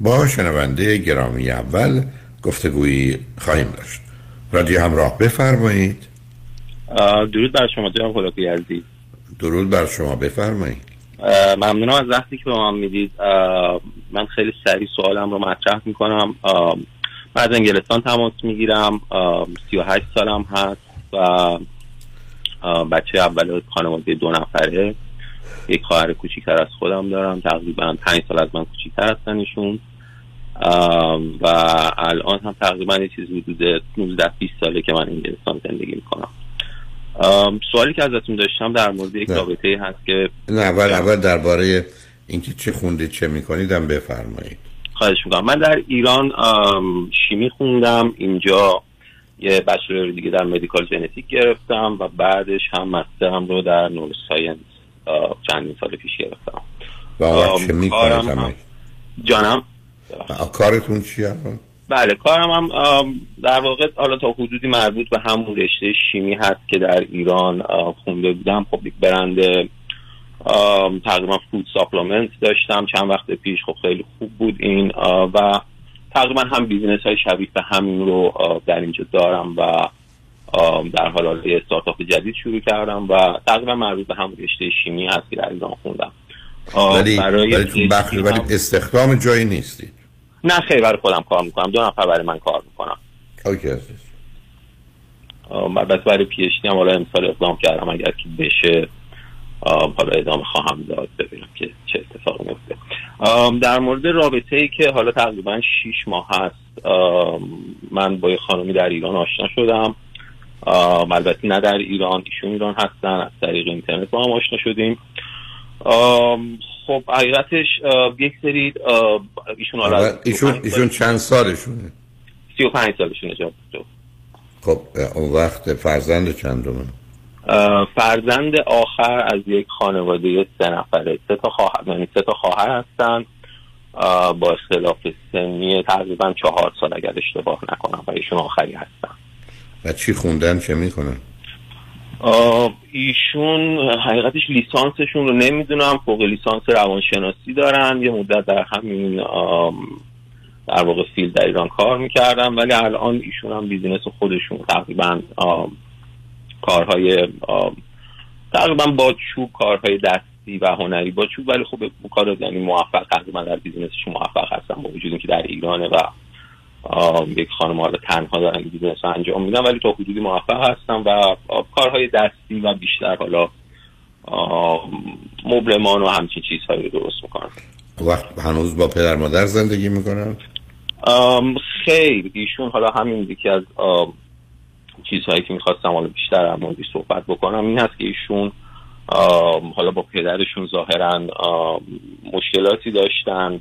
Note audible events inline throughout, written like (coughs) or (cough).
با شنونده گرامی اول گفتگویی خواهیم داشت. رادیو همراه بفرمایید. درود بر شما جناب خلاقی عزیز درود بر شما بفرمایید. ممنونم از وقتی که به من می‌دید. من خیلی سریع سوالم رو مطرح می‌کنم. من از انگلستان تماس می‌گیرم. سی و هشت سالم هست و بچه اول خانواده دو نفره. یک خواهر کوچیکتر از خودم دارم. تقریبا پنج سال از من کوچیکتر هستن ایشون. و الان هم تقریبا یه چیز حدود 19 20 ساله که من انگلستان زندگی می‌کنم. سوالی که ازتون داشتم در مورد یک رابطه هست که نه اول اول درباره اینکه چه خونده چه میکنیدم بفرمایید. خواهش می‌کنم. من در ایران شیمی خوندم اینجا یه bachelor دیگه در medical genetic گرفتم و بعدش هم master م رو در neuroscience چندین سال پیش گرفتم. و چه می‌کنید جانم؟ کارتون چیه بله کارم هم در واقع حالا تا حدودی مربوط به همون رشته شیمی هست که در ایران خونده بودم. خب یک برند تقریبا food supplement داشتم چند وقت پیش. خب خیلی خوب بود این و تقریبا هم business های شبیه به همین رو در اینجا دارم و در حال یه استارتاپ جدید شروع کردم و تقریبا مربوط به همون رشته شیمی هست که در ایران خوندم. ولی برای بخش ولی استخدام جایی نیستید نه خیلی برای خودم کار می‌کنم. دو نفر برای من کار می‌کنم okay بس برای PhD هم حالا امسال اقدام کردم. اگر که بشه حالا ادامه خواهم داد. ببینم که چه اتفاقی میفته در مورد رابطه ای که حالا تقریبا 6 ماه هست من با یه خانمی در ایران آشنا شدم. البته نه در ایران ایشون ایران هستن. از طریق اینترنت با هم آشنا شدیم. خب حقیقتش یک سری ایشون حالا ایشون, ایشون چند سالشونه؟ 35 سالشونه جا خب اون وقت فرزند چندمه فرزند آخر از یک خانواده سه نفره. سه تا خواهر یعنی سه تا خواهر هستن. با اختلاف سنی تقریبا چهار سال اگر اشتباه نکنم و ایشون آخری هستن. و چی خوندن چه می‌کنن ایشون حقیقتش لیسانسشون رو نمی‌دونم فوق لیسانس روانشناسی دارن یه مدت در همین در واقع field در ایران کار می‌کردن ولی الان ایشون هم business خودشون تقریبا کارهای تقریبا با چوب کارهای دستی و هنری با چوب ولی خب کار یعنی موفق تقریبا در business شون موفق هستن با وجود که در ایرانه و یک خانم حالا تنها دارن business انجام میدن ولی تا حدودی موفق هستن و کارهای دستی و بیشتر حالا مبلمان و همچین چیزهایی رو درست می‌کنن. وقت هنوز با پدر مادر زندگی می‌کنن؟ خیر ایشون حالا همین یکی از چیزهایی که می‌خواستم حالا بیشتر در صحبت بکنم این هست که ایشون حالا با پدرشون ظاهرا مشکلاتی داشتند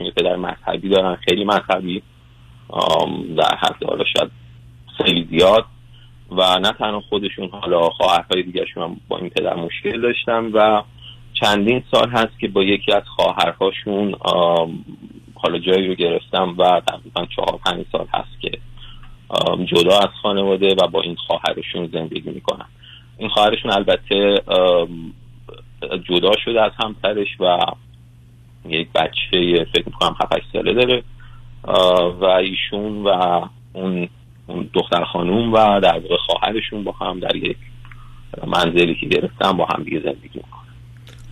یه پدر مذهبی دارن خیلی مذهبی. در حد حالا شاید خیلی زیاد و نه تنها خودشون حالا خواهرهای دیگرشون هم با این پدر مشکل داشتن و چندین سال هست که با یکی از خواهرهاشون حالا جایی رو گرفتم و تقریبا چهار پنج سال هست که جدا از خانواده و با این خواهرشون زندگی می‌کنن. این خواهرشون البته جدا شده از همسرش و یک بچه فکر می‌کنم 7 ساله داره. و ایشون و اون دختر خانوم و در واقع خواهرشون با هم در یک منزلی که گرفتن با هم دیگه زندگی می‌کنن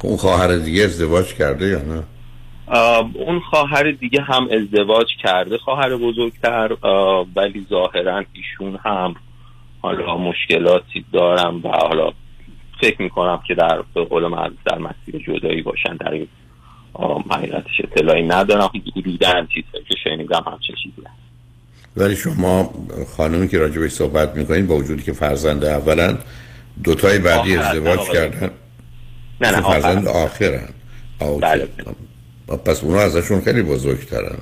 اون خواهر دیگه ازدواج کرده یا نه؟ اون خواهر دیگه هم ازدواج کرده خواهر بزرگتر ولی ظاهرا ایشون هم حالا مشکلاتی دارم و حالا فکر می‌کنم که در به قول معروف در مسیر جدایی باشن در این حقیقتش اطلاعی ندارم. حدودا چیزهایی که شنیدم همچین چیزی ولی شما خانمی که راجع صحبت می‌کنین با وجودی که فرزند اولن دوتای بعدی ازدواج کردن. نه نه فرزند آخرن. بله. پس اونا ازشون خیلی بزرگترن.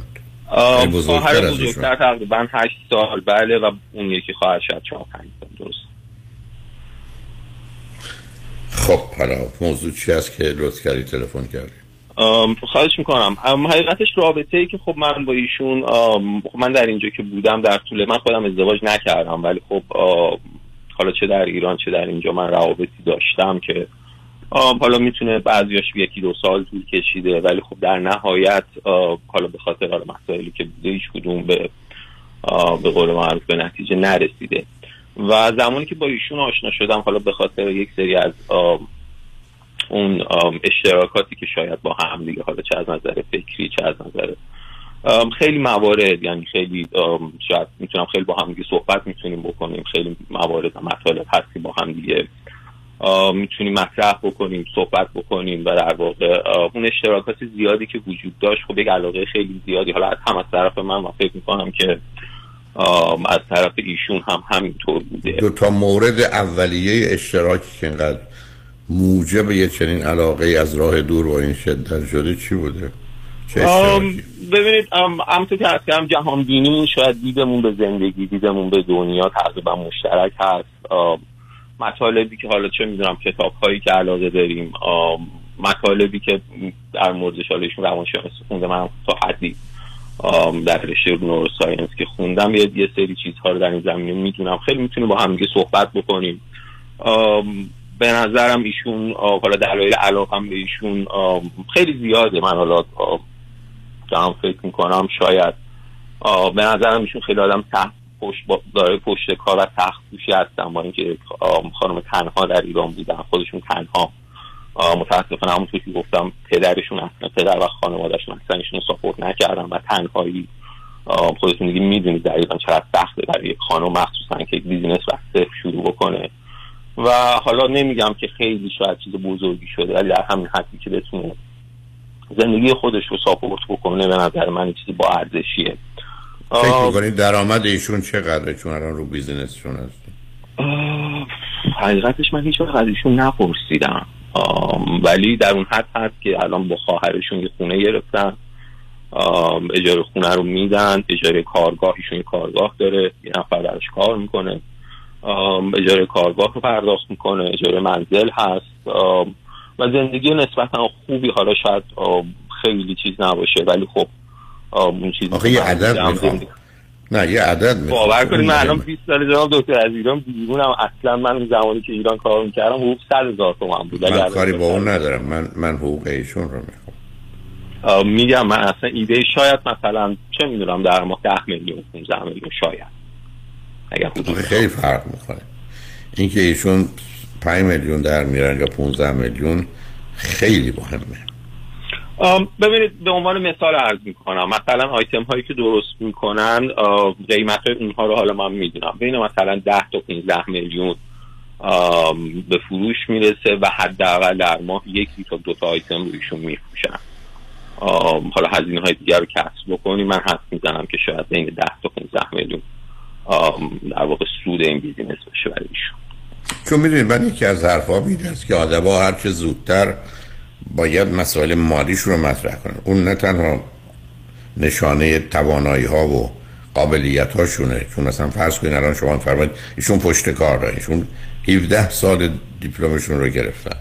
خیلی بزرگتر بزرگتر تقریبا هشت سال. بله و اون یکی خواهد شد. چهار پنج درست. خب حالا موضوع چی هست که لطف کردی تلفن کردی؟ خواهش می‌کنم. حقیقتش رابطه ای که خب من با ایشون خب من در اینجا که بودم در طول من خودم ازدواج نکردم ولی خب حالا چه در ایران چه در اینجا من روابطی داشتم که حالا می‌تونه بعضیاش یکی دو سال طول کشیده ولی خب در نهایت حالا به خاطر حالا مسائلی که بوده هیچ کدوم به به قول معروف به نتیجه نرسیده. و زمانی که با ایشون آشنا شدم حالا به خاطر یک سری از اون اشتراکاتی که شاید با هم دیگه حالا چه از نظر فکری چه از نظر خیلی موارد یعنی خیلی شاید می‌تونم خیلی با هم دیگه صحبت می‌تونیم بکنیم خیلی موارد و مطالب هستی با هم دیگه می‌تونیم مطرح بکنیم صحبت بکنیم و در واقع اون اشتراکات زیادی که وجود داشت خب یک علاقه خیلی زیادی حالا از هم از طرف من من فکر می‌کنم که از طرف ایشون هم همینطور بوده. دو تا مورد اولیه اشتراکی که اینقدر موجب یه چنین علاقه از راه دور با این شدت شده چی بوده؟ ببینید همونطور که هم جهان بینی شاید دیدمون به زندگی دیدمون به دنیا تقریبا مشترک هست. مطالبی که حالا چه می‌دونم کتاب هایی که علاقه داریم مطالبی که در موردش حالا ایشون روانشناسی خونده من تا حدی در رشته نوروساینس که خوندم یه, یه سری چیزها رو در این زمینه می‌دونم. خیلی می‌تونیم با هم صحبت بکنیم. به نظرم ایشون حالا دلایل علاقم به ایشون خیلی زیاده. من حالا دارم فکر می‌کنم شاید به نظرم ایشون خیلی آدم تحت پشت داره پشت کار و سخت کوشی هستن. با اینکه خانم تنها در ایران بودن. خودشون تنها متاسفانه همونطور که گفتم پدرشون اصلا پدر و خانوادهشون اصلا ایشون support نکردن و تنهایی خودتون دیگه می‌دونید در ایران چقدر سخته برای یک خانم مخصوصا که business و صفر شروع بکنه. و حالا نمیگم که خیلی شاید چیز بزرگی شده ولی در همین حدی که بتونه زندگی خودش رو support بکنه به نظر من چیزی با ارزشیه. فکر می‌کنید درآمد ایشون چقدره؟ چون الان رو بیزینسشون هست حقیقتش من هیچ وقت از ایشون نپرسیدم. ولی در اون حد هست که الان با خواهرشون یه خونه گرفتن. اجاره خونه رو میدن اجاره کارگاه ایشون کارگاه داره یه نفر درش کار می‌کنه. اجاره کارگاه رو پرداخت می‌کنه اجاره منزل هست. و زندگی نسبتا خوبی حالا شاید خیلی چیز نباشه ولی خب اون چیزی آخه یه عدد می‌خوام. نه یه عدد می‌خوام. باور کنید من الان 20 سال جناب دکتر از ایران بیرونم اصلا من زمانی که ایران کار می‌کردم حقوق 100 هزار تومن بود. من کاری با اون ندارم. من من حقوق ایشون رو می‌خوام. میگم من اصلا ایده شاید مثلا چه می‌دونم در ماه 10 میلیون 15 میلیون شاید. اگر خیلی فرق می‌کنه. اینکه ایشون 5 میلیون در میرن یا 15 میلیون خیلی مهمه. ببینید به عنوان مثال عرض می‌کنم مثلا آیتم هایی که درست می‌کنن قیمت های اونها رو حالا من می‌دونم. بین مثلا 10 تا 15 میلیون به فروش می‌رسه و حداقل در ماه یکی تا دو تا آیتم رو ایشون میفروشن. حالا هزینه های دیگر رو کسب بکنیم. من حد می‌زنم که شاید بین 10 تا 15 میلیون در واقع سود این بیزینس بشه برای ایشون. چون می‌دونید من یکی از حرفا است که آدم ها هرچه زودتر باید مسائل مالیش رو مطرح کنن. اون نه تنها نشانه توانایی ها و قابلیت هاشونه چون مثلا فرض کنید الان شما فرمایید ایشون پشت کار دارن. ایشون 17 سال دیپلمشون رو گرفتن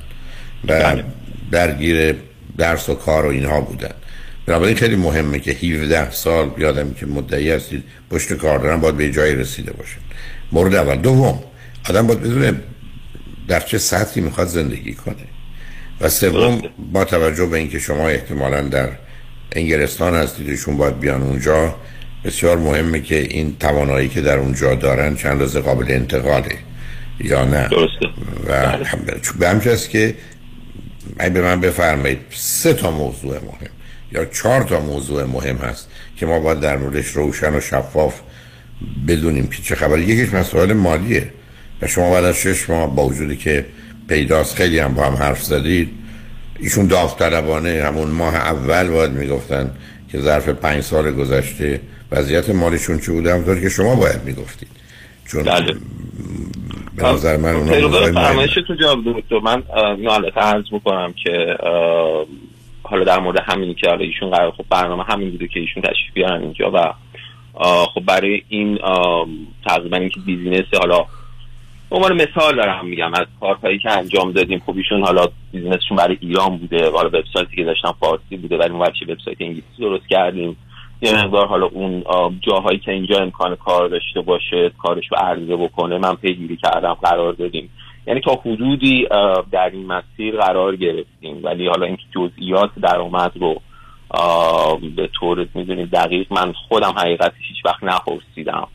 و بله. درگیر درس و کار و اینها بودن. بنابراین خیلی مهمه که 17 سال بیادمی که مدعی هستید پشت کار دارن باید به جایی رسیده باشه مورد اول. دوم آدم باید بدونه در چه سطحی می‌خواد زندگی کنه. و سوم با توجه به اینکه شما احتمالا در انگلستان هستید ایشون باید بیان اونجا بسیار مهمه که این توانایی که در اونجا دارن چند روز قابل انتقاله یا نه. درسته. و به همچه که به من بفرمایید سه تا موضوع مهم. یا چهار تا موضوع مهم هست که ما باید در موردش روشن و شفاف بدونیم که چه خبر. یکیش مسائل مالیه. و شما بعد از شش ماه با وجودی که پیداست خیلی هم با هم حرف زدید. ایشون داوطلبانه. همون ماه اول باید می‌گفتن که ظرف پنج سال گذشته وضعیت مالشون چه بوده؟ همطور که شما باید می‌گفتید. چون بله. به نظر من اونا فرمایشتون جواب دکتر من حالت عرض بکنم که حالا در مورد همینی که حالا ایشون قرار خب برنامه همین بوده که ایشون تشریف بیارن اینجا و خب برای این تقریبا اینکه business حالا به عنوان مثال دارم میگم از کارهایی که انجام دادیم خب ایشون حالا business شون برای ایران بوده حالا وبسایتی که داشتن فارسی بوده ولی ما وبسایت انگلیسی درست کردیم. یه مقدار حالا اون جاهایی که اینجا امکان کار داشته باشه کارش رو عرضه بکنه من پیگیری کردم قرار دادیم. یعنی تا حدودی در این مسیر قرار گرفتیم. ولی حالا اینکه جزئیات درآمد رو به طور می‌دونید دقیق من خودم حقیقتش هیچ وقت نپرسیدم.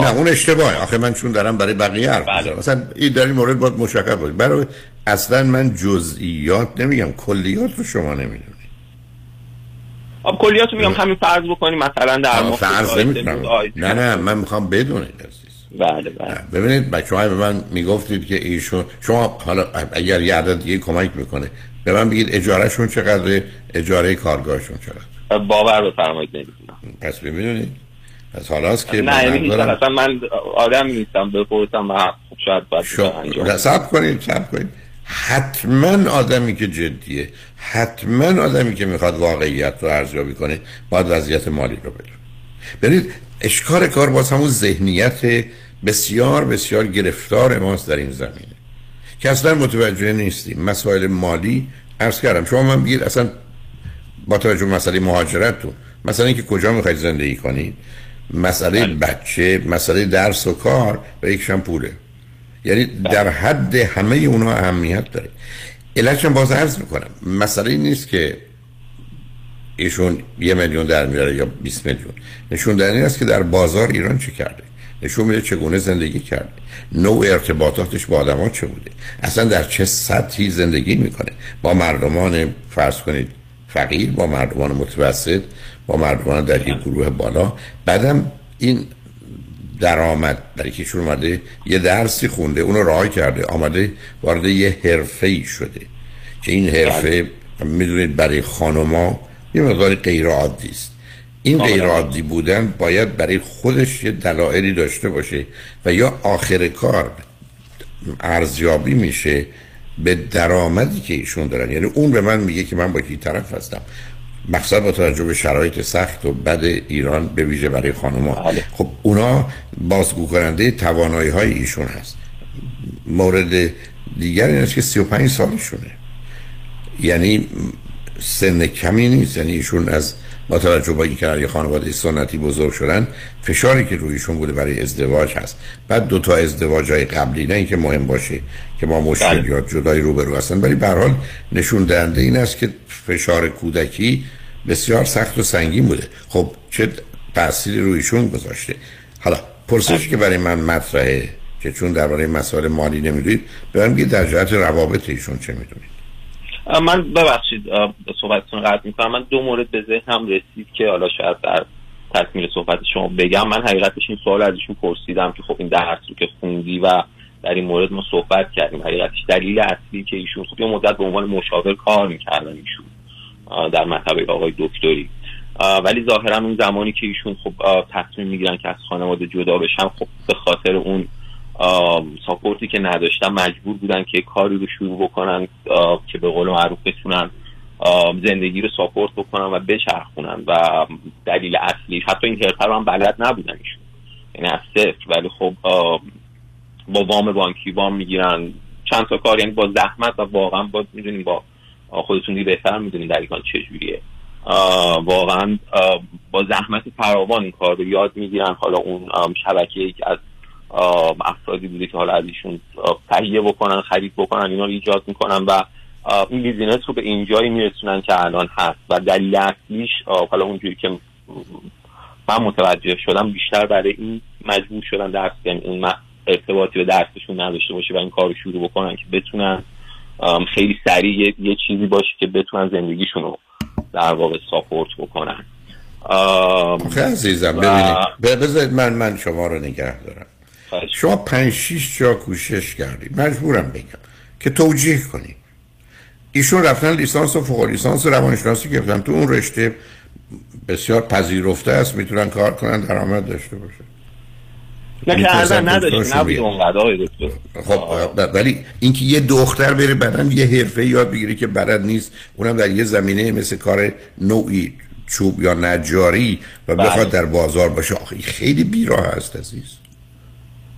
نه اون اشتباهه. آخه من چون دارم برای بقیه حرف بله. مثلا این در این مورد باید مشخص باید برای اصلا من جزئیات نمیگم. کلیات رو شما نمی‌دونی خب کلیات رو میگم همین فرض بکنیم. مثلا در فرض نمی‌تونم نه نه من می‌خوام بدونید. بله بله. ببینید بچه های به من می‌گفتید که ایشون شما حالا اگر یه عدد دیگه کمک می‌کنه به من بگید اجارهشون چقدر اجاره کارگاهشون چقدر؟ باور بفرمایید نمی‌دونم. پس ببینید پس حالا که نه یعنی اصلا من آدم نیستم بپرسم و شاید باید انجام سب کنید سب کنید. حتما آدمی که جدیه حتما آدمی که می‌خواد واقعیت رو ارزیابی کنه باید وضعیت مالی رو بدون برید اشکار کار باز همون ذهنیت بسیار بسیار گرفتار ماست در این زمینه. که اصلا متوجه نیستیم. مسائل مالی ارز کردم شما من بگید اصلا با توجه مسئله مهاجرتتون مثلا اینکه کجا می‌خواید زندگی کنید؟ مسئله بله. بچه مسئله درس و کار و یکشم پوله. یعنی بله. در حد همه اونا اهمیت داره. علتشم باز عرض می‌کنم. مسئله نیست که ایشون یه میلیون در میاره یا 20 میلیون. نشون این است که در بازار ایران چه کرده؟ نشون میده چگونه زندگی کرده. نوع ارتباطاتش با آدما چه بوده؟ اصلا در چه سطحی زندگی می‌کنه؟ با مردمان فرض کنید فقیر با مردمان متوسط با مردمان در یک گروه بالا. بعدم این درآمد برای که اومده یه درسی خونده اونو راه کرده آمده وارد یه حرفه ای شده. که این حرفه می‌دونید برای خانما یه مقدار غیر عادی است. این غیر عادی بودن باید برای خودش یه دلایلی داشته باشه و یا آخر کار ارزیابی میشه به درآمدی که ایشون دارن. یعنی اون به من میگه که من با کی طرف هستم. مقصد با توجه به شرایط سخت و بد ایران به ویژه برای خانوما. بله. خب اونا بازگو کننده توانایی های ایشون هست. مورد دیگر این است که 35 سالشونه. یعنی سن کمی نیست. یعنی ایشون از با توجه به اینکه یه خانواده سنتی بزرگ شدن فشاری که رویشون بوده برای ازدواج هست. بعد دو تا ازدواج های قبلی نه اینکه مهم باشه که ما مشکل جدای روبرو هستن ولی به حال نشون دهنده این است که فشار کودکی بسیار سخت و سنگین بوده. خب چه تأثیری رویشون گذاشته؟ حالا پرسش که برای من مطرحه که چون درباره مسائل مالی نمی‌دونید به من در جهت روابط ایشون چه می‌دونید. من ببخشید صحبتتون قطع می‌کنم. من دو مورد به ذهنم رسید که حالا شاید در تکمیل صحبت شما بگم. من حقیقتش این سوال ازشون پرسیدم که خب این درس رو که خوندی و در این مورد ما صحبت کردیم. حقیقتش دلیل اصلی که ایشون خب یه مدت به عنوان مشاور کار می‌کردن ایشون در مطبع آقای دکتری. ولی ظاهرا اون زمانی که ایشون خب تصمیم می‌گیرن که از خانواده جدا بشن خب به خاطر اون ساپورتی که نداشتن مجبور بودن که کاری رو شروع بکنن که به قول معروف بتونن زندگی رو ساپورت بکنن و بچرخونن و دلیل اصلی حتی این هرتر هم بلد نبودن یعنی از صفر. ولی خب با وام بانکی وام می‌گیرن. چند تا کار یعنی با زحمت و واقعا با می‌دونیم با خودتون دیگه بهتر می‌دونین در ایران چجوریه واقعا با زحمت فراوان این کار رو یاد می‌گیرن. حالا اون شبکه از افرادی بوده که حالا از ایشون تهیه بکنن خرید بکنن اینا رو ایجاد می‌کنن و این بیزینس رو به اینجایی میرسونن که الان هست و دلیل اصلیش حالا اونجوری که من متوجه شدم بیشتر برای این مجبور شدن درس یعنی اون ارتباطی به درسشون نداشته باشه و این کار رو شروع بکنن که بتونن خیلی سریع یه،, چیزی باشه که بتونن زندگیشون رو در واقع ساپورت بکنن. خیلی عزیزم ببینید بذارید من من شما رو نگه دارم. شما پنج شیش جا کوشش کردید مجبورم بگم که توجیه کنید ایشون رفتن لیسانس و فوق لیسانس روانشناسی گرفتن. تو اون رشته بسیار پذیرفته است. می‌تونن کار کنن درآمد داشته باشه. نه که نداشت. نبود اونقدر خب ولی اینکه یه دختر بره بعدن یه حرفه یاد بگیره که بلد نیست اونم در یه زمینه مثل کار نوعی چوب یا نجاری و بخواد بله. در بازار باشه آخه خیلی بیراه هست عزیز.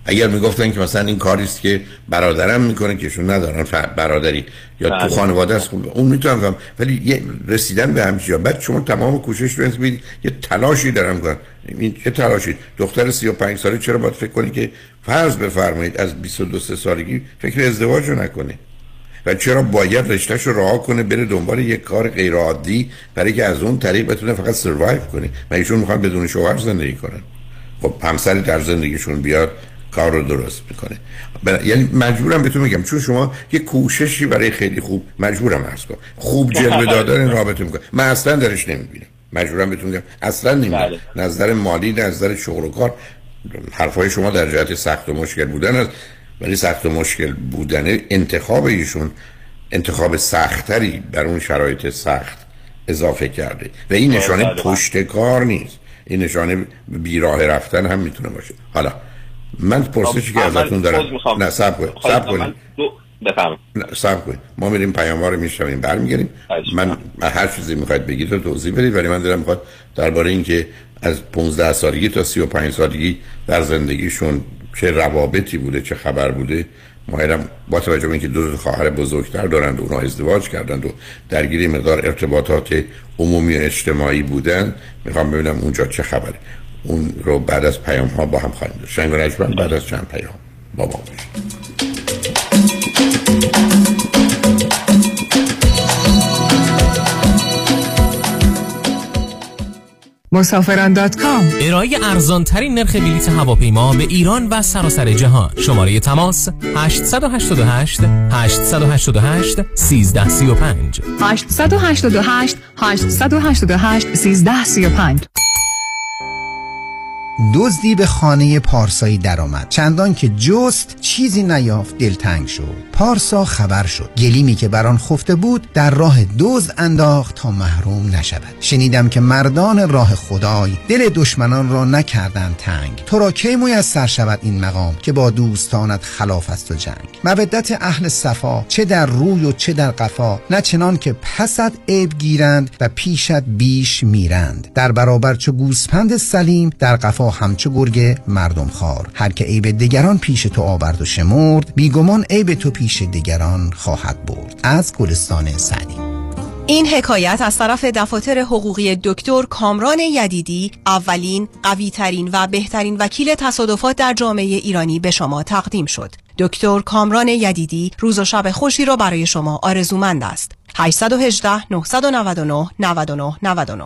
اگر می‌گفتن که مثلا این کاریست که برادرم می‌کنه که شون ندارن برادری یا تو بله. خانواده است اون می‌تونم ولی یه رسیدن به همچی بعد شما تمام کوشش رو بید یه تلاشی دارم کنن این چه تلاشی؟ دختر 35 ساله چرا باید فکر کنی که فرض بفرمایید از 22 سالگی فکر ازدواج رو نکنه؟ و چرا باید رشتهش رو رها کنه بره دنبال یک کار غیر عادی برای که از اون طریق بتونه فقط سروایو کنه؟ و ایشون می‌خوان بدون شوهر زندگی کنن خب همسری در زندگیشون بیاد کار رو درست می‌کنه. یعنی مجبورم بهتون میگم چون شما یه کوششی برای خیلی خوب مجبورم ارز کنم. خوب جلوه (laughs) دادن این رابطه می‌کنه. من اصلا درش نمی‌بینم. مجبورم بهتون میگم اصلا نمی‌بینم. بله. نظر مالی نظر شغل و کار حرفای شما در جهت سخت و مشکل بودن است. ولی سخت و مشکل بودن انتخاب ایشون انتخاب سختری بر اون شرایط سخت اضافه کرده. و این بله، نشانه بله. پشت کار نیست. این نشانه بیراه رفتن هم می‌تونه باشه. حالا من پرسشی که ازتون دارم. نه سب کنید سب کنید. سب کنید. ما میریم پیاموار می‌شویم برمیگردیم. من هر چیزی می‌خواید بگید رو توضیح بدید ولی من دارم می‌خواد درباره اینکه از 15 سالگی تا 35 سالگی در زندگیشون چه روابطی بوده چه خبر بوده. ماهرم با توجه به اینکه دو خواهر بزرگتر دارند و اونها ازدواج کردند و درگیری مقدار ارتباطات عمومی و اجتماعی بودن می‌خوام ببینم اونجا چه خبره. اون رو بعد از پیام ها با هم خواهیم داشت. شنگ بعد از چند پیام با ما مسافران دات کام. ارائه ارزان ترین نرخ بلیط هواپیما به ایران و سراسر جهان. شماره تماس 888 888 1335 888 888 1335 دزدی به خانه پارسایی درآمد. چندان که جست چیزی نیافت دلتنگ شد. پارسا خبر شد. گلیمی که بران خفته بود در راه دزد انداخت تا محروم نشود. شنیدم که مردان راه خدای دل دشمنان را نکردند تنگ. تو را کی میسر شود این مقام که با دوستانت خلاف است و جنگ؟ مودت اهل صفا چه در روی و چه در قفا نه چنان که پست عیب گیرند و پیشت بیش میرند. در برابر چو گوسپند سلیم در قفا همچو گرگ مردم خار هر که عیب دیگران پیش تو آورد و شمرد بیگمان عیب تو پیش دیگران خواهد برد. از گلستان سعدی. این حکایت از طرف دفاتر حقوقی دکتر کامران یدیدی اولین قویترین و بهترین وکیل تصادفات در جامعه ایرانی به شما تقدیم شد. دکتر کامران یدیدی روز و شب خوشی را برای شما آرزومند است. 818 999 99 99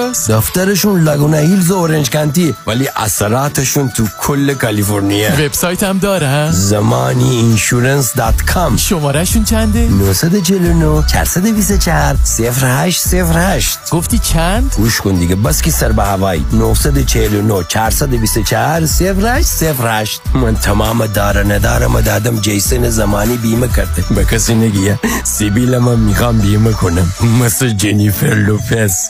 دفترشون لگونا هیلز و اورنج کانتی ولی اثراتشون تو کل کالیفرنیا وبسایت هم داره زمانی اینشورنس دات کام شمارهشون چنده؟ 949 424 0808 گفتی چند؟ گوش کن دیگه بس کی سر به هوایی 949 424 0808 من تمام داره ندارم دادم جیسن زمانی بیمه کرده. به کسی نگیه سیبیل من می‌خوام بیمه کنم. مثل جنیفر لوپز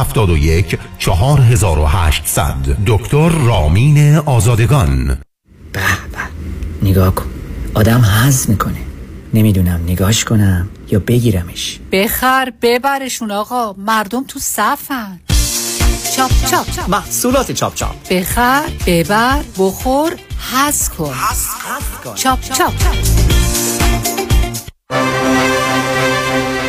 4800 دکتر رامین آزادگان. به به نگاه کن. آدم حز می‌کنه. نمی‌دونم نگاش کنم یا بگیرمش. بخر ببرشون آقا. مردم تو صفن. چاپ چاپ محصولات چاپ چاپ. بخر ببر بخور حظ کن. چاپ چاپ.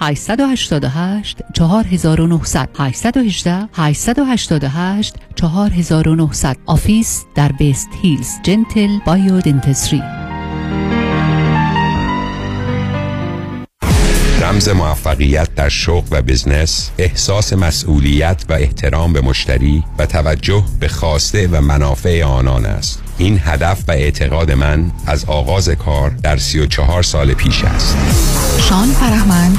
888 4900 818 888 4900 office در West Hills Gentle Biodentistry رمز موفقیت در شغل و بزنس احساس مسئولیت و احترام به مشتری و توجه به خواسته و منافع آنان است. این هدف و اعتقاد من از آغاز کار در 34 سال پیش است. شان فرهمند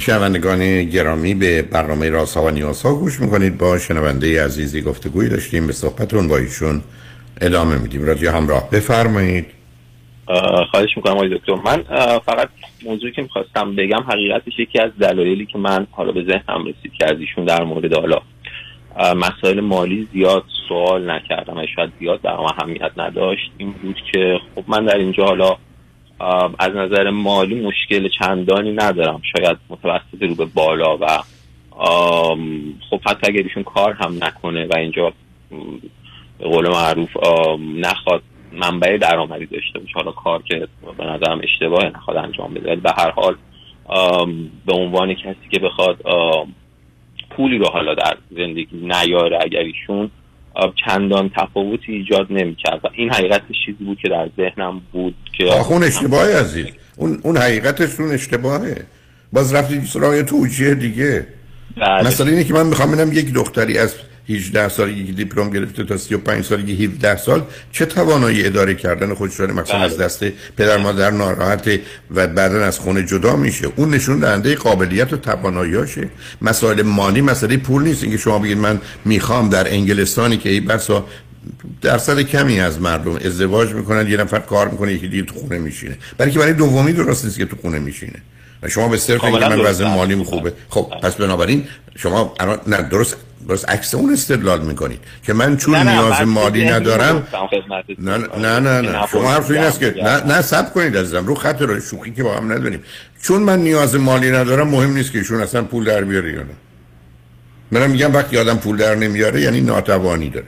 شنوندگان گرامی به برنامه راسا و نیاسا گوش می‌کنید. با شنونده عزیزی گفتگوی داشتیم به صحبتون با ایشون ادامه میدیم. رادیو همراه بفرمایید. خواهش می‌کنم آقای دکتر. من فقط موضوعی که می‌خواستم بگم حقیقتش یکی از دلایلی که من حالا به ذهنم رسید که از ایشون در مورد حالا مسائل مالی زیاد سوال نکردم شاید زیاد در اهمیت نداشت این بود که خب من در اینجا حالا از نظر مالی مشکل چندانی ندارم. شاید متوسط رو به بالا و خب حتی اگر ایشون کار هم نکنه و اینجا به قول معروف نخواد منبع درآمدی داشته باشه حالا کار که به نظرم اشتباه نخواد انجام بده. به هر حال به عنوان کسی که بخواد پولی رو حالا در زندگی نیاره اگر ایشون چندان تفاوتی ایجاد نمی‌کرد. و این حقیقتش چیزی بود که در ذهنم بود که اون اشتباهی عزیز. اون اون حقیقتش اون اشتباهه. باز رفتی سراغ توجیه دیگه. بله. مثلا اینه که من می‌خوام ببینم یک دختری از 18 سالگی که دیپلم گرفته تا 35 سالگی 17 سال چه توانایی اداره کردن خودش داره مثلا بله. از دست پدر مادر ناراحت و بعدا از خونه جدا میشه. اون نشون دهنده قابلیت و تواناییاشه مسائل مالی مسئله پول نیست. اینکه شما بگید من می‌خوام در انگلستانی که ای بسا درصد کمی از مردم ازدواج می‌کنن یه نفر کار می‌کنه یکی دیگه تو خونه میشینه. برای که برای دومی درست نیست که تو خونه میشینه. و شما به صرف اینکه من وضع مالی خوبه خب پس بنابراین شما نه درست درست عکس اون استدلال می‌کنید که من چون نه نه نیاز مالی ندارم نه نه نه, نه. شما حرف این است که نه نه سب کنید عزیزم. رو خط رو شوخی که با هم نداریم. چون من نیاز مالی ندارم مهم نیست که ایشون اصلا پول در بیاره یا نه. منم میگم وقتی آدم پول در نمیاره یعنی ناتوانی داره.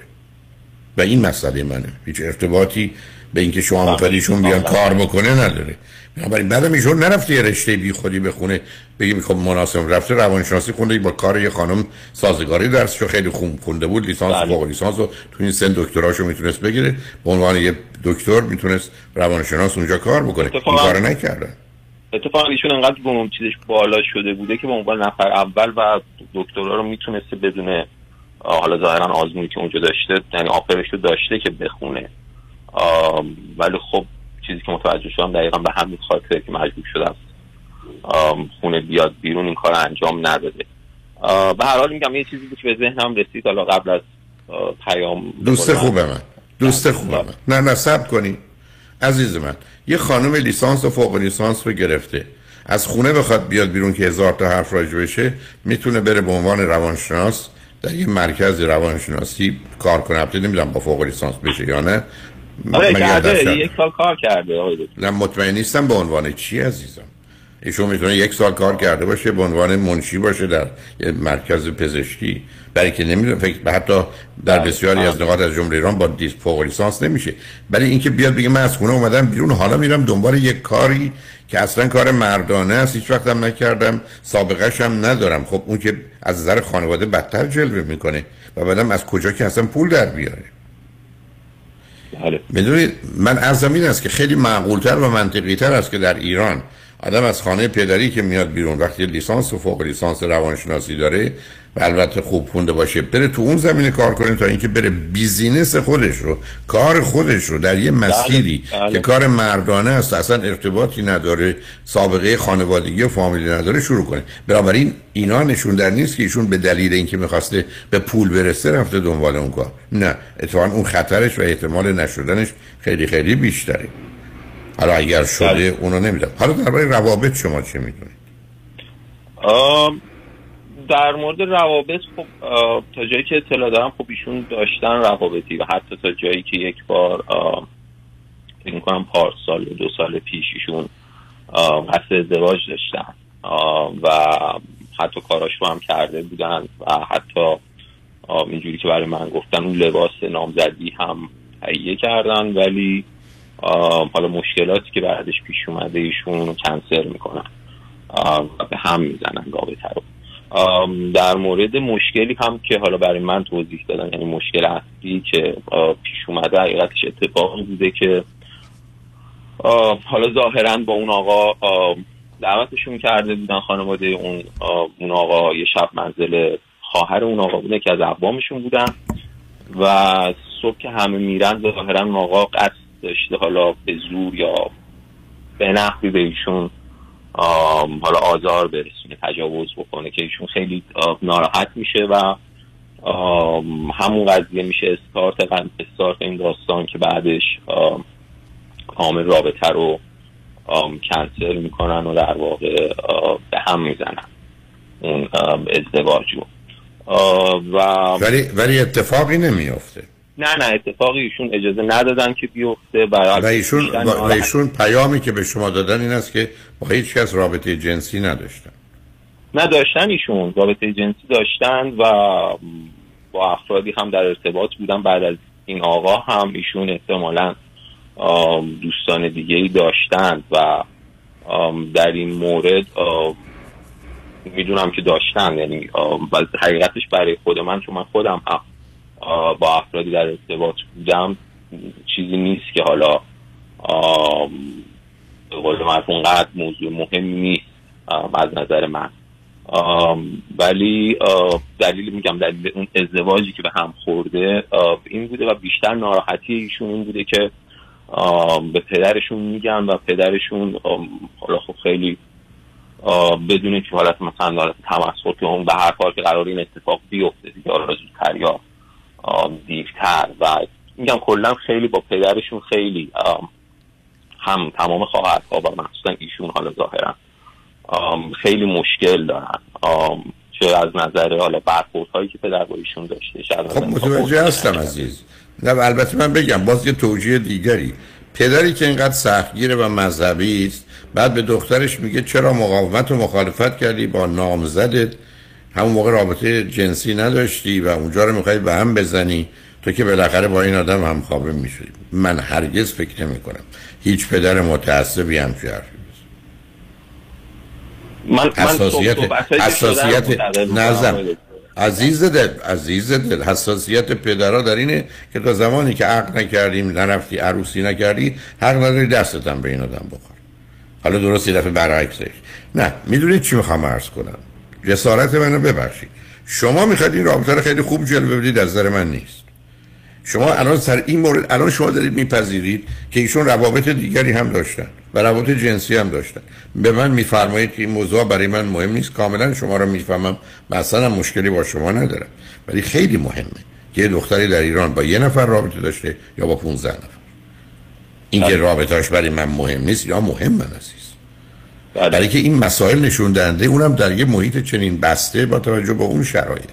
و این مسئله منه. هیچ ارتباطی به اینکه شما می‌خواد ایشون بیان کار بکنه نداره. بنابراین بعدم ایشون نرفته یه رشته بی خودی بخونه بگیم خب مناسب رفته روانشناسی خونده با کار یه خانم سازگاری درسشو خیلی خوب خونده بود لیسانس و فوق لیسانس و تو این سن دکتراشو می‌تونست بگیره. به عنوان یه دکتر می‌تونست روانشناس اونجا کار بکنه. این کارو نکرده. اتفاقا ایشون انقدر اون چیزش بالا شده بوده که به عنوان نفر اول و دکترا رو می‌تونسته بدون حالا ظاهرا آزمونی که اونجا داشته یعنی آفرش رو داشته که بخونه. ولی خب چیزی که متوجه شدم دقیقا به همین خاطر که مجبور شده خونه بیاد بیرون این کار انجام نداده. به هر حال میگم یه چیزی که به ذهنم رسید حالا قبل از پیام دوست خوبه من. دوست خوبه من. نه نه سب کنی. عزیز من یه خانم لیسانس و فوق لیسانس رو گرفته. از خونه بخواد بیاد بیرون که هزار تا حرف راجع بشه می‌تونه بره به عنوان روانشناس در یه مرکز روانشناسی کار کنه. البته نمی‌دونم با فوق لیسانس بشه یا نه. آره کرده یک سال کار کرده آقای نه مطمئن نیستم به عنوان چی عزیزم. ایشون می‌تونه یک سال کار کرده باشه به عنوان منشی باشه در مرکز پزشکی. برای که نمی‌دونم فکر حتی در. بسیاری از نقاط از جمله ایران با دیس فوق لیسانس نمیشه. ولی اینکه بیاد بگه من از خونه اومدم بیرون حالا میرم دنبال یک کاری که اصلا کار مردانه است هیچ وقتم نکردم سابقه هم ندارم. خب اون که از نظر خانواده بدتر جلوه می‌کنه و بعدم از کجا که اصلا پول در بیاره؟ می‌دونید من از زمین است که خیلی معقولتر و منطقی تر است که در ایران آدم از خانه پدری که میاد بیرون وقتی لیسانس و فوق لیسانس روانشناسی داره و البته خوب خونده باشه. بره تو اون زمینه کار کنه تا اینکه بره بیزینس خودش رو کار خودش رو در یه مسیری بله، بله. که کار مردانه است اصلا ارتباطی نداره سابقه خانوادگی و فامیلی نداره شروع کنه. بنابراین اینا نشون در نیست که ایشون به دلیل اینکه می‌خواسته به پول برسه رفته دنبال اون کار. نه اتفاقا اون خطرش و احتمال نشدنش خیلی خیلی بیشتره. حالا اگر شده بله. اونو نمیدم حالا درباره روابط شما چه می‌دونید؟ در مورد روابط خب تا جایی که اطلاع دارم خب ایشون داشتن روابطی و حتی تا جایی که یک بار فکر می‌کنم پارسال دو سال پیش ایشون قصد ازدواج داشتن و حتی کاراش رو هم کرده بودن و حتی اینجوری که برای من گفتن اون لباس نامزدی هم تهیه کردن ولی حالا مشکلاتی که بعدش پیش اومده ایشون کنسل می‌کنن و به هم می‌زنن رابطه رو. در مورد مشکلی هم که حالا برای من توضیح دادن یعنی مشکل اصلی که پیش اومده حقیقتش اتفاقی بوده که حالا ظاهرا با اون آقا دعوتشون کرده بودن خانواده اون اون آقا یه شب منزل خواهر اون آقا بوده که از اقوامشون بودن و صبح که همه میرن ظاهرا اون آقا قصد داشته حالا به زور یا به نحوی به ایشون حالا آزار برسونه تجاوز بکنه که ایشون خیلی ناراحت میشه و همون قضیه میشه استارت استارت این داستان که بعدش کامل رابطه رو کنسل می‌کنن و در واقع به هم می‌زنن. اون ازدواج رو و ولی ولی اتفاقی نمیافته. نه نه اتفاقی ایشون اجازه ندادن که بیفته و ایشون و ایشون پیامی که به شما دادن این است که با هیچ کس رابطه جنسی نداشتن. نه داشتن ایشون رابطه جنسی داشتن و با افرادی هم در ارتباط بودن. بعد از این آقا هم ایشون احتمالا دوستان دیگه ای داشتن و در این مورد می‌دونم که داشتن. یعنی حقیقتش برای خود من چون من خودم با افرادی در ارتباط بودم چیزی نیست که حالا آم، به قول اونقدر موضوع مهمی نیست آم، از نظر من. آم، ولی آه، دلیل میگم دلیل اون ازدواجی که به هم خورده این بوده و بیشتر ناراحتی ایشون این بوده که آم، به پدرشون میگن و پدرشون آم، حالا خب خیلی بدون که حالت مثلا حالت تمسخر که اون به هر کار که قرار این اتفاق بیفته دیگه حالا زودتر یا آم، دیرتر و میگم کلا خیلی با پدرشون خیلی هم تمام خواهرها و مخصوصا ایشون حالا ظاهرا خیلی مشکل دارن. چه از نظر حالا برخوردهایی که پدر با ایشون داشته خب متوجه هستم عزیز. نه البته من بگم باز یه توجیه دیگری. پدری که اینقدر سختگیره و مذهبی است بعد به دخترش میگه چرا مقاومت و مخالفت کردی با نامزدت؟ همون موقع رابطه جنسی نداشتی و اونجا رو می‌خوای به هم بزنی تو که بالاخره با این آدم هم خوابه میشی من هرگز فکر نمی کنم هیچ پدر متعصبی هم حرفی من من حساسیت حساسیت. نظر. عزیز دل عزیز دل. حساسیت پدرها در اینه که تا زمانی که عقل نکردیم نرفتی عروسی نکردی حق نداری دستتم به این آدم بخور حالا درست یه دفعه برعکسش. نه می‌دونید چی می‌خوام عرض کنم؟ جسارت منو ببخشید. شما می‌خواید این رابطه رو خیلی خوب جلوه بدید از نظر من نیست. شما الان سر این مورد الان شما دارید میپذیرید که ایشون روابط دیگری هم داشتن و روابط جنسی هم داشتن. به من میفرمایید که این موضوع برای من مهم نیست. کاملا شما رو می‌فهمم مثلا مشکلی با شما ندارم. ولی خیلی مهمه که یه دختری در ایران با یه نفر رابطه داشته یا با 15 نفر. این که رابطهاش برای من مهم نیست یا مهم من عزیز برای که این مسائل نشون دهنده اونم در یه محیط چنین بسته با توجه به اون شرایط.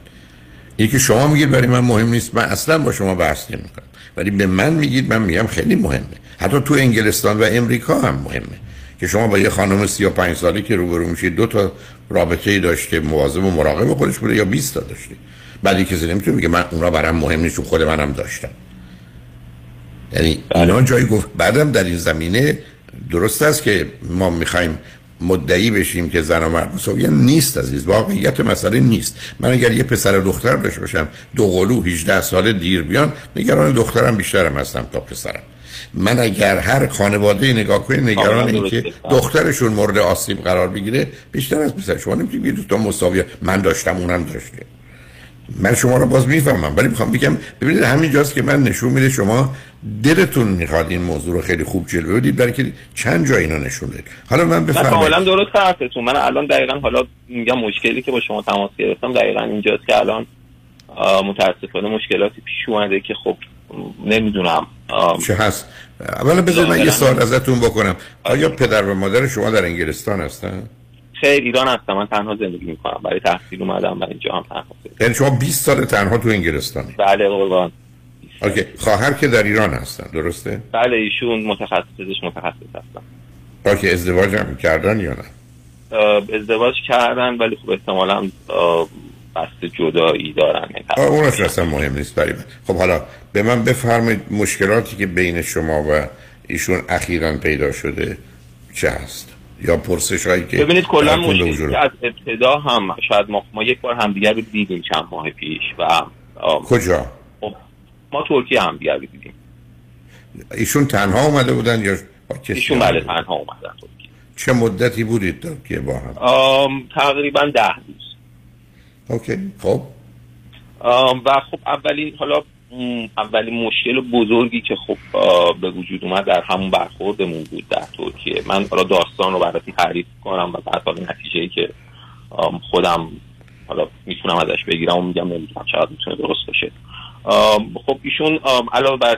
اینی که شما میگید برای من مهم نیست من اصلا با شما بحث نمی‌کنم. ولی به من میگید من میگم خیلی مهمه. حتی تو انگلستان و امریکا هم مهمه که شما با یه خانم 35 ساله که روبرو میشید دو تا رابطه ای داشته مواظب و مراقب خودش بوده یا 20 تا داشته. بعدی کسی نمی‌تونه میگه من اونا برام مهم نیست خود منم داشتم. یعنی اینا جایی گفت بعدم در این زمینه درست است که ما می‌خوایم مدعی بشیم که زن و مرد مساوی نیست عزیز. واقعیت مسئله نیست. من اگر یه پسر دختر داشته باشم دو قلو 18 ساله دیر بیان نگران دخترم بیشترم هستم تا پسرم. من اگر هر خانواده نگاه کنید نگران این که دخترشون مورد آسیب قرار بگیره بیشتر از پسر. شما نمی‌تونید تا مساوی. من داشتم اونم داشته. من شما رو باز می‌فهمم ولی می‌خوام بگم ببینید همینجاست که من نشون میده شما دلتون می‌خواد این موضوع رو خیلی خوب جلوه بدید برای که چند جا اینو نشون دید حالا من بفهمم کاملا درست حرفتون. من الان دقیقا حالا میگم مشکلی که با شما تماس گرفتم دقیقا اینجاست که الان متاسفانه مشکلاتی پیش اومده که خب نمی‌دونم چه هست؟ اولا بذارید من یه سوال ازتون بکنم. آیا پدر و مادر شما در انگلستان هستن؟ خیر ایران هستم. من تنها زندگی می‌کنم. برای تحصیل اومدم و اینجا هم تنها یعنی شما 20 سال تنها تو انگلستانی؟ بله قربان. اوکی. خواهر که در ایران هستن. درسته؟ بله ایشون متخصص متخصص هستن. اوکی. ازدواج هم کردن یا نه؟ ازدواج کردن ولی خب احتمالا قصد جدایی دارن. اونش اصلا مهم نیست. برای من خب حالا به من بفرمایید مشکلاتی که بین شما و ایشون اخیرا پیدا شده چه هست؟ یا پرسش هایی که ببینید کلا مشکلی از ابتدا هم شاید ما, ما یک بار همدیگر رو دیدیم چند ماه پیش و کجا؟ خب ما ترکیه هم دیگر رو دیدیم. ایشون تنها اومده بودن یا ایشون بله تنها اومدن ترکیه. چه مدتی بودید ترکیه با هم؟ تقریبا ده روز. اوکی خب. و خب اولین حالا اولین مشکل بزرگی که خب به وجود اومد در همون برخوردمون بود در ترکیه. من حالا داستان رو برای تعریف کنم و بعد حالا نتیجه که خودم حالا می‌تونم ازش بگیرم و میگم نمی‌دونم چقدر می‌تونه درست باشه. خب ایشون علاوه بر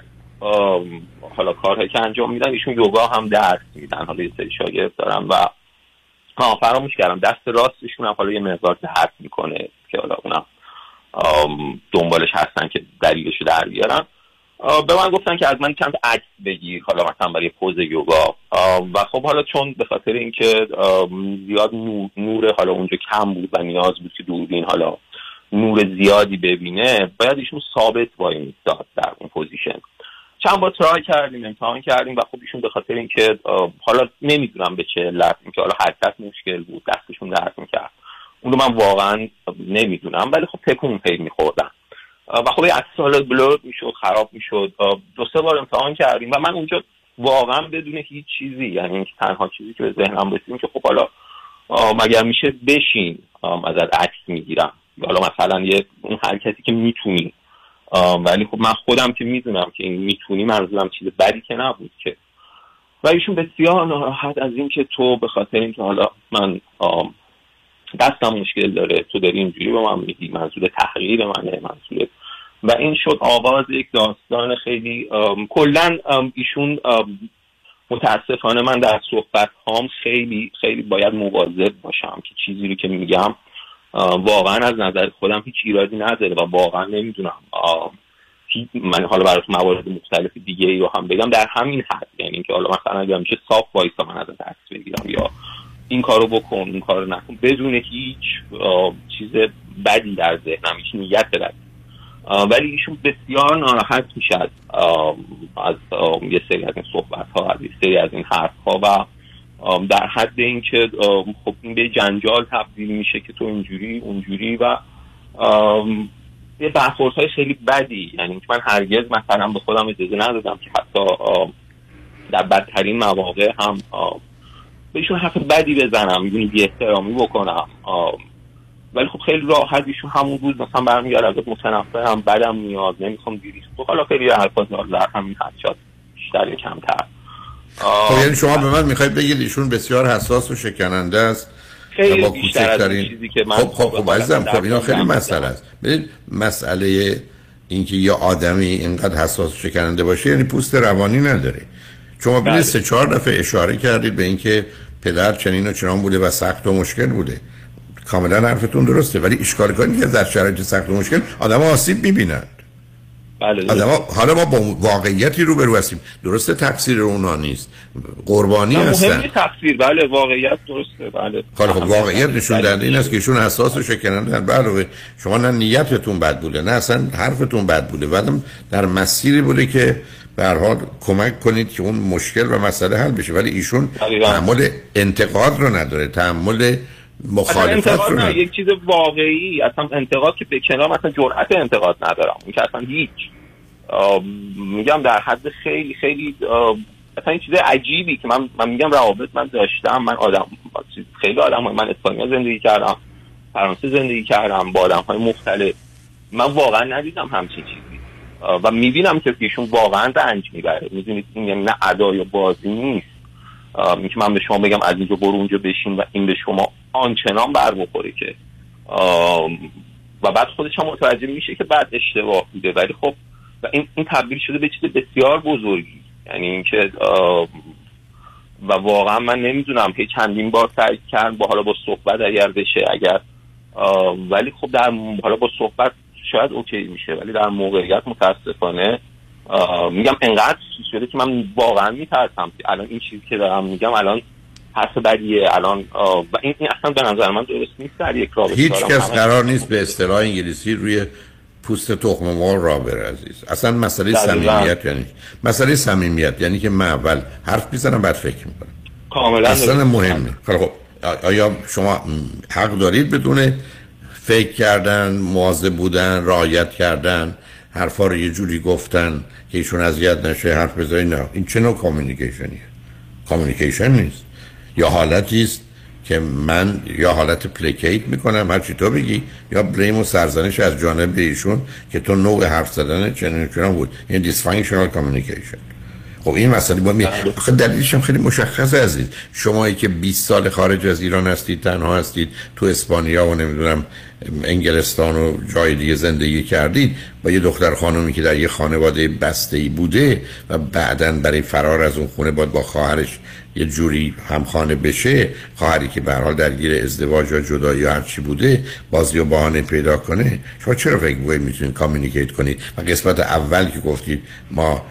حالا کارهایی که انجام میدن ایشون یوگا هم درس میدن. حالا یه سری شاگرد دارم و فراموش کردم. دست راستشون هم حالا یه مقدار درد می‌کنه که حالا اونم دنبالش هستن که دلیلش رو در بیارن. به من گفتن که از من چند عکس بگیر حالا مثلا برای pose یوگا. و خب حالا چون به خاطر اینکه زیاد نور حالا اونجا کم بود و نیاز بود که دوربین حالا نور زیادی ببینه باید ایشون ثابت وای میستاد در اون position. چند بار try کردیم امتحان کردیم و خب ایشون به خاطر اینکه حالا نمی‌دونم به چه علت اینکه حالا حرکت مشکل بود دستشون درد می‌کرد. رو من واقعا نمی‌دونم ولی خب تکون پی میخوردن و خب یه عکس بلور می‌شد خراب می‌شد. دو سه بار امتحان کردیم و من اونجا واقعا بدون هیچ چیزی یعنی تنها چیزی که به ذهنم رسید که خب حالا مگر میشه بشین ازت عکس می‌گیرم. حالا مثلا یه اون حرکتی که می‌تونی. ولی خب من خودم که می‌دونم که این می‌تونی منظورم چیز بدی که نبود که. و ایشون بسیار ناراحت از اینکه تو به خاطر اینکه حالا من دستم مشکل داره. تو داری اینجوری به من میگی. منظور تحقیر منه منظور و این شد آغاز یک داستان خیلی کلا ایشون متاسفانه من در صحبت هام خیلی خیلی باید مواظب باشم که چیزی رو که میگم واقعا از نظر خودم هیچ ایرادی نداره و واقعا نمی‌دونم. من حالا براتون موارد مختلف دیگه ای رو هم بگم. در همین حد یعنی اینکه حالا مثلا اگر میشه صاف وایسا من از دست بگیرم یا این کارو بکن این کارو نکن. بدون هیچ چیز بدی در ذهنم هیچ نیت بدی. ولی ایشون بسیار ناراحت میشه از از یه سری از این صحبت ها از یه سری از این حرف ها و در حد اینکه خب این به جنجال تبدیل میشه که تو اینجوری اونجوری و یه برخورد های خیلی بدی. یعنی من هرگز مثلا به خودم اجازه ندادم که حتی در بدترین مواقع هم بهشون حرف بدی بزنم می‌دونی بی احترامی بکنم. ولی خب خیلی راحت ایشون همون روز مثلا برمیگرد ازت متنفرم بدم میاد نمی‌خوام دیریش خب حالا خیلی حرفا در همین حد شد بیشتر یا کمتر. خب یعنی شما به من می‌خواید بگید ایشون بسیار حساس و شکننده است خیلی با بیشتر از چیزی که من خب خب خب عزیزم خب اینا خیلی مسئله است. ببین مسئله اینکه یه آدمی اینقدر حساس و شکننده باشه یعنی پوست روانی نداره. شما ببینید سه چهار دفعه اشاره کردید به اینکه پدر چنین و چنان بوده و سخت و مشکل بوده. کاملا حرفتون درسته ولی اشکال کنید که در شرایط سخت و مشکل آدم آسیب می‌بینند بله آدم حالا ما با واقعیتی رو برو هستیم. درسته تقصیر اونا نیست. قربانی هستن. مهم تقصیر. بله واقعیت درسته. بله. خب واقعیت نشون دهنده این است که ایشون حساس و شکننده بله شما نه نیتتون بد بوده نه اصلا حرفتون بد بوده. بعدم در مسیری بوده که به هر حال کمک کنید که اون مشکل و مسئله حل بشه. ولی ایشون تحمل انتقاد رو نداره تحمل مخالفت رو نداره. یک چیز واقعی اصلا انتقاد که به کنار مثلا جرأت انتقاد ندارم. این که اصلا هیچ. میگم در حد خیلی خیلی اصلا این چیز عجیبی که من من میگم روابط من داشتم. من آدم خیلی آدم من اسپانیا زندگی کردم فرانسه زندگی کردم با آدم های مختلف. من واقعا ندیدم همچین چیزی. و می‌بینم که ایشون واقعا رنج می‌بره. می‌دونید این یعنی نه ادا یا بازی نیست. که من به شما بگم از اینجا برو اونجا بشین و این به شما آنچنان بر بخوره که. و بعد خودش هم متوجه میشه که بعد اشتباه بوده. ولی خب و این, این تبدیل شده به چیز بسیار بزرگی. یعنی اینکه و واقعا من نمی‌دونم که چندین بار سعی کرد با حالا با صحبت اگر بشه اگر ولی خب در حالا با صحبت شاید اوکی میشه ولی در موقعیت متاسفانه میگم انقدر شده که من واقعا میترسم. الان این چیزی که دارم میگم الان حرف بدیه الان و این, این اصلا به نظر من درست نیست. در یک رابطه هیچ کس قرار نیست به اصطلاح انگلیسی روی پوست تخم مرغ را بره عزیز اصلا مسئله صمیمیت یعنی مسئله صمیمیت یعنی که من اول حرف می‌زنم بعد فکر می‌کنم. کاملا اصلا مهمه. خب آیا شما حق دارید بدون فکر کردن مواظب بودن رعایت کردن حرفا رو یه جوری گفتن که ایشون اذیت نشه حرف بزنی نه. این چه نوع communication یه communication نیست. یا حالتی است که من یا حالت placate می‌کنم هر چی تو بگی یا blame و سرزنش از جانب ایشون که تو نوع حرف زدن چنین چنان بود. این dysfunctional communication خب این مسئله با می بله. آخه دلیلش هم خیلی مشخصه عزیز شمایی که 20 سال خارج از ایران هستید تنها هستید تو اسپانیا و نمی‌دونم انگلستان و جای دیگه زندگی کردید با یه دختر خانمی که در یه خانواده بسته ای بوده و بعدا برای فرار از اون خونه باید با خواهرش یه جوری همخانه بشه خواهری که به حال درگیر ازدواج یا جدایی یا هر چی بوده بازی و بهانه پیدا کنه. شما چرا فکر می‌کنید می‌تونید کامیونیکیت کنید؟ و قسمت اول که گفتید ما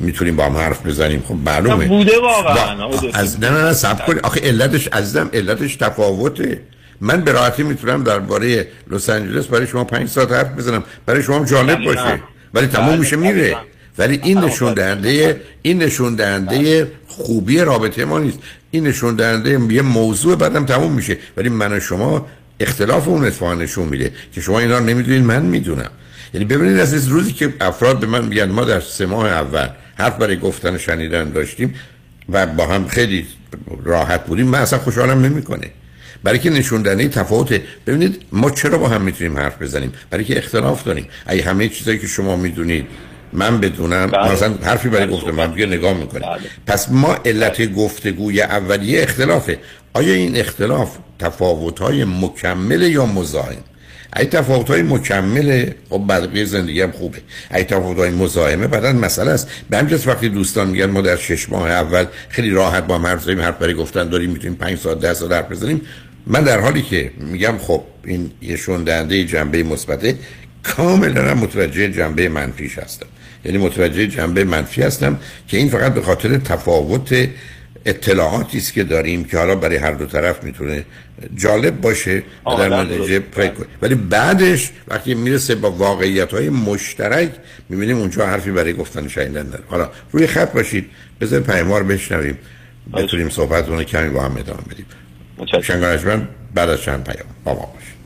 می‌تونیم با هم حرف بزنیم خب معلومه. بوده واقعا از نه نه نه سب کنید. آخه علتش عزیزم علتش تفاوته. من به راحتی می‌تونم درباره لس آنجلس برای شما پنج ساعت حرف بزنم. برای شما جالب باشه. ولی تموم میشه میره. ولی این نشون دهنده این نشون دهنده خوبی رابطه ما نیست. این نشون دهنده یه موضوع بعدم تموم میشه. ولی من و شما اختلاف اون اتفاقا نشون میده که شما اینا رو نمی‌دونید من می‌دونم. یعنی ببینید از روزی که افراد به من میگن ما در سه ماه اول حرف برای گفتن و شنیدن داشتیم و با هم خیلی راحت بودیم من اصلا خوشحالم نمی‌کنه. برای که نشون دهنده تفاوته. ببینید ما چرا با هم می‌تونیم حرف بزنیم؟ برای که اختلاف داریم. اگه همه چیزایی که شما می‌دونید من بدونم بله. مثلا حرفی برای گفتم من دیگه نگاه می‌کنم. بله. پس ما علت گفتگوی اولیه اختلافه. آیا این اختلاف تفاوت های مکمل یا مزاحم؟ ای تفاوت های مکمله خب بقیه زندگی هم خوبه. ای تفاوت های مزاحمه بعدا مسئله است. به همجاز وقتی دوستان میگن ما در شش ماه اول خیلی راحت با هم حرف زدیم حرف برای گفتن داریم می‌تونیم 5 ساعت 10 ساعت حرف بزنیم. من در حالی که میگم خب این یه شوندنده جنبه مثبته کاملا متوجه جنبه منفیش هستم. یعنی متوجه جنبه منفی هستم که این فقط به خاطر تفاوت اطلاعاتی است که داریم که حالا برای هر دو طرف می‌تونه جالب باشه و در نتیجه فکر ولی بعدش وقتی می‌رسه با واقعیت های مشترک می‌بینیم اونجا حرفی برای گفتن شنیدن داره حالا روی خط باشید. بذار پیمار بشنویم. بتونیم صحبتونه کمی با هم ادامه بدیم. شنگانشمن بعد از چند پیام. با ما باشید.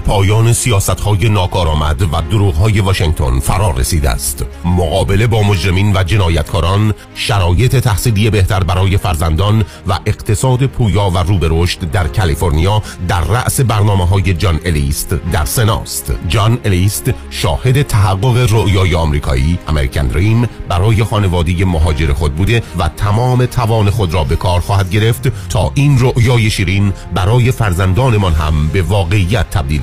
پایان سیاست های ناکارآمد و دروغ های واشنگتن فرار رسیده است. مقابله با مجرمین و جنایتکاران شرایط تحصیلی بهتر برای فرزندان و اقتصاد پویا و رو به رشد در کالیفرنیا در رأس برنامه های جان الیست در سناست. جان الیست شاهد تحقق رؤیای آمریکایی امریکن دریم برای خانواده مهاجر خود بوده و تمام توان خود را به کار خواهد گرفت تا این رؤیای شیرین برای فرزندانمان هم به واقعیت تبدیل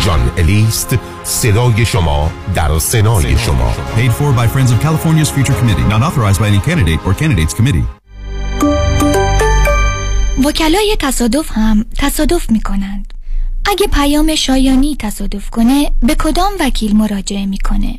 جان الیست صدای شما در سنای شما Paid for by Friends of California's Future Committee. Not authorized by any candidate or candidates committee. وکلای تصادف هم تصادف می کنند. اگه پیام شایانی تصادف کنه به کدام وکیل مراجعه می‌کنه؟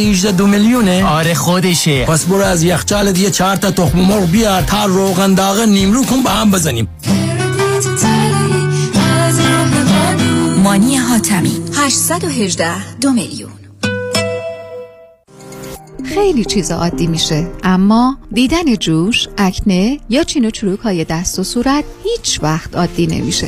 818 دو میلیونه. آره خودشه. پس برو از یخچالت یه چهار تا تخم مرغ بیار تا روغن داغ نیمرو کن با هم بزنیم. مانی حاتمی 818 دو میلیون. خیلی چیز عادی میشه اما دیدن جوش، اکنه یا چین و چروک های دست و صورت هیچ وقت عادی نمیشه.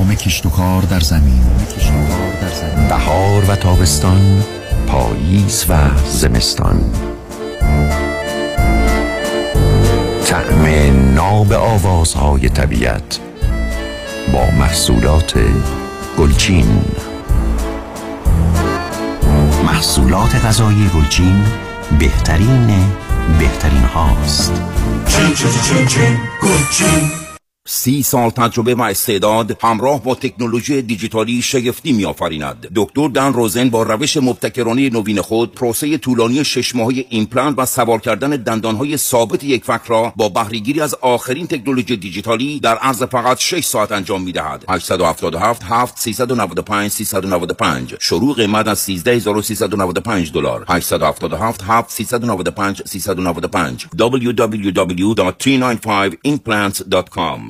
تداوم کشت و کار در زمین. بهار و تابستان پاییز و زمستان. طعم ناب آوازهای طبیعت با محصولات گلچین. محصولات غذایی گلچین بهترین بهترین هاست. چین چین چین چین گلچین. سی سال تجربه و استعداد همراه با تکنولوژی دیجیتالی شگفتی میآفریند. دکتر دن روزن با روش مبتکرانه نوین خود پروسه طولانی شش ماهه ایمپلنت و سوار کردن دندانهای ثابت یک فک را با بهرهگیری از آخرین تکنولوژی دیجیتالی در عرض فقط 6 ساعت انجام می‌دهد. 877 7 395 395 شروع قیمت از 13395 دلار. 877 7 395 395 www.395implants.com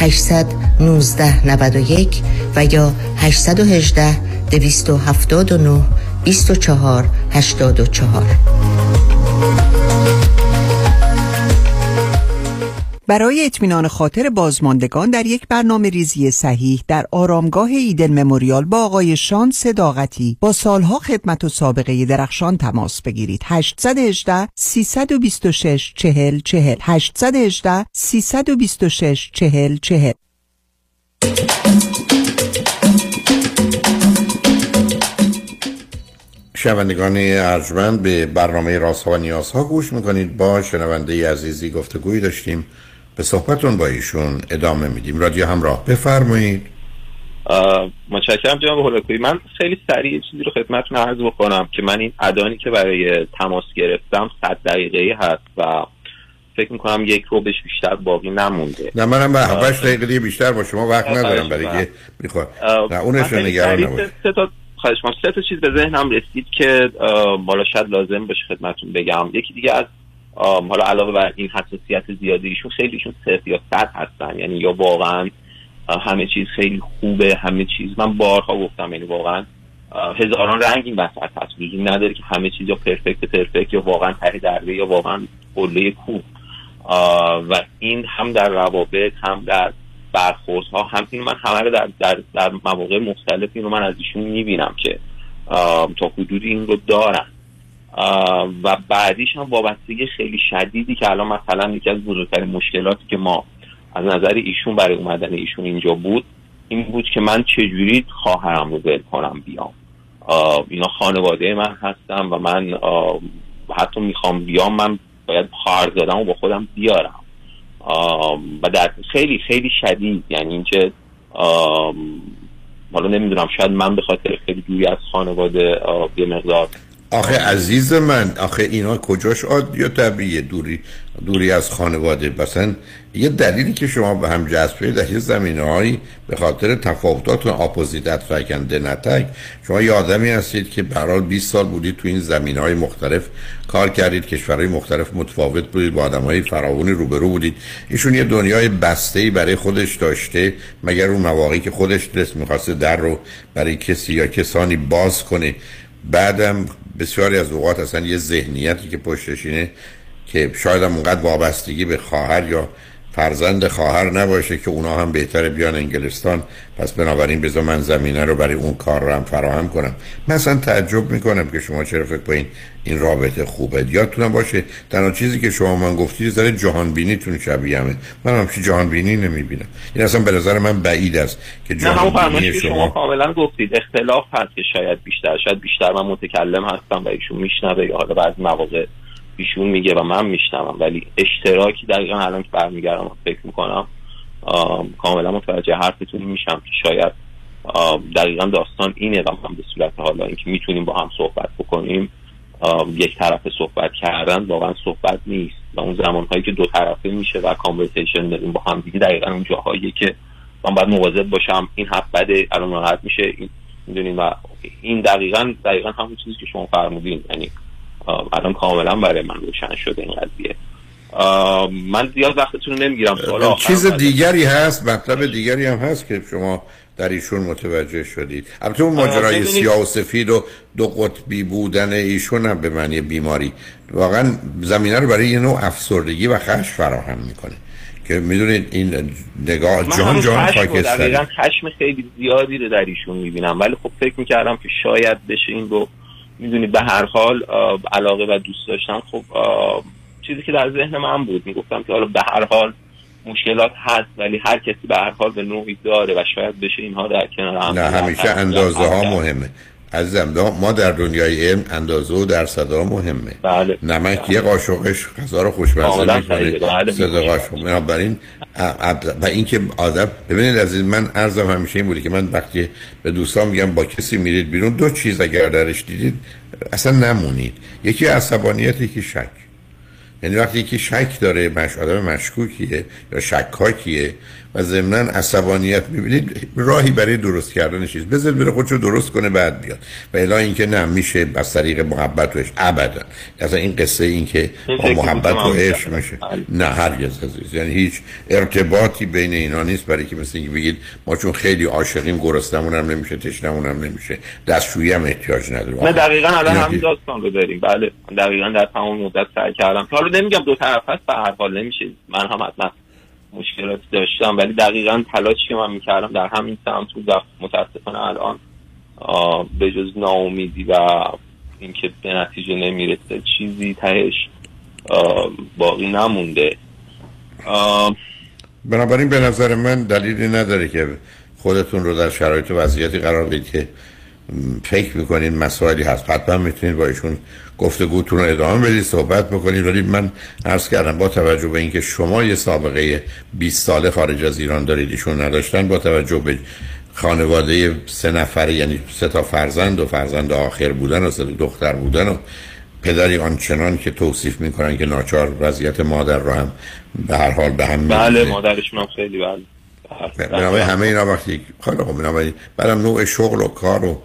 819 91 و یا 818 279 24 84 برای اطمینان خاطر بازماندگان در یک برنامه ریزی صحیح در آرامگاه ایدن مموریال با آقای شان صداقتی با سالها خدمت و سابقه درخشان تماس بگیرید. 818 326 40 40 818 326 40 40 شنوندگان ارجمند به برنامه راست و نیاز ها گوش می‌کنید. با شنونده عزیزی گفتگوی داشتیم. به صحبتون با ایشون ادامه میدیم. رادیو همراه. بفرمایید. متشکرم جناب هولکوی من خیلی سریع چیزی رو خدمتتون عرض بکنم که من این ادانی که برای تماس گرفتم 100 دقیقه هست و فکر می‌کنم یک رو بهش بیشتر باقی نمونده. نه منم به 8 دقیقه بیشتر با شما وقت ندارم برای که می‌خواد نه اونش رو نگران نباشید. خواهش سه تا چیز به ذهنم رسید که بالا شاید لازم باشه خدمتتون بگم. یکی دیگه از حالا علاوه بر این حساسیت زیادی ایشون خیلیشون صفر یا صد هستن. یعنی یا واقعا همه چیز خیلی خوبه همه چیز. من بارها گفتم یعنی واقعا هزاران رنگ این وسط هست. لزوم نداره که همه چیز یا پرفکت پرفکت یا واقعا ته درده یا واقعا قله کوه. و این هم در روابط هم در برخورد ها هم این من همه در, در, در مواقع مختلف این رو من از ایشون می‌بینم که تا حدودی این رو دارن. و بعدیش هم وابستگی خیلی شدیدی که الان مثلا یکی از بزرگترین مشکلاتی که ما از نظر ایشون برای اومدن ایشون اینجا بود این بود که من چجوری خواهرم رو ول کنم بیام. اینا خانواده من هستم و من حتی می‌خوام بیام من باید خواهر زادم رو با خودم بیارم. و در خیلی خیلی شدید. یعنی اینکه حالا نمی‌دونم شاید من به خاطر خیلی دوری از خانواده یه مقدار آخه عزیز من آخه اینا کجاش عادی یا طبیعیه؟ دوری دوری از خانواده. مثلا یه دلیلی که شما به هم جذب در یه زمینه هایی به خاطر تفاوتات و اپوزیت فکنده نتک. شما یه آدمی هستید که برای 20 سال بودید تو این زمینه های مختلف کار کردید کشورهای مختلف متفاوت بودید با آدم های فراونی روبرو بودید. ایشون یه دنیای بسته ای برای خودش داشته مگر اون مواقعی که خودش دست می‌خواسته در رو برای کسی یا کسانی باز کنه. بعدم بسیاری از اوقات اصلا یه ذهنیتی که پشتشینه که شاید هم اونقدر وابستگی به خواهر یا فرزند خواهر نباشه که اونا هم بهتره بیان انگلستان. پس بنابراین بذار من زمینه رو برای اون کار رو هم فراهم کنم. مثلا تعجب می‌کنم که شما چرا فکر این این رابطه خوبه. یادتونم باشه تنها چیزی که شما من گفتید زره جهان بینیتون شبیه همه. من همچی جهان بینی نمی‌بینم. این اصلا به نظر من بعید است که جهان بینی شما, شما کاملا گفتید. اختلاف هست که شاید بیشتر. شاید بیشتر من متکلم هستم و ایشون میشنوه یا حالا بعض مواقع ایشون میگه و من میشنوم. ولی اشتراکی دقیقا الان که برمیگردم فکر می‌کنم کاملا متوجه حرفتون میشم که شاید دقیقا داستان اینه و من به صورت حالا اینکه می‌تونیم با هم صحبت بکنیم یک طرف صحبت کردن واقعا صحبت نیست. و اون زمان هایی که دو طرفه میشه و کانورسیشن داریم با هم دیگه دقیقا اون جاهایی که من باید مواظب باشم. این حرف بده الان راحت میشه. این و این دقیقا دقیقا همون چیزی که شما فرمودین. یعنی الان کاملا برای من روشن شده این قضیه. من زیاد وقتتون رو نمی‌گیرم. چیز دیگری هست مطلب دیگری هم هست که شما در ایشون متوجه شدید. البته اون ماجرای سیاه و سفید و دو قطبی بودن ایشون هم به معنی بیماری. واقعا زمینه رو برای یه نوع افسردگی و خش فراهم می‌کنه. که می‌دونید این نگاه جان جان خاکستری خشم خیلی زیادی رو در ایشون می‌بینم. ولی خب فکر می‌کردم که شاید بشه این رو می‌دونید به هر حال علاقه و دوست داشتن خب چیزی که در ذهن من بود. می‌گفتم که حالا به هر حال مشکلات هست ولی هر کسی به هر حال به نوعی داره و شاید بشه اینها در کنار هم. نه همیشه اندازه ها مهمه. عزیزم ما در دنیای علم اندازه و درصد ها مهمه. بله. نمک یه قاشقش غذا رو خوشمزه می‌کنه. بله. صد قاشق. بنابراین و اینکه آدم ببینید از من ارزم همیشه این بوده که من وقتی به دوستان میگم با کسی میرید بیرون دو چیز اگر درش دیدید اصلا نمونید. یکی عصبانیت یکی شک. یعنی وقتی یکی شک داره مش آدم مشکوکیه یا شکاکیه و ضمنا عصبانیت می‌بینید راهی برای درست کردن چیز. بذارید بره خودشو درست کنه بعد بیاد. و الا اینکه نه میشه از طریق محبت وش ابدا. اصلا این قصه این که با محبت و عشق میشه. نه هرگز عزیز. یعنی هیچ ارتباطی بین اینا نیست برای که مثل اینکه بگید ما چون خیلی عاشقیم گرسنمون هم نمیشه تشنمون هم نمیشه. دستشویی هم احتیاج نداره نه دقیقا الان همین داستان رو داریم. بله دقیقا در تمام مدت سعی کردم. حالا نمیگم دو طرف هست به هر حال نمیشه. من هم حتما مشکلات داشتم ولی دقیقا تلاشی که من می‌کردم در همین سمت بود. و متاسفانه الان به جز ناامیدی و اینکه به نتیجه نمی‌رسه چیزی تهش باقی نمونده. بنابراین به نظر من دلیلی نداره که خودتون رو در شرایط وضعیتی قرار بدید که فکر می‌کنین مسائلی هست. حتما می‌تونید با ایشون گفتگوتون رو ادامه بدید صحبت بکنید ولی من عرض کردم با توجه به اینکه شما یه سابقه 20 ساله خارج از ایران دارید ایشون نداشتن با توجه به خانواده سه نفره یعنی سه تا فرزند و فرزند آخر بودن و سه دختر بودن و پدری آنچنان که توصیف می‌کنن که ناچار وضعیت مادر رو هم به هر حال به هم بله مادرشون هم خیلی بله. بنابراین همه اینا وقتی خیلی خوب بنابراین برام نوع شغل و کار و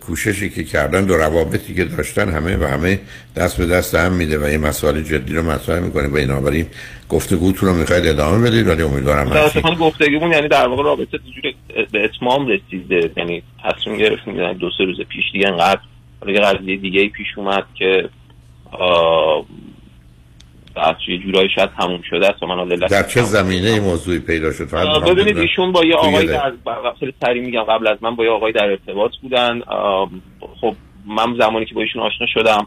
کوششی که کردن و روابطی که داشتن همه و همه دست به دست هم میده و این مسائل جدی رو مطرح می‌کنه. و بنابراین گفتگوتون رو می‌خواید ادامه بدید ولی امیدوارم متاسفانه گفتگومون یعنی در واقع رابطه جوری به اتمام رسیده. یعنی تصمیم گرفتیم دو سه روز پیش دیگه انقدر یه قضیه دیگه پیش اومد که از یه جورایی شاید تموم شده است و من در چه زمینه این موضوعی پیدا شد؟ ببینید ایشون با یه آقای در خیلی سریع میگم قبل از من با یه آقای در ارتباط بودن. خب من زمانی که با ایشون آشنا شدم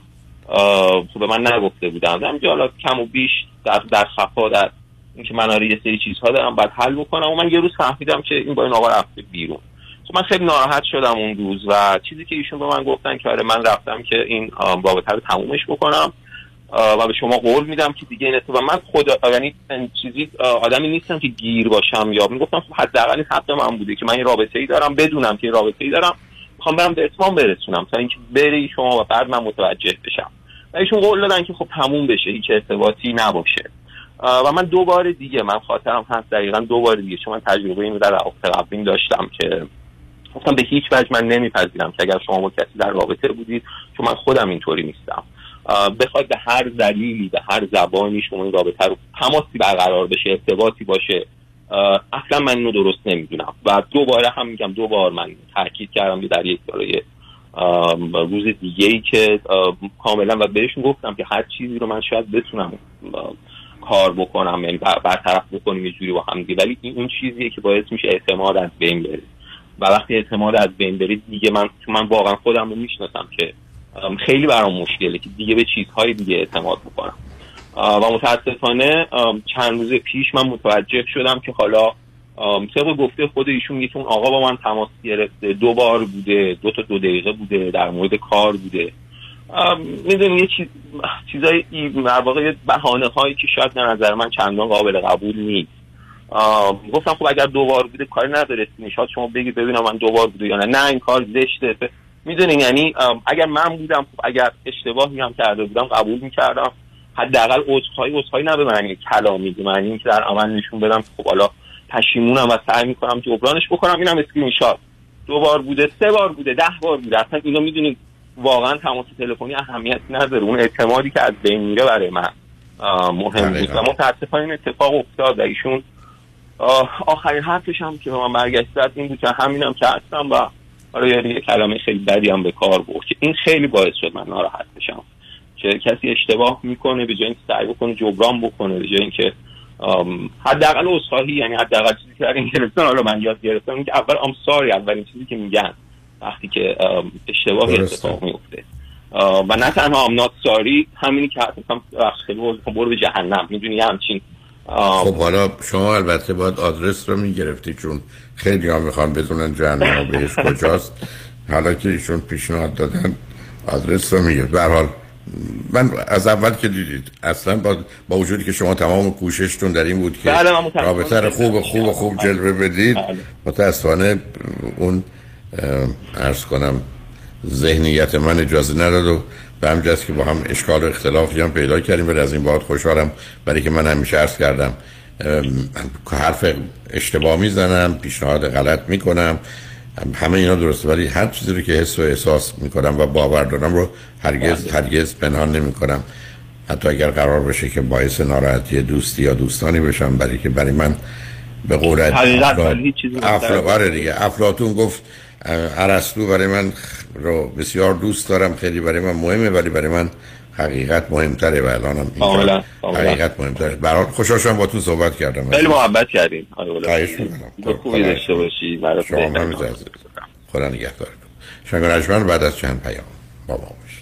خب به من نگفته بودم همینجا حالا کم و بیش در در خفا در اینکه من آره یه سری چیزها دارم بعد حل بکنم. و من یه روز فهمیدم که این با این آقا رفته بیرون. خب من خیلی ناراحت شدم اون روز و چیزی که ایشون به من گفتن که آره من رفتم که این رابطه رو تمومش بکنم. و به شما قول میدم که دیگه این و من خود یعنی چیزی آدمی نیستم که گیر باشم یا می‌گفتم خب حداقل این حق من بوده که من این رابطه ای دارم بدونم که این رابطه ای دارم. می‌خوام برم به اتمام برسونم تا اینکه بری شما و بعد من متوجه بشم. و ایشون قول دادن که خب تموم بشه هیچ ارتباطی نباشه. و من دو بار دیگه من خاطرم هست دقیقا دو بار دیگه من تجربه اینو در رابطه داشتم که گفتم به هیچ وجه من نمیپذیرم که اگر شما با کسی در رابطه بودید چون من خودم اینطوری نیستم. بخواد به هر دلیلی به هر زبانی شما این رابطه رو تماسی برقرار بشه ارتباطی باشه اصلا من اینو درست نمی‌دونم. و دوباره هم میگم دو بار من تاکید کردم در یک برای روز دیگه ای که کاملا و بهشون گفتم که هر چیزی رو من شاید بتونم کار بکنم یعنی برطرف بکنیم یه جوری با هم دیگه. ولی این چیزیه که باعث میشه اعتماد از بین بره. و وقتی اعتماد از بین برید دیگه من من واقعا خودم رو می‌شناسم که خیلی برام مشکله که دیگه به چیزهای دیگه اعتماد بکنم. و متاسفانه چند روز پیش من متوجه شدم که حالا طبق گفته خود ایشون میگه اون آقا با من تماس گرفته. دو بار بوده دو تا دو دقیقه بوده در مورد کار بوده. می‌دونی یه چیز چیزای در واقع بهانه هایی که شاید به نظر من چندان قابل قبول نیست. گفتم خب اگر دو بار بوده کاری نداره. شاید شما بگید ببینم من دو بار بوده یا نه. نه این کار زشته. می‌دونین یعنی اگر من بودم خب اگر اشتباهی هم کرده بودم قبول می‌کردم. حداقل عذرخواهی عذرخواهی نه به معنی کلامی به معنی اینکه در عمل نشون بدم خب حالا پشیمونم و سعی می‌کنم جبرانش بکنم. اینم اسکرین شات دو بار بوده سه بار بوده ده بار بوده. اصلا اینو می‌دونید واقعا تماس تلفنی اهمیتی نداره. اون اعتمادی که از بین میره برای من مهم بود و متاسفانه این اتفاق افتاد و ایشون آخرین حرفش هم که به من برگشت این بود که همینم که هستم و آره یعنی یه کلمه خیلی بدی هم به کار برد که این خیلی باعث شد من ناراحت بشم. که کسی اشتباه می‌کنه به جای اینکه سعی بکنه جبران بکنه به جای اینکه حداقل اصحاحی یعنی حداقل چیزی که در انگلستان حالا من یاد گرفتم اینکه اول ام ساری اولین چیزی که میگن وقتی که اشتباهی اتفاق میفته و نه تنها ام نات ساری همینی که مثلا خیلی برو به جهنم. می‌دونی همچین خب حالا شما البته باید آدرس رو می‌گرفتی چون خیلی ها می‌خوان بدونن جهنم بهش کجاست. حالا که ایشون پیشنهاد دادن آدرس رو میگه به حال من از اول که دیدید اصلا با, با وجودی که شما تمام کوششتون در این بود که رابطه خوب خوب خوب جلوه بدید بله. متاسفانه اون ارز کنم ذهنیت من اجازه نداد و به همجاز که با هم اشکال و اختلافی هم پیدا کردیم ولی از این بعد خوشحالم برای که من همیشه عرض کردم حرف اشتباه می‌زنم پیشنهاد غلط می‌کنم همه اینا درسته ولی هر چیزی رو که حس و احساس می‌کنم و باور دارم رو هرگز هرگز پنهان نمی‌کنم. حتی اگر قرار بشه که باعث ناراحتی دوستی یا دوستانی بشم برای که برای من به قول افلا... آره دیگه افلاتون گفت ارسطو برای من رو بسیار دوست دارم. خیلی برای من مهمه ولی برای من حقیقت مهمتره و الانم حقیقت مهمتره. برای خوشحال شدم با تو صحبت کردم. خیلی محبت کردیم می‌کنم. خوبی داشته باشی. هم خدا نگهدار. شنگ بعد از چند پیام با ما باشید.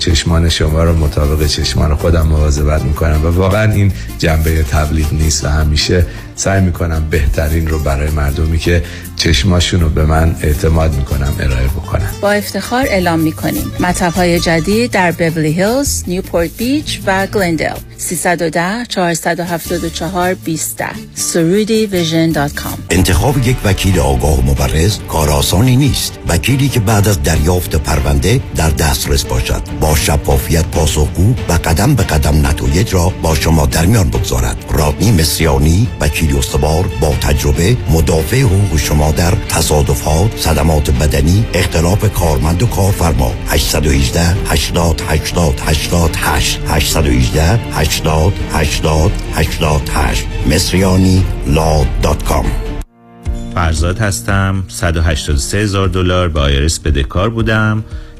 چشمان شما رو مطابق چشمان خودم مواظبت می‌کنم و واقعا این جنبه تبلیغ نیست و همیشه سعی می‌کنم بهترین رو برای مردمی که چشماشون رو به من اعتماد می‌کنم ارائه بکنم با افتخار اعلام می‌کنیم. مطب های جدید در بورلی هیلز، نیوپورت بیچ و گلندل 310 474 20 سرودی Vision dot com. انتخاب یک وکیل آگاه و مبرز کار آسانی نیست. وکیلی که بعد از دریافت پرونده در دسترس باشد. با شفافیت پاسخگو و قدم به قدم نتایج را با شما در میان بگذارد. رادنی مصریانی وکیل استوار با تجربه مدافع حقوق شما در تصادفات صدمات بدنی اختلاف کارمند و کارفرما. 818 80 80 88 818 80 80 88 مصریانی Law dot com. فرزاد هستم. 183 هزار دلار به IRS بدهکار بودم.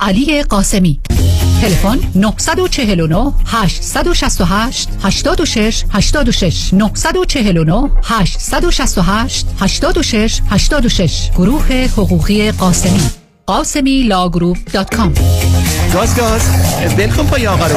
علی قاسمی. تلفن 949 868 86 86 949 868 86 86 گروه حقوقی قاسمی. قاسمی Law Group dot com. گاز گاز. بلکن پای آقا رو.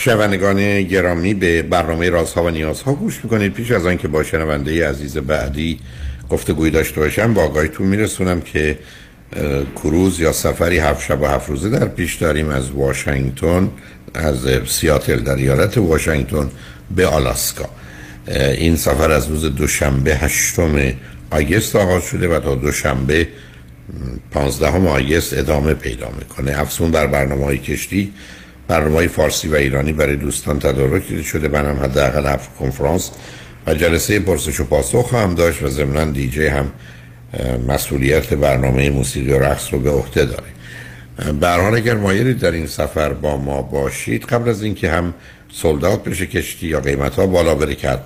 شنوندگان گرامی به برنامه رازها و نیازها گوش می‌کنید. پیش از آنکه با شنونده عزیز بعدی گفتگوی داشته باشم با آگاهیتون میرسونم که کروز یا سفری هفت شب و هفت روزه در پیش داریم از واشنگتن از سیاتل در ایالت واشنگتن به آلاسکا. این سفر از روز دوشنبه هشتم آگست آغاز شده و تا دوشنبه 15 آگست ادامه پیدا می‌کنه. افزون بر برنامه های کشتی برنامه فارسی و ایرانی برای دوستان تدارک دیده شده. منم حداقل هفت کنفرانس و جلسه پرسش و پاسخ هم داشت و ضمنا دیجی هم مسئولیت برنامه موسیقی و رقص رو به عهده داره. اه، به هر حال اگر مایلید در این سفر با ما باشید قبل از اینکه هم سولدات بشه کشتی یا قیمت ها بالا بره که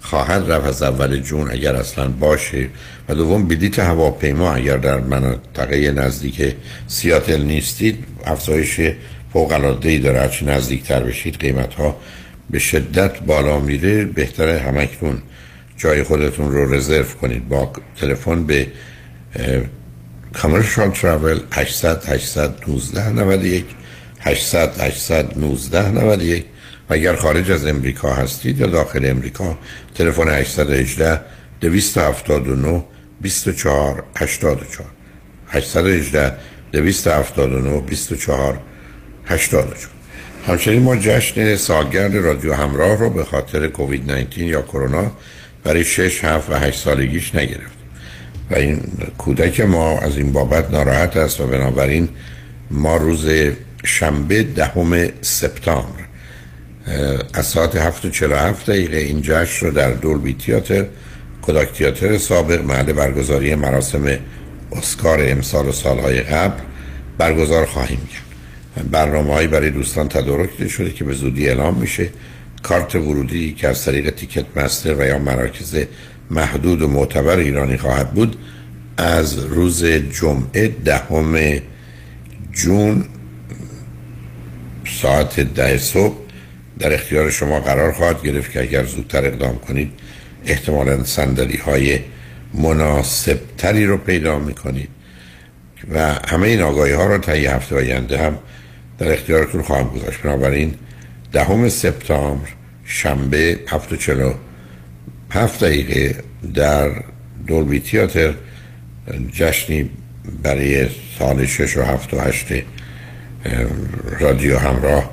خواهد رفت. از اول جون اگر اصلا باشه و دوم بلیت هواپیما اگر در مناطقه نزدیک سیاتل نیستید افزایش فوق العاده ای داره هرچی نزدیکتر بشید قیمت ها به شدت بالا میره. بهتره همکنون جای خودتون رو رزرو کنید با تلفن به کامرشال ترافل 800 819 91 800 819 91 و اگر خارج از امریکا هستید یا داخل امریکا تلفن 818 279 24 84 818 279 24 84 همچنین ما جشن سالگرد رادیو همراه رو به خاطر کووید 19 یا کرونا برای 6 7 و 8 سالگیش نگرفتیم. و این کودک ما از این بابت ناراحت است و بنابراین ما روز شنبه دهم سپتامبر از ساعت 7 و 47 دقیقه این جشن رو در دولبی تیاتر کودک تیاتر سابق محل برگزاری مراسم اسکار امسال و سالهای قبل برگزار خواهیم کرد. برنامه برای دوستان تدارک شده که به زودی اعلام میشه. کارت ورودی که از طریق تیکت مستر و یا مراکز محدود و معتبر ایرانی خواهد بود از روز جمعه دهم جون ساعت ده صبح در اختیار شما قرار خواهد گرفت که اگر زودتر اقدام کنید احتمالا صندلی های مناسب تری رو پیدا می‌کنید. و همه این آگاهی ها رو تا یه هفته آینده هم در اختیارتون خواهم گذاشت. بنابراین دهم سپتامبر شنبه هفت و چلو هفت دقیقه در دولبی تیاتر جشنی برای سال شش و هفت و هشت رادیو همراه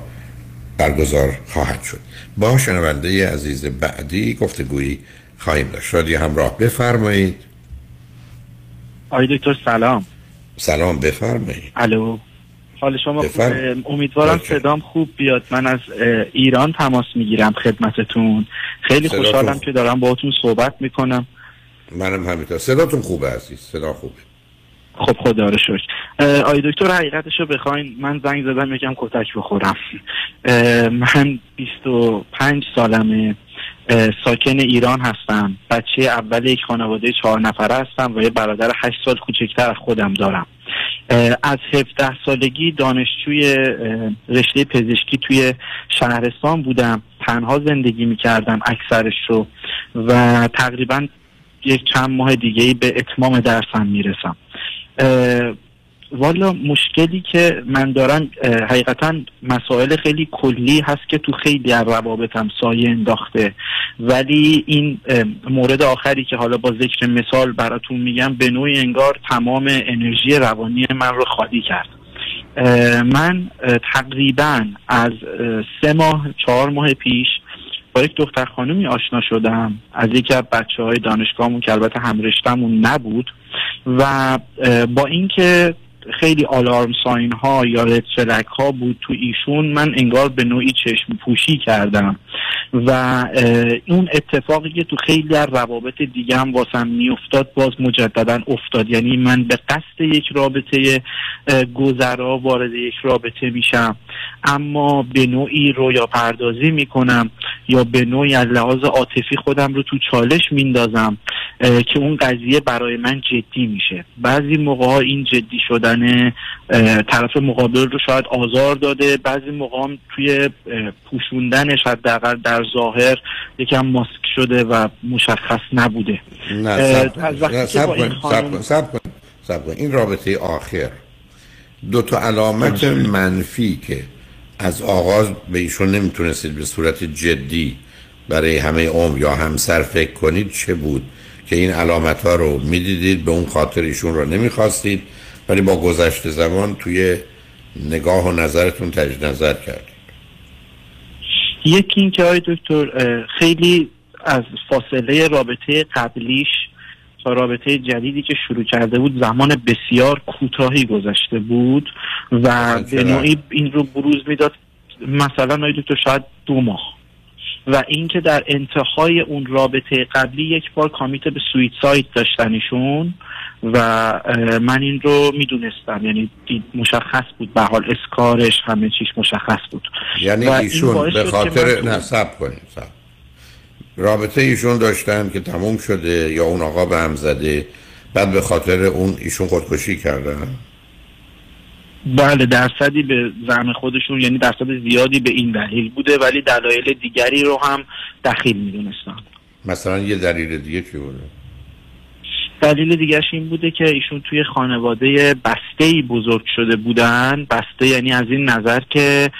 برگزار خواهد شد. با شنونده عزیز بعدی گفتگویی خواهیم داشت. رادیو همراه بفرمایید. آقای دکتر سلام. سلام بفرمایید. الو. حال شما؟ امیدوارم صدام خوب بیاد. من از ایران تماس می‌گیرم خدمتتون. خیلی خوشحالم خوب. که دارم باهاتون صحبت می‌کنم. منم همینطور. صداتون خوبه عزیز؟ صدا خوبه. خب خدا رو شکر. آقای دکتر حقیقتش رو بخواین. من زنگ زدم یکم کتک بخورم. من 25 سالمه. ساکن ایران هستم. بچه اول یک خانواده چهار نفره هستم و یه برادر هشت سال کوچکتر از خودم دارم. از 17 سالگی دانشجوی رشته پزشکی توی شهرستان بودم. تنها زندگی می‌کردم اکثرش رو و تقریبا یک چند ماه دیگه به اتمام درسم می‌رسم. والا مشکلی که من دارم حقیقتا مسائل خیلی کلی هست که تو خیلی از روابطم سایه انداخته. ولی این مورد آخری که حالا با ذکر مثال براتون میگم به نوعی انگار تمام انرژی روانی من رو خالی کرد. من تقریبا از سه ماه چهار ماه پیش با یک دختر خانومی آشنا شدم. از یکی از بچه های دانشگاهمون که البته همرشتمون نبود. و با اینکه خیلی آلارم ساین ها یا رد فلگ ها بود تو ایشون من انگار به نوعی چشم پوشی کردم. و اون اتفاقی که تو خیلی از روابط دیگه هم واسم میافتاد باز مجددا افتاد. یعنی من به قصد یک رابطه گذرا وارد یک رابطه میشم. اما به نوعی رویا پردازی می‌کنم یا به نوعی از لحاظ عاطفی خودم رو تو چالش میندازم که اون قضیه برای من جدی میشه. بعضی موقع ها این جدی شدن اه، طرف مقابل رو شاید آزار داده. بعضی موقع هم توی پوشوندنش حداقل در ظاهر یکم ماسک شده و مشخص نبوده. نه سب سب سب کن این رابطه آخر. دو تا علامت منفی که از آغاز به ایشون نمی‌تونستید به صورت جدی برای همه عمر یا همسر فکر کنید چه بود که این علامت ها رو می‌دیدید به اون خاطر ایشون رو نمی‌خواستید. ولی با گذشت زمان توی نگاه و نظرتون تجدید نظر کرد یکی این که آقای دکتر خیلی از فاصله رابطه قبلیش تا رابطه جدیدی که شروع کرده بود زمان بسیار کوتاهی گذشته بود و به؟ نوعی این رو بروز می‌داد. مثلا آقای دکتر شاید دو ماه. و اینکه در انتهای اون رابطه قبلی یک بار کامیت به سویت سایت داشتن ایشون. و من این رو می‌دونستم. یعنی مشخص بود. به حال اسکارش همه چیش مشخص بود. یعنی ایشون به خاطر نه سب کنید سب رابطه ایشون داشتن که تموم شده یا اون آقا به هم زده بعد به خاطر اون ایشون خودکشی کردن؟ بله درصدی به زعم خودشون یعنی درصد زیادی به این دلیل بوده ولی دلایل دیگری رو هم دخیل می‌دونستن مثلا یه دلیل دیگه چی بوده؟ دلیل دیگرش این بوده که ایشون توی خانواده بسته ای بزرگ شده بودن. بسته یعنی از این نظر که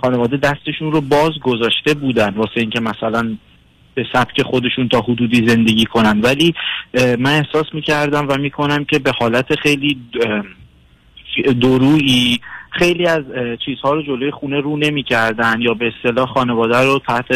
خانواده دستشون رو باز گذاشته بودن واسه اینکه مثلا به سبک خودشون تا حدودی زندگی کنن. ولی من احساس می‌کردم و می‌کنم که به حالت خیلی اه، درویی خیلی از چیزها رو جلوی خونه رو نمی‌کردن یا به اصطلاح خانواده رو تحت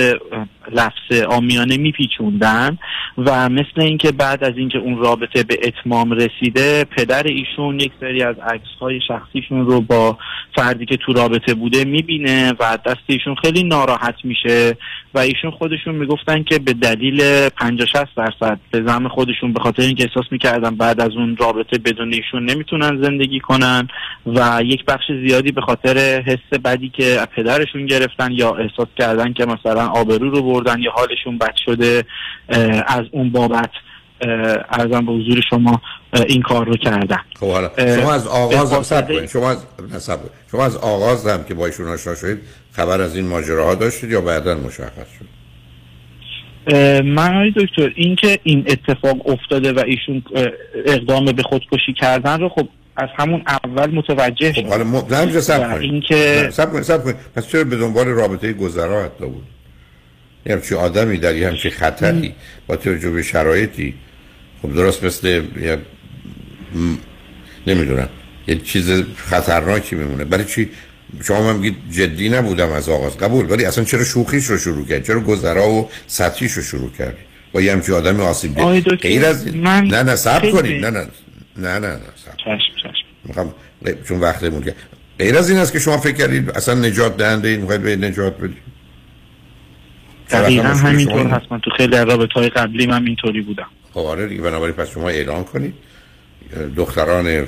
لفظ آمیانه میپیچوندن و مثل اینکه بعد از اینکه اون رابطه به اتمام رسیده پدر ایشون یک سری از عکس های شخصیشون رو با فردی که تو رابطه بوده می‌بینه و دست ایشون خیلی ناراحت میشه و ایشون خودشون می‌گفتن که به دلیل 50 60 درصد به زعم خودشون به خاطر اینکه احساس می‌کردن بعد از اون رابطه بدون ایشون نمی‌تونن زندگی کنن و یک بخش زیادی به خاطر حس بدی که از پدرشون گرفتن یا احساس کردن که مثلا آبرو رو بردن یا حالشون بد شده از اون بابت ارزم به حضور شما این کار رو کردن خب حالا شما از آغاز هم سب کنید شما از. شما از آغاز هم که با ایشون آشنا شدید خبر از این ماجراها داشتید یا بعدا مشخص شد؟ من آقای دکتر اینکه این اتفاق افتاده و ایشون اقدام به خودکشی کردن رو خب از همون اول متوجه خب حالا م... سب کنید. اینکه صبر کنید صبر کنید. پس چرا به دنبال رابطه گذرا حتی بود؟ یه همچی آدمی در یه همچی خطری با توجه به شرایطی خب درست مثل یه م... نمی‌دونم یه چیز خطرناکی میمونه. برای چی شما من میگید جدی نبودم از آغاز قبول ولی اصلا چرا شوخیش رو شروع کرد؟ چرا گذرا و سطحیش رو شروع کرد؟ با یه همچی آدمی آسیب دکتر، غیر از این- من نه نه خیلی- کنید. نه نه نه نه نه صبر. چشم چشم. می‌خوام چون وقتمون کرد غیر از این است که شما فکر کردید اصلا نجات دهنده این به نجات بدید. دقیقا همینطور؟ هست. من تو خیلی رابطه های قبلی من اینطوری بودم. خب آره دیگه بنابراین پس شما اعلان کنید. دختران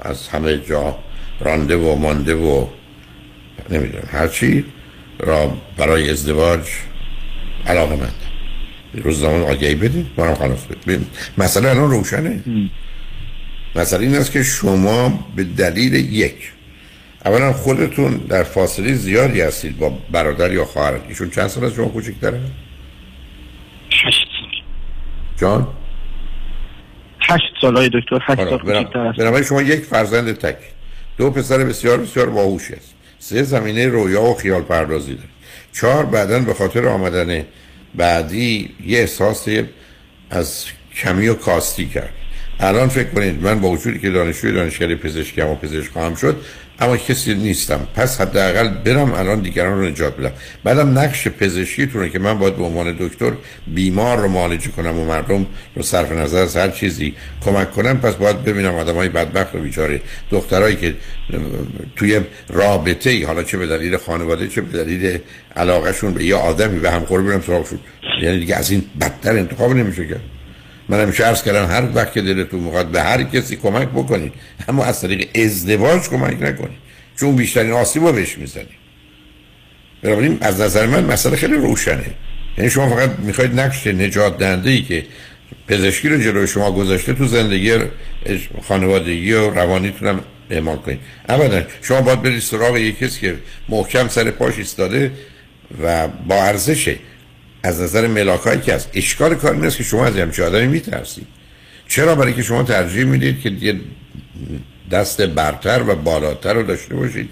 از همه جا رانده و مانده و نمی‌دونم هرچی را برای ازدواج علاقه من روزنامه آگهی بدید ما خلاص بدید مسئله الان روشنه. مسئله این است که شما به دلیل یک اولا خودتون در فاصله زیادی هستید با برادر یا خواهر ایشون چند سال از شما کوچکتره؟ هشت سال. جان؟ هشت سال های دکتر هشت سال کوچکتر بنابراین شما یک فرزند تک. دو پسر بسیار بسیار باهوش است. سه زمینه رویا و خیال پردازی داره. چهار بعدا به خاطر آمدن بعدی یه احساس از کمی و کاستی کرد. الان فکر کنید من با وجودی که دانشجوی دانشگاه پزشکی و پزشک خواهم شد اما کسی نیستم. پس حداقل برم الان دیگران رو نجات بدم. بعدم نقش پزشکیتونه که من باید به عنوان دکتر بیمار رو معالجه کنم و مردم رو صرف نظر از هر چیزی کمک کنم. پس باید ببینم آدم های بدبخت و بیچاره. دخترایی که توی رابطه ای حالا چه به دلیل خانواده چه به دلیل علاقهشون به یه آدمی به هم برم سراغشون. یعنی دیگه از این بدتر انتخاب نمیشه کرد من همیشه عرض کردم هر وقت که دلتون می‌خواد به هر کسی کمک بکنید اما از طریق ازدواج کمک نکنید چون بیشترین آسیب رو بهش می‌زنید. بنابراین از نظر من مسئله خیلی روشنه. یعنی شما فقط می‌خواید نقش نجات دهنده که پزشکی رو جلوی شما گذاشته تو زندگی خانوادگی و روانیتونم اعمال کنید. ابدا شما باید برید سراغ یک کسی که محکم سر پاش ایستاده و با ارزشه از نظر ملاکایی که هست اشکال کار نیست که شما از همچه آدمی میترسید چرا برای که شما ترجیح می‌دید که یه دست برتر و بالاتر رو داشته باشید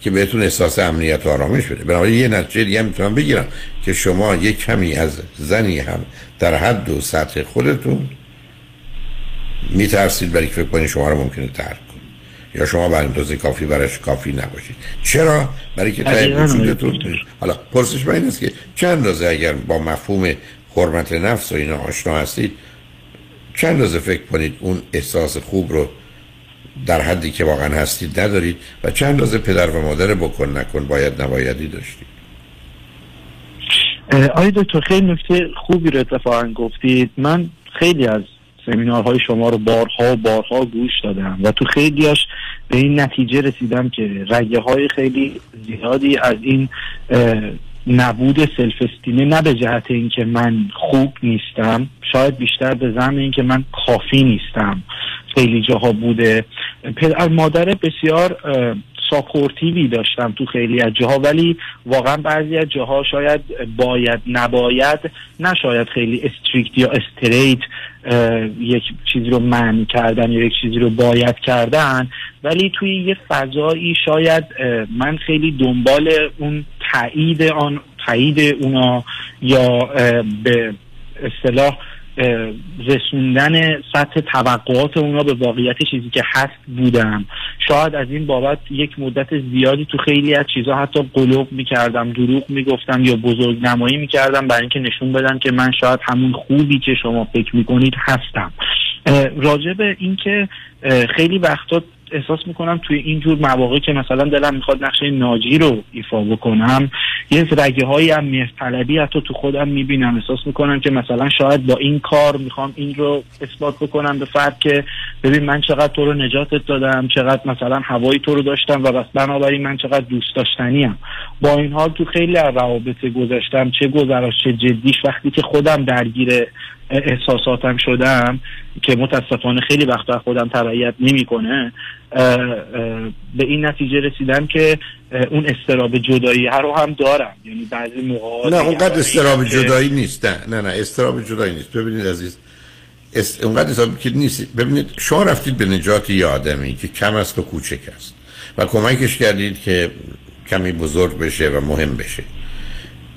که بهتون احساس امنیت و آرامش بده؟ بنابراین یه نتیجه دیگه می‌تونم بگیرم که شما یک کمی از زنی هم در حد و سطح خودتون میترسید برای که فکر شما رو ممکنه ترک یا شما بر اندازه کافی برش کافی نباشید. چرا؟ برای که ته وجودتون حالا پرسش من این است که چند اندازه اگر با مفهوم حرمت نفس و اینا آشنا هستید چند اندازه فکر کنید اون احساس خوب رو در حدی که واقعا هستید ندارید و چند اندازه پدر و مادر بکن نکن باید نبایدی داشتید؟ آیا دکتر خیلی نکته خوبی رو اتفاقا گفتید. من خیلی از سمینارهای شما رو بارها و بارها گوش دادم و تو خیلیاش به این نتیجه رسیدم که رگه های خیلی زیادی از این نبود self-esteem ه نه به جهت اینکه من خوب نیستم شاید بیشتر به زمینه اینکه من کافی نیستم. خیلی جاها بوده. پدر مادر بسیار supportive ی داشتم تو خیلی از جاها ولی واقعا بعضی از جاها شاید باید نباید نه شاید خیلی استریکت یا استریت یک چیزی رو من کردن یا یک چیزی رو باید کردن. ولی توی یه فضایی شاید من خیلی دنبال اون تایید آن تایید اونا یا به اصطلاح رسوندن سطح توقعات اونا به واقعیت چیزی که هست بودم. شاید از این بابت یک مدت زیادی تو خیلی از چیزها حتی قلوب می‌کردم دروغ می‌گفتم یا بزرگ نمایی می‌کردم برای اینکه نشون بدم که من شاید همون خوبی که شما فکر می‌کنید هستم. راجع به اینکه خیلی وقتا احساس می‌کنم توی این جور مواقع که مثلا دلم می‌خواد نقشه ناجی رو ایفا بکنم یه رگه های هم طلبی حتی تو خودم می‌بینم. احساس می‌کنم که مثلا شاید با این کار می‌خوام این رو اثبات بکنم به فرد که ببین من چقدر تو رو نجاتت دادم چقدر مثلا هوایی تو رو داشتم و بس بنابراین من چقدر دوست داشتنیم. با این حال تو خیلی روابط گذاشتم چه گذراش چه جدیش. وقتی که خودم درگیر احساساتم شدم که متاسفانه خیلی وقتا خودم تبعیت نمی‌کنه به این نتیجه رسیدم که اون استراب جدایی هر رو هم دارم. یعنی بعضی موقع نه اونقدر استراب جدایی نیست. نه نه نه استراب جدایی نیست. ببینید عزیز است... اونقدر استراب که نیست. ببینید شما رفتید به نجات یه آدمی که کم است و کوچک است و کمکش کردید که کمی بزرگ بشه و مهم بشه.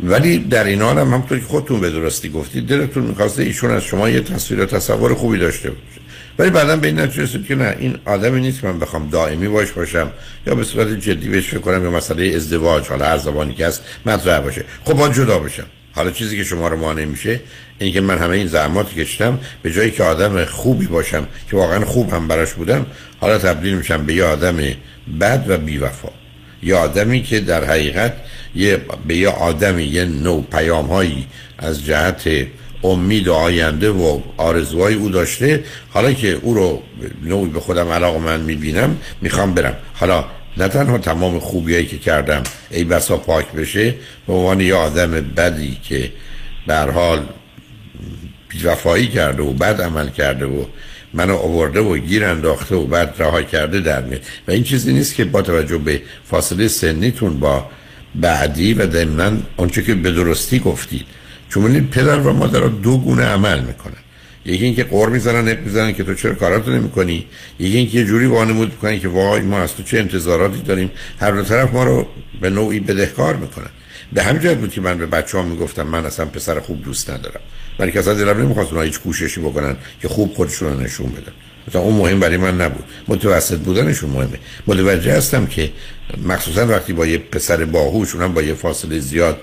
ولی در این حال هم همونطور که خودتون به درستی گفتید دلتون می‌خواسته ایشون از شما یه تصویر و تصور خوبی داشته باشه. ولی بعدا به این نتیجه رسید که نه این آدمی نیست که من بخوام دائمی باش باشم یا به صورت جدی بهش فکر کنم یا مسئله ازدواج حالا هر زبانی که هست مطرح باشه. خب با جدا بشم. حالا چیزی که شما رو مانع میشه این که من همه این زحمات کشتم به جایی که آدم خوبی باشم که واقعا خوب هم براش بودم حالا تبدیل میشم به یه آدم بد و بیوفا. یه آدمی که در حقیقت یه به یه آدمی یه نوع پیام هایی از جهت امید و آینده و آرزوهای او داشته حالا که او رو نوعی به خودم علاقه من می‌بینم می‌خوام برم. حالا نه تنها تمام خوبیایی که کردم ای بسا پاک بشه به عنوان یه آدم بدی که به حال بیوفایی کرده و بد عمل کرده و منو آورده و گیر انداخته و بعد رها کرده در میاد. و این چیزی نیست که با توجه به فاصله سنیتون با بعدی و ضمنا آنچه که به درستی گفتید. چون پدر و مادر دو گونه عمل می‌کنن. یکی اینکه قور می‌زنن نق می‌زنن که تو چرا کاراتو نمی‌کنی. یکی اینکه یه جوری وانمود می‌کنن که وای ما از تو چه انتظاراتی داریم. هر دو طرف ما رو به نوعی بدهکار می‌کنن. به همین جهت بود که من به بچه ها می‌گفتم من اصلا پسر خوب دوست ندارم. ولی که اصلا دلم نمی‌خواست اونها هیچ کوششی بکنن که خوب خودشون رو نشون بدن. مثلا اون مهم برای من نبود. متوسط بودنشون مهمه. متوجه هستم که مخصوصا وقتی با یه پسر باهوش اونم با یه فاصله زیاد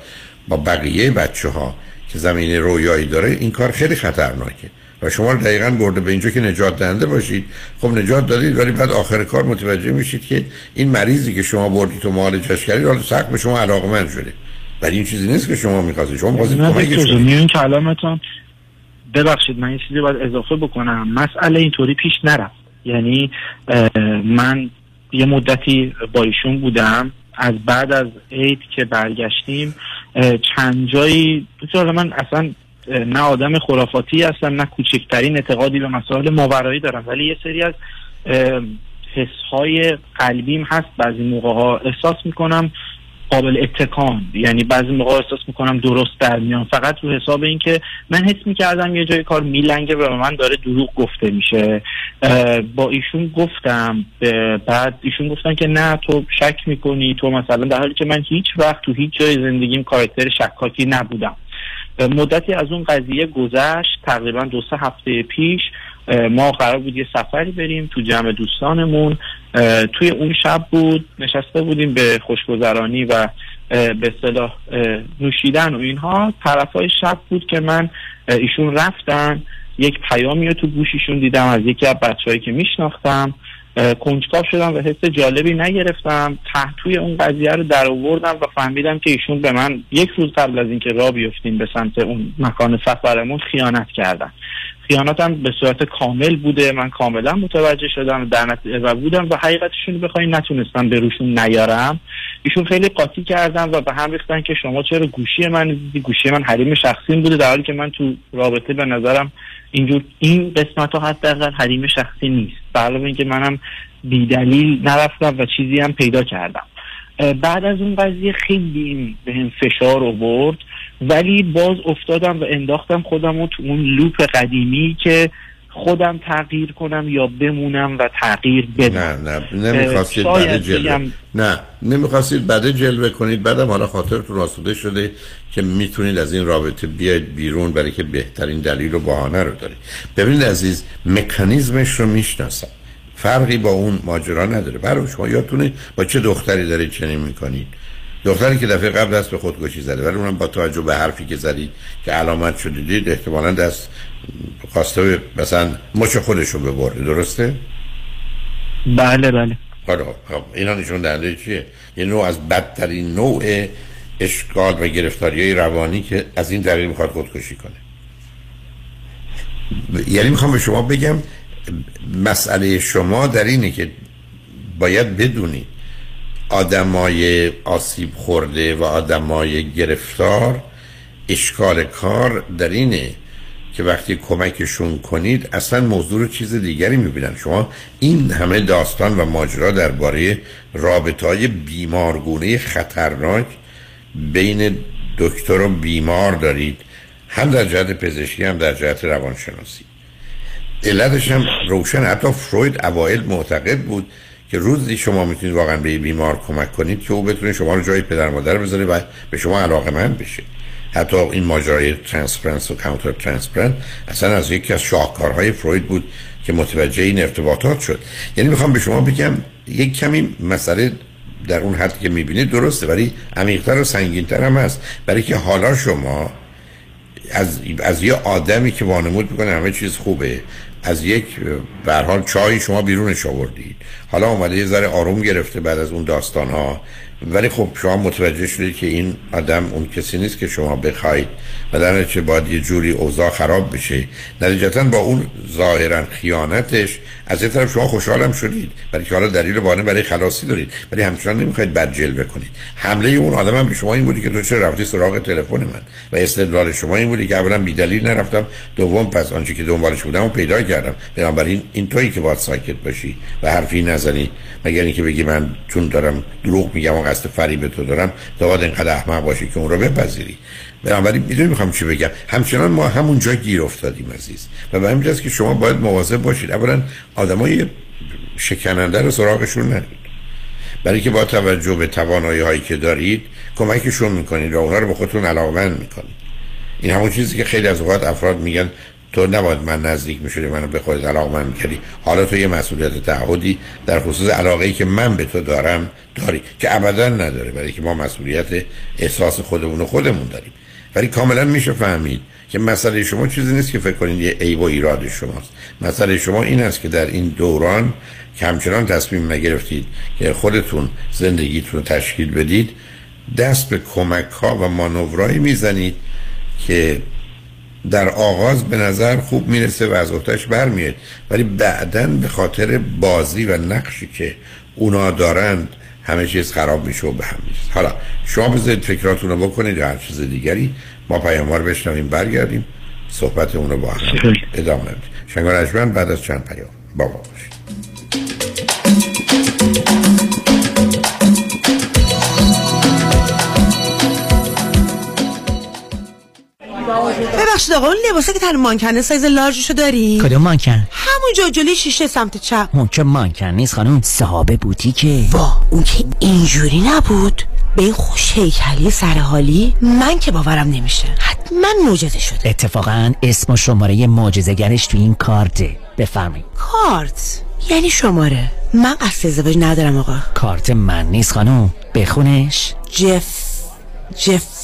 با بقیه بچه ها که زمینه رویایی داره این کار خیلی خطرناکه. و شما دقیقا برده به اینجا که نجات دهنده باشید. خب نجات دادید ولی بعد آخر کار متوجه میشید که این مریضی که شما بردید و معالجش کردید حالا سخت به شما علاقمند شده. ولی این چیزی نیست که شما می‌خواستید. شما می‌خواستید کمکش کنید. میون کلامتون ببخشید من این چیزی باید اضافه بکنم. مسئله اینطوری پیش نرفت. یعنی من یه مدتی با ایشون بودم. از بعد از عید که برگشتیم چند جایی من اصلا نه آدم خرافاتی هستم نه کوچکترین اعتقادی به مسائل ماورایی دارم ولی یه سری از حسهای قلبیم هست. بعضی موقع ها احساس می‌کنم قابل اتکان یعنی بعضی موقع احساس می‌کنم درست در میان. فقط رو حساب این که من حس می‌کردم یه جای کار میلنگه و من داره دروغ گفته میشه. با ایشون گفتم بعد ایشون گفتن که نه تو شک می‌کنی. تو مثلا در حالی که من هیچ وقت تو هیچ جای زندگیم کارکتر شکاکی نبودم. مدتی از اون قضیه گذشت تقریبا دو سه هفته پیش ما قرار بود یه سفری بریم تو جمع دوستانمون. توی اون شب بود نشسته بودیم به خوشگذرانی و به اصطلاح نوشیدن و اینها. طرفای شب بود که من ایشون رفتن. یک پیامی رو تو گوشیشون دیدم از یکی از بچههایی که میشناختم. کنجکاو شدم و حس جالبی نگرفتم. تحتوی اون قضیه رو در آوردم و فهمیدم که ایشون به من یک روز قبل از اینکه را بیفتیم به سمت اون مکان سفرمون خیانت کردن. خیانتم به صورت کامل بوده. من کاملا متوجه شدم در و بودم و حقیقتشون بخواین نتونستم به روشون نیارم. ایشون خیلی قاطی کردن و به هم ریختن که شما چرا گوشی من گوشی من حریم شخصی بوده در حالی که من تو رابطه به نظرم اینجور این قسمت ها حداقل حریم شخصی نیست. علاوه اینکه منم بیدلیل نرفتم و چیزی هم پیدا کردم. بعد از اون قضیه خیلی به هم فشار آورد ولی باز افتادم و انداختم خودم رو تو اون لوپ قدیمی که خودم تغییر کنم یا بمونم و تغییر بدم. نه نه نمی‌خواستید بعد جلوه. نه نمی‌خواستید بعد جلوه کنید. بعدم حالا خاطرتون آسوده شده که می‌تونید از این رابطه بیاید بیرون برای که بهترین دلیل و بهانه رو دارید. ببینید عزیز مکانیزمش رو می‌شناسم. فرقی با اون ماجرا نداره. برای شما یادتونه با چه دختری دارید چنین می‌کنید؟ دختری که دفعه قبل دست به خودکشی زده ولی اونم با توجه به حرفی که زدید که علامت شده دید احتمالا دست خواسته مثلا مچ خودش رو ببره درسته؟ بله بله حالا خب اینا نشون دهنده چیه؟ یه نوع از بدترین نوع اشکال و گرفتاری روانی که از این دلیل می‌خواد خودکشی کنه یعنی می‌خوام به شما بگم مسئله شما در اینه که باید بدونید آدمای آسیب خورده و آدمای گرفتار اشکال کار در اینه که وقتی کمکشون کنید اصلا موضوع رو چیز دیگری می‌بینن. شما این همه داستان و ماجرا درباره رابطه های بیمارگونه خطرناک بین دکتر و بیمار دارید. هم در جهت پزشکی هم در جهت روانشناسی. علتش هم روشن. حتی فروید اوایل معتقد بود که روزی شما می‌تونید واقعا به بیمار کمک کنید که او بتونه شما رو جای پدر مادر بذاره و به شما علاقه‌مند بشه. حتی این ماجرای transference و counter transference اصلا از یکی از شاهکارهای فروید بود که متوجه این ارتباطات شد. یعنی می‌خوام به شما بگم یک کمی مسئله در اون حد که می‌بینید درسته ولی عمیقتر و سنگینتر هم هست. برای که حالا شما از, از یه آدمی که وانمود می‌کنه همه چیز خوبه از یک به هر حال جایی شما بیرونش آوردید. حالا اومده یه ذره آروم گرفته بعد از اون داستان ها ولی خب شما متوجه شدید که این آدم اون کسی نیست که شما بخواید و در نتیجه باید یه جوری اوضاع خراب بشه. نتیجتا با اون ظاهرا خیانتش از این طرف شما خوشحالم شدید. برای که حالا دلیل بانه برای خلاصی دارید. ولی همچنان نمی‌خواید بد جلوه کنید. حمله اون آدم هم به شما این بودی که تو چرا رفتی سراغ تلفن من؟ و استدلال شما این بودی که اولا بی دلیل نرفتم. دوم پس آنچه که دنبالش بودم و پیدا کردم. بنابراین این تویی که باید ساکت باشی و حرفی نزنی. مگر اینکه بگی من چون دارم دروغ میگم و قصد فریب تو دارم تا باید اینقدر احمق باشی که اون رو بپذیری. بنابراین می‌دونی می‌خوام چی بگم؟ همچنان ما همونجا گیر افتادیم عزیز. و به همین که شما باید مواظب باشید. اولا آدمای شکننده رو سراغشون ندید. برای که با توجه به توانایی هایی که دارید کمکشون می‌کنید و اونا رو به خودتون علاقمند می‌کنید. این همون چیزی که خیلی از اوقات افراد میگن تو نباید من نزدیک می‌شدی منو به خودت علاقمند کردی. حالا تو یه مسئولیت تعهدی در خصوص علاقه ای که من به تو دارم داری که ابدا نداره. برای که ما مسئولیت احساس خودمون و خودمون داریم. ولی کاملا میشه فهمید که مسئله شما چیزی نیست که فکر کنید یه عیب و ایراد شماست. مسئله شما این است که در این دوران که همچنان تصمیم نگرفتید که خودتون زندگیتون رو تشکیل بدید دست به کمک ها و مانورایی می‌زنید که در آغاز به نظر خوب می‌رسه و از اختش برمیاد ولی بعدا به خاطر بازی و نقشی که اونا دارند همه چیز خراب میشه و به هم میشه حالا شما بذارید فکراتون رو بکنید یا هر چیز دیگری ما پیاموار بشنویم برگردیم صحبت اون رو با هم ادامه بدیم شنگار بعد از چند پیام. بابا باشید. ببخشید آقا اون لباسه که تن مانکنه سایز لارجشو داری؟ کدوم مانکن؟ همون جلوی شیشه سمت چپ. اون که مانکن نیست خانم صاحب بوتیکه. وا اون که اینجوری نبود. به این خوش هیکلی سرحالی من که باورم نمیشه. حتما معجزه شده. اتفاقا اسم و شماره معجزه‌گرش تو این کارته. بفرمایید. کارت؟ یعنی شماره. من قصد ازدواج ندارم آقا. کارت من نیست خانم. بخونش. جف جف.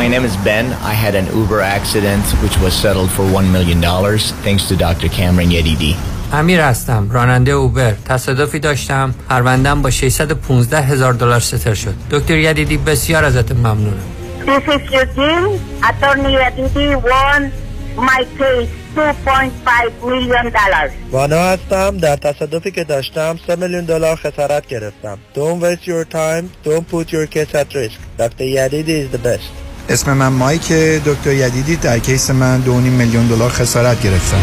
My name is Ben. I had an Uber accident which was settled for $1 million thanks to Dr. Cameron Yedidi. امیر هستم راننده اوبر تصادفی داشتم پروندم با 615 هزار دلار ستر شد دکتر یدیدی بسیار ازت ممنونم This is Eugene. Attorney Yedidi won my case 2.5 million dollars. وانا هستم در تصادفی که داشتم 3 میلیون دلار خسارت گرفتم Don't waste your time Don't put your case at risk Dr. Yadidi is the best اسم من مایک دکتر یدیدی در کیس من 2.5 میلیون دلار خسارت گرفتم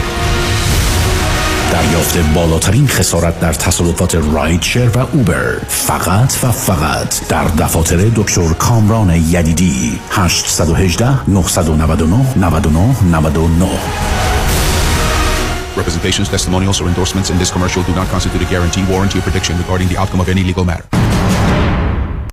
دریافت بالاترین خسارت در تصادفات رایت شیر و اوبر فقط و فقط در دفاتر دکتر کامران یدیدی 818 999 99 99 Representations, testimonials, or endorsements in this commercial do not constitute a guarantee, warranty, or prediction regarding the outcome of any legal matter.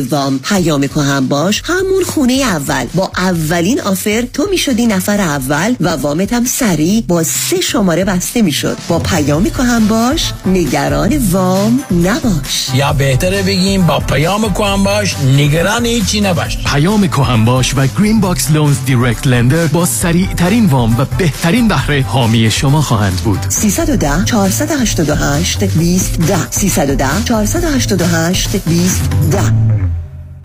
وام پیام کهن باش. همون خونه اول. با اولین offer تو می‌شدی نفر اول و وامت هم سریع با سه شماره بسته می‌شد. با پیام کهن باش. نگران وام نباش. یا بهتره بگیم با پیام کهن باش. نگران هیچی نباش. پیام کهن باش و Green Box Loans direct lender با سریع ترین وام و بهترین بهره حامی شما خواهند بود. 310 488 20 10 310 488 20 10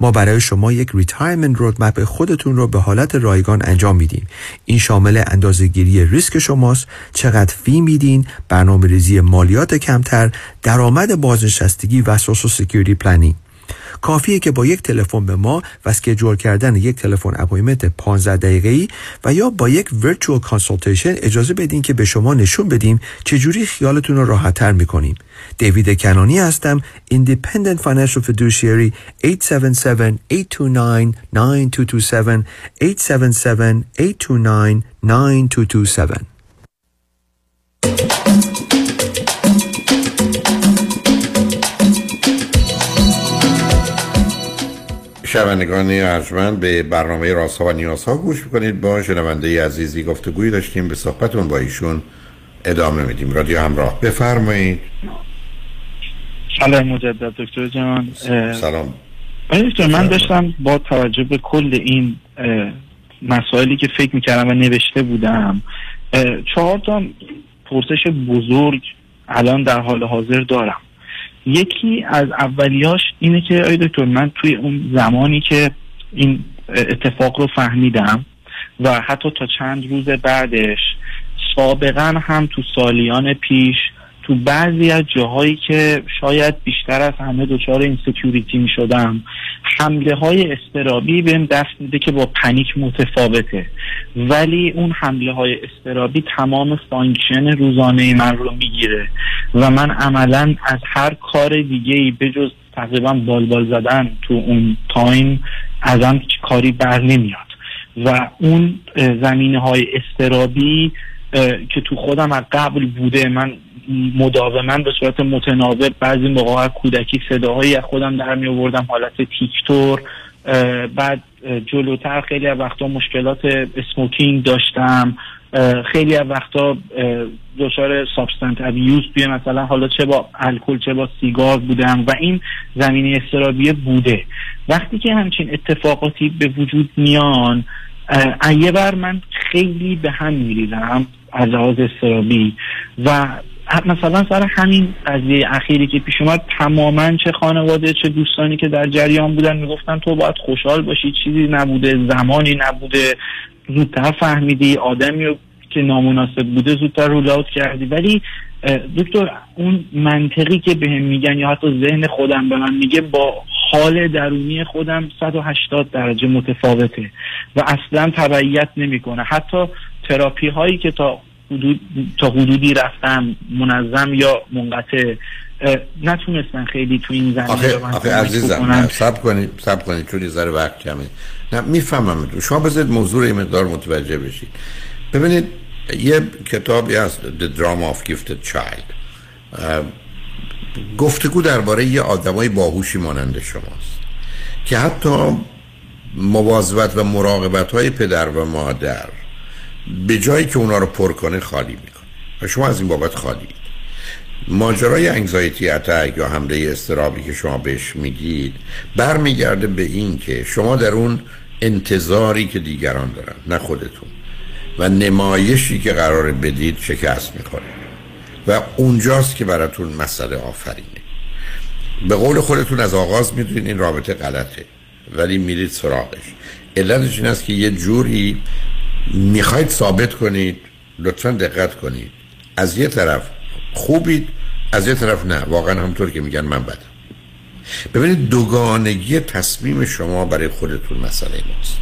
ما برای شما یک retirement roadmap خودتون رو به حالت رایگان انجام میدیم. این شامل اندازهگیری ریسک شماست چقدر fee میدین برنامه ریزی مالیات کمتر درآمد بازنشستگی و Social Security planning کافیه که با یک تلفن به ما و schedule کردن یک تلفن appointment 15 دقیقه‌ای و یا با یک ورچوال کانسلتیشن اجازه بدین که به شما نشون بدیم چجوری خیالتون رو راحتتر می‌کنیم. دیوید کنانی هستم. Independent Financial Fiduciary 877-829-9227 877-829-9227 شنوندگان ارجمند به برنامه رازها و نیازها گوش می‌کنید. با شنونده عزیزی گفتگوی داشتیم. به صحبتون با ایشون ادامه میدیم. رادیو همراه. بفرمایید. سلام مجدد دکتر جان. سلام. دکتر من داشتم با توجه به کل این مسائلی که فکر می‌کردم و نوشته بودم چهار تا پرسش بزرگ الان در حال حاضر دارم. یکی از اولیاش اینه که آقای دکتر من توی اون زمانی که این اتفاق رو فهمیدم و حتی تا چند روز بعدش سابقا هم تو سالیان پیش تو بعضی از جاهایی که شاید بیشتر از همه دچار insecurity می شدم حمله های اضطرابی بهم دست میده که با panic متفاوته. ولی اون حمله های اضطرابی تمام function روزانه من رو می‌گیره و من عملا از هر کار دیگه ای به جز تقریبا بالبال زدن تو اون تایم ازم کاری بر نمیاد. و اون زمینه های اضطرابی که تو خودم از قبل بوده من مداوما به صورت متناوب بعضی موقع کودکی صداهایی از خودم در می آوردم حالت تیک‌طور بعد جلوتر خیلی از وقتا مشکلات smoking داشتم. خیلی از وقتا دچار سابستنت ابیوز توی مثلا حالا چه با الکل چه با سیگار بودم و این زمینه استرابیه بوده. وقتی که همچین اتفاقاتی به وجود میان یه بر من خیلی به هم میریزم از لحاظ استرابی و مثلا سر همین قضیه اخیری که پیش اومد تماما چه خانواده چه دوستانی که در جریان بودن می‌گفتن تو باید خوشحال باشی چیزی نبوده زمانی نبوده زودتر فهمیدی آدمی رو که نامناسب بوده زودتر رول اوت کردی. ولی دکتر اون منطقی که بهم میگن یا حتی ذهن خودم به من میگه با حال درونی خودم 180 درجه متفاوته و اصلا تبعیت نمی‌کنه. حتی تراپی هایی که تا حدود تا حدودی رفتم منظم یا منقطع نتونستن خیلی تو این زمینه آخه, آخه عزیزم سب کنید سب کنید چون ذره وقت کمه. نه می‌فهمم شما بذارید موضوع این مقدار متوجه بشید. ببینید یه کتابی هست The Drama of Gifted Child. گفتگو درباره یه آدمای باهوشی مانند شماست که حتی مواظبت و مراقبت های پدر و مادر به جایی که اونا رو پر کنه خالی می‌کنه. و شما از این بابت خالی ماجرای انگزایتی اتک یا حمله استرابی که شما بهش میگید برمیگرده به این که شما در اون انتظاری که دیگران دارن نه خودتون و نمایشی که قرار بدید شکست می‌کنه و اونجاست که براتون مسئله آفرینه. به قول خودتون از آغاز می‌دونید این رابطه غلطه ولی میرید سراغش. علتش این است که یه جوری می‌خواید ثابت کنید لطفا دقت کنید. از یه طرف خوبید از یه طرف نه. واقعا همطور که میگن من بدم. ببینید دوگانگی تصمیم شما برای خودتون مسئله ماست.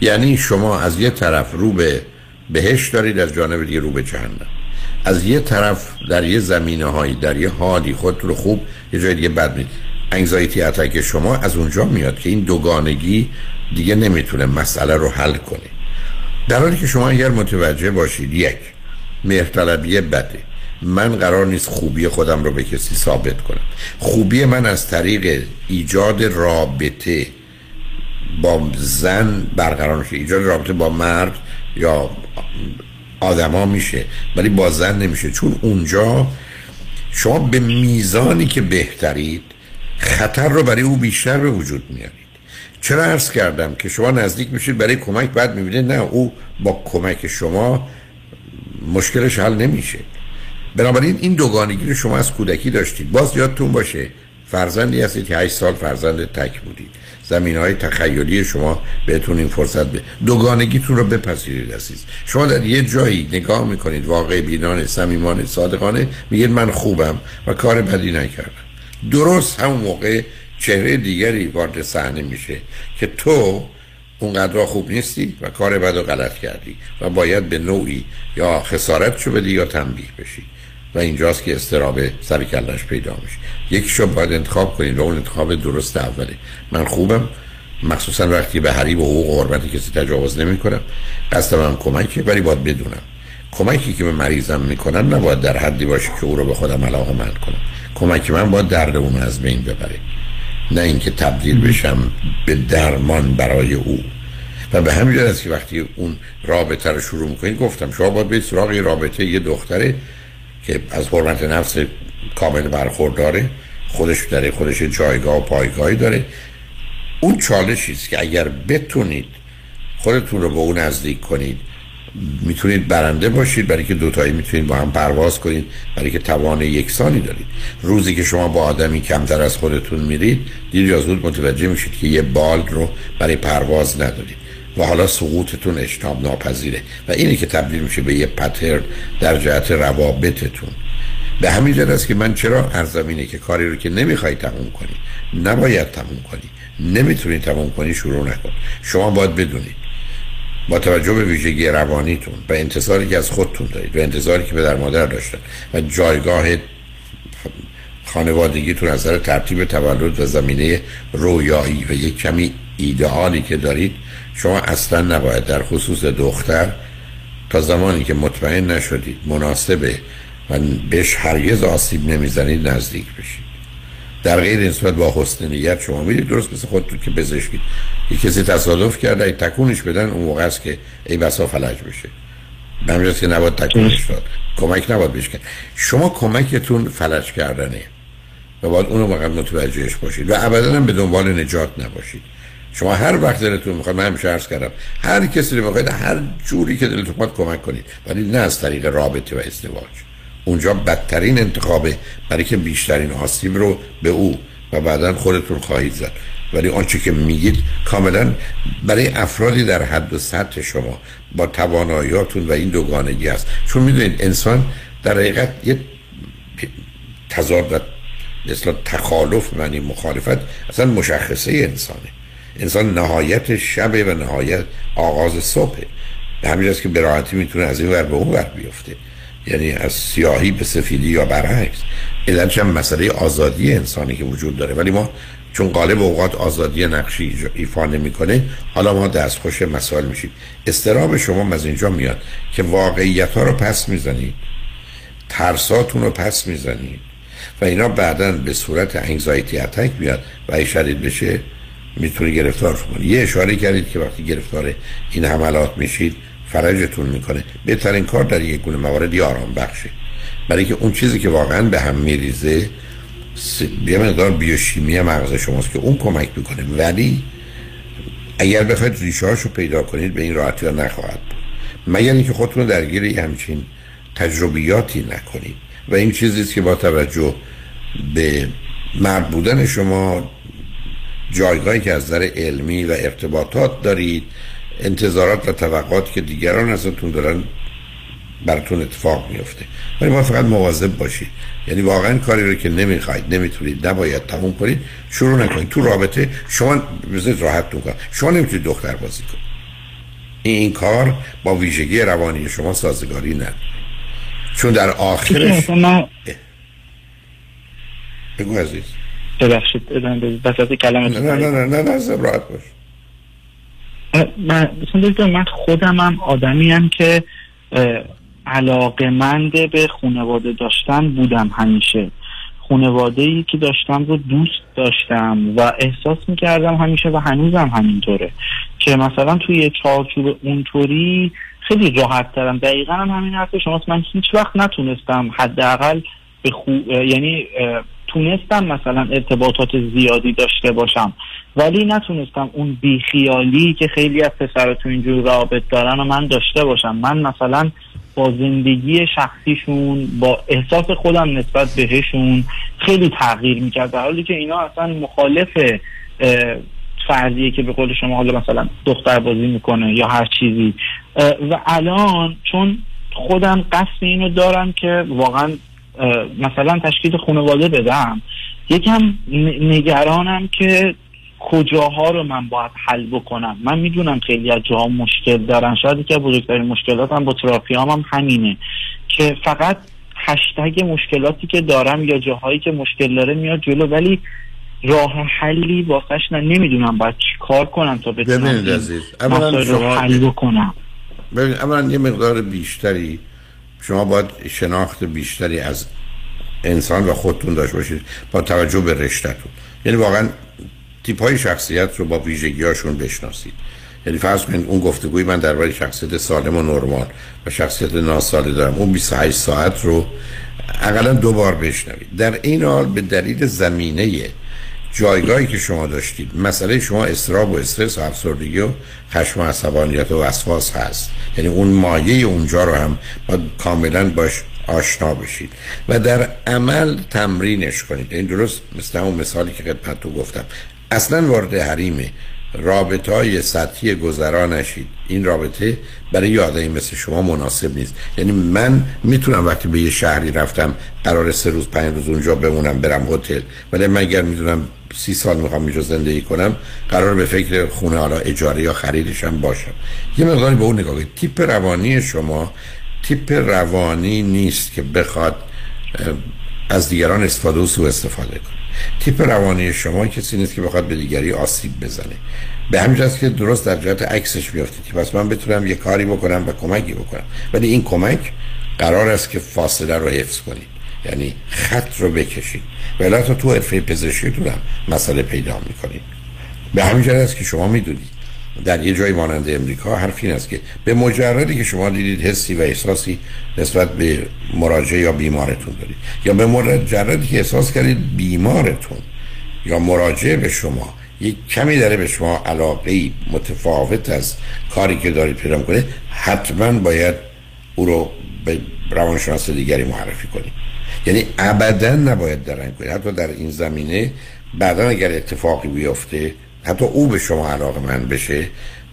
یعنی شما از یه طرف رو به بهش دارید از جانب دیگه رو به جهنم. از یه طرف در یه زمینه هایی در یه حالی خود رو خوب یه جای دیگه بد می‌دید انگزایتی اتک شما از اونجا میاد که این دوگانگی دیگه نمی‌تونه مسئله رو حل کنه. در حالی که شما اگر متوجه باشید یک مهرطلبی بده. من قرار نیست خوبی خودم رو به کسی ثابت کنم. خوبی من از طریق ایجاد رابطه با زن برقرار میشه. ایجاد رابطه با مرد یا آدما میشه ولی با زن نمیشه. چون اونجا شما به میزانی که بهترید خطر رو برای او بیشتر به وجود میارید. چرا عرض کردم که شما نزدیک میشید برای کمک بعد می‌بینید نه او با کمک شما مشکلش حل نمیشه. بنابراین این دوگانگی رو شما از کودکی داشتید. باز یادتون باشه فرزندی هستید که 8 سال فرزند تک بودید. زمین های تخیلی شما بهتون این فرصت به دوگانگیتون رو بپذیرید عزیز. شما در یه جایی نگاه می‌کنید واقع بینانه صمیمانه صادقانه میگید من خوبم و کار بدی نکردم. درست همون موقع چهره دیگری وارد صحنه میشه که تو اونقدر خوب نیستی و کار بد و غلط کردی و باید به نوعی یا خسارت شو بدی یا تنبیه بشی. و اینجاست که استراب سر کلش پیدا میشه. یکیشو باید انتخاب کنید و اون انتخاب درست اوله. من خوبم. مخصوصا وقتی به حریب و حقوق و حرمت کسی تجاوز نمی کنم قصدم هم کمکه ولی باید بدونم. کمکی که به مریضم می‌کنم نباید در حدی باشه که او رو به خودم علاقه من کنم. کمک من باید درد اون از بین ببره. نه اینکه تبدیل بشم به درمان برای او. و به همین است که وقتی اون رابطه رو شروع می‌کنید گفتم شما باید به سراغ رابطه یه دختره که از حرمت نفس کامل برخورداره خودش داره خودش جایگاه و پایگاهی داره. اون چالشی است که اگر بتونید خودتون رو به اون نزدیک کنید می‌تونید برنده باشید برای که دوتایی می‌تونید با هم پرواز کنید برای که توان یکسانی دارید. روزی که شما با آدمی کمتر از خودتون میرید دیر یا زود متوجه میشید که یه بال رو برای پرواز ندارید و حالا سقوطتون اجتناب ناپذیره و اینی که تبدیل میشه به یه پترن در جهت روابطتون. به همین جهت است که من چرا ارزم اینه که کاری رو که نمی‌خوای تموم کنی نباید تموم کنی نمی‌تونی تموم کنی شروع نکن. شما باید بدونید با توجه به ویژگی روانیتون و انتظاری که از خودتون دارید و انتظاری که به در مادر داشتن و جایگاه خانوادگیتون از نظر ترتیب تولد و زمینه رویایی و یک کمی ایدئالی که دارید شما اصلا نباید در خصوص دختر تا زمانی که مطمئن نشدید مناسبه و بهش هرگز آسیب نمی‌زنید نزدیک بشید. در غیر نسبت با حسن نیت شما میرید درست مثل خودتون که بزشکید یک کسی تصادف کرده ای تکونش بدن اون موقع است که ای بسا فلج بشه. به که نباید تکونش داد. کمک نباید بشه شما کمکتون فلج کردنه. و باید اونو فقط متوجهش باشید. و ابدا هم به دنبال نجات نباشید. شما هر وقت دلتون می‌خواد من همیشه عرض کردم هر کسی رو می‌خواید هر جوری که دلتون می‌خواد کمک کنید. ولی نه از طریق رابطه و ازدواج. اونجا بدترین انتخابه برای که بیشترین آسیب رو به او و بعدا خودتون خواهید زد. ولی آنچه که میگید کاملا برای افرادی در حد و سطح شما با تواناییاتون و این دوگانگی است. چون می‌دونید انسان در حقیقت یه تضاد و مثلا تخالف معنی مخالفت اصلا مشخصه انسانه. انسان نهایت شب و نهایت آغاز صبح به همین که به راحتی می‌تونه از این ور به اون ور بیفته. یعنی از سیاهی به سفیدی یا برعکس. علتش هم مسئله آزادی انسانی که وجود داره. ولی ما چون قالب اوقات آزادی نقشی ایفا نمی‌کنه حالا ما دستخوش مسائل میشیم. استراب شما از اینجا میاد که واقعیت ها رو پس می‌زنید. ترساتون رو پس می‌زنید. و اینا بعدا به صورت انگزایتی اتک بیاد و ای شدید بشه می‌تونی گرفتار کنید یه اشاره کردید که وقتی گرفتار این حملات میشید فرجتون می‌کنه. بهترین کار در یک گونه موارد آرام بخشه. برای که اون چیزی که واقعا به هم میریزه یه مقدار بیوشیمی مغز شماست که اون کمک می‌کنه. ولی اگر بخواید ریشه رو پیدا کنید به این راحتی ها نخواهد بود. مگر اینکه خودتون درگیر همچین تجربیاتی نکنید. و این چیزیست که با توجه به مرد بودن شما جایگاهی که از نظر علمی و ارتباطات دارید انتظارات و توقعات که دیگران ازتون دارن براتون اتفاق میفته ولی ما فقط مواظب باشید یعنی واقعا کاری رو که نمی‌خواید نمی‌تونید نباید تموم کنید شروع نکنید تو رابطه شما بذارید راحت کنید شما نمی‌تونید دختر بازی کنید این کار با ویژگی روانی شما سازگاری نه چون در آخرش من بگو عزیز ببخشید بساط کلمه نه نه نه نه نه نه راحت باش من من خودم هم آدمی هم که علاقمند به خانواده داشتن بودم همیشه. خانواده ای که داشتم رو دوست داشتم و احساس می‌کردم همیشه و هنوزم همینطوره. که مثلا توی چارچوب اونطوری خیلی راحت ترم. دقیقا هم همین حرف شماست. من هیچ وقت نتونستم حداقل به خو... یعنی تونستم مثلا ارتباطات زیادی داشته باشم. ولی نتونستم اون بیخیالی که خیلی از پسر تو اینجور رابط دارن و من داشته باشم. من مثلا با زندگی شخصیشون با احساس خودم نسبت بهشون خیلی تغییر می‌کرد. در حالی که اینا اصلا مخالف فرضیه که به قول شما حالا مثلا دختر بازی می‌کنه یا هر چیزی. و الان چون خودم قصد اینو دارم که واقعا مثلا تشکیل خانواده بدم یکم نگرانم که کجاها رو من باید حل بکنم. من می‌دونم خیلی از جاها مشکل دارن. شاید یکی از بزرگترین مشکلاتم با تراپیام هم همینه که فقط هشتگ مشکلاتی که دارم یا جاهایی که مشکل داره میاد جلو ولی راه حلی واسش نه نمی‌دونم باید چی کار کنم تا بتونم مسائل رو حل بکنم. ببین اولا یه مقدار بیشتری شما باید شناخت بیشتری از انسان و خودتون داشته باشید با توجه به رشتهتون. یعنی واقعا تیپ های شخصیت رو با ویژگی هاشون بشناسید. یعنی فرض کنید اون گفتگوی من درباره شخصیت سالم و نرمال و شخصیت ناسالم دارم. اون 28 ساعت رو اقلا دو بار بشنوید. در این حال به دلیل زمینه جایگاهی که شما داشتید. مسئله شما استراب و استرس و افسردگی و خشم و عصبانیت و وسواس هست. یعنی اون مایه اونجا رو هم باید کاملا باش آشنا بشید. و در عمل تمرینش کنید. این درست مثل اون مثالی که خدمت تو گفتم. اصلا وارد حریم رابطه های سطحی گذرا نشید. این رابطه برای یادهی مثل شما مناسب نیست. یعنی من می‌تونم وقتی به یه شهری رفتم قرار سه روز پنج روز اونجا بمونم برم هتل. ولی من اگر می‌دونم سی سال می‌خوام اینجا زندگی کنم قرار به فکر خونه حالا اجاره یا خریدش هم باشم. یه مقداری به اون نگاه تیپ روانی شما تیپ روانی نیست که بخواد از دیگران استفاده و سوء استفاده کنه. تیپ روانی شما کسی نیست که بخواد به دیگری آسیب بزنه. به همین که درست در جهت عکسش میافتید پس من بتونم یه کاری بکنم و کمکی بکنم. ولی این کمک قرار است که فاصله رو حفظ کنید. یعنی خط رو بکشید. ولی تا تو حرفه پزشکیتون هم مسئله پیدا می‌کنید. به همین است که شما می‌دونید. در یه جای مانند امریکا حرف این است که به مجردی که شما دیدید حسی و احساسی نسبت به مراجعه یا بیمارتون دارید. یا به مجردی که احساس کردید بیمارتون. یا مراجعه به شما. یک کمی داره به شما علاقه متفاوت از کاری که دارید پیدا کنه حتما باید او رو به روانشناس دیگری معرفی کنید. یعنی ابدا نباید درنگ کنید حتی در این زمینه بعدا اگر اتفاقی بیفته حتی او به شما علاقه من بشه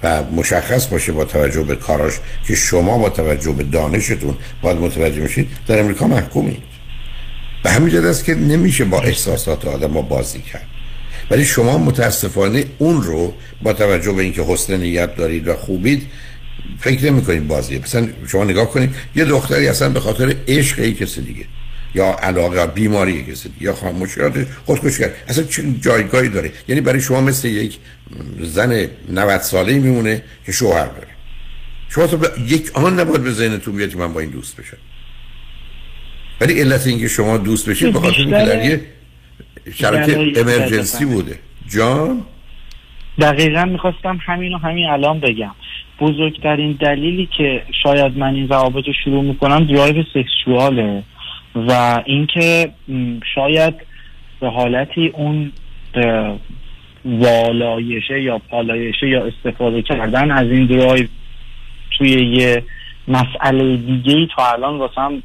و مشخص باشه با توجه به کاراش که شما با توجه به دانشتون باید متوجه میشید در امریکا محکومید به همین است که نمیشه با احساسات آدم ما بازی کرد. ولی شما متاسفانه اون رو با توجه به اینکه حسن نیت دارید و خوبید فکر نمی کنید بازیه. مثلا شما نگاه کنید یه دختری اصلا به خاطر عشق ای کسی دیگه. یا علاقه بیماری کسی یا خاموشیات خودکشی کرد. اصلا چه جایگاهی داره؟ یعنی برای شما مثل یک زن 90 ساله میمونه که شوهر داره. شما تو یک آن نباید به ذهنتون بیاد که من با این دوست بشم. ولی علت اینکه شما دوست بشید به خاطر اینکه در یه شرایط emergency ی بوده. جان؟ دقیقا می‌خواستم همین و همین الان بگم. بزرگترین دلیلی که شاید من این روابط رو شروع می‌کنم drive sexual ه و اینکه شاید به حالتی اون والایشه یا پالایشه یا استفاده کردن از این درایو توی یه مسئله دیگه ای تا الان واسم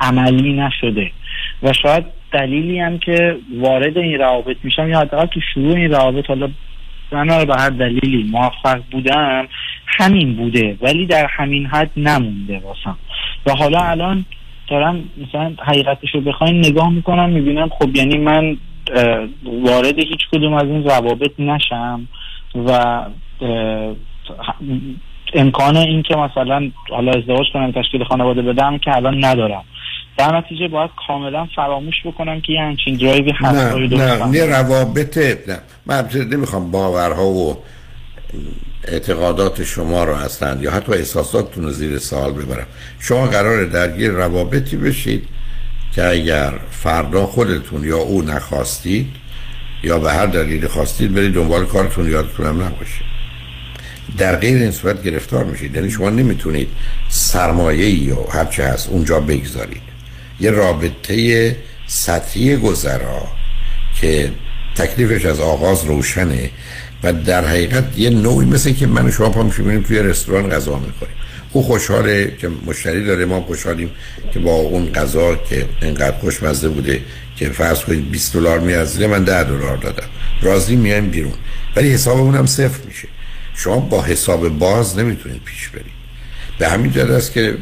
عملی نشده. و شاید دلیلی هم که وارد این روابط میشم یا حداقل تو شروع این روابط حالا من به هر دلیلی موفق بودم همین بوده ولی در همین حد نمونده واسم. و حالا الان دارم مثلا حقیقتش رو بخواین نگاه می‌کنم می‌بینم خب یعنی من وارد هیچ کدوم از این روابط نشم و امکان این که مثلا حالا ازدواج کنم تشکیل خانواده بدم که الان ندارم در نتیجه باید کاملا فراموش بکنم که یه همچین درایوی هست نه نه. نه روابط نه من نمی‌خوام باورها و اعتقادات شما رو اصلا یا حتی احساساتتون رو زیر سوال ببرم. شما قراره درگیر روابطی بشید که اگر فردا خودتون یا او نخواستید یا به هر دلیلی خواستید برید دنبال کارتون یادتون هم نباشه. در غیر این صورت گرفتار میشید. یعنی شما نمی‌تونید سرمایه یا هر چه هست اونجا بگذارید. یه رابطه سطحی گذرا که تکلیفش از آغاز روشنه. و در حقیقت یه نوعی مثل که من و شما پا میشیم توی رستوران غذا می‌خوریم. او خوشحاله که مشتری داره ما خوشحالیم که با اون غذا که انقدر خوشمزه بوده که فرض کنید 20 دلار میارزه من 10 دلار دادم. راضی میایم بیرون. ولی حسابمون هم صفر میشه. شما با حساب باز نمی‌تونید پیش برید. به همین جهت است که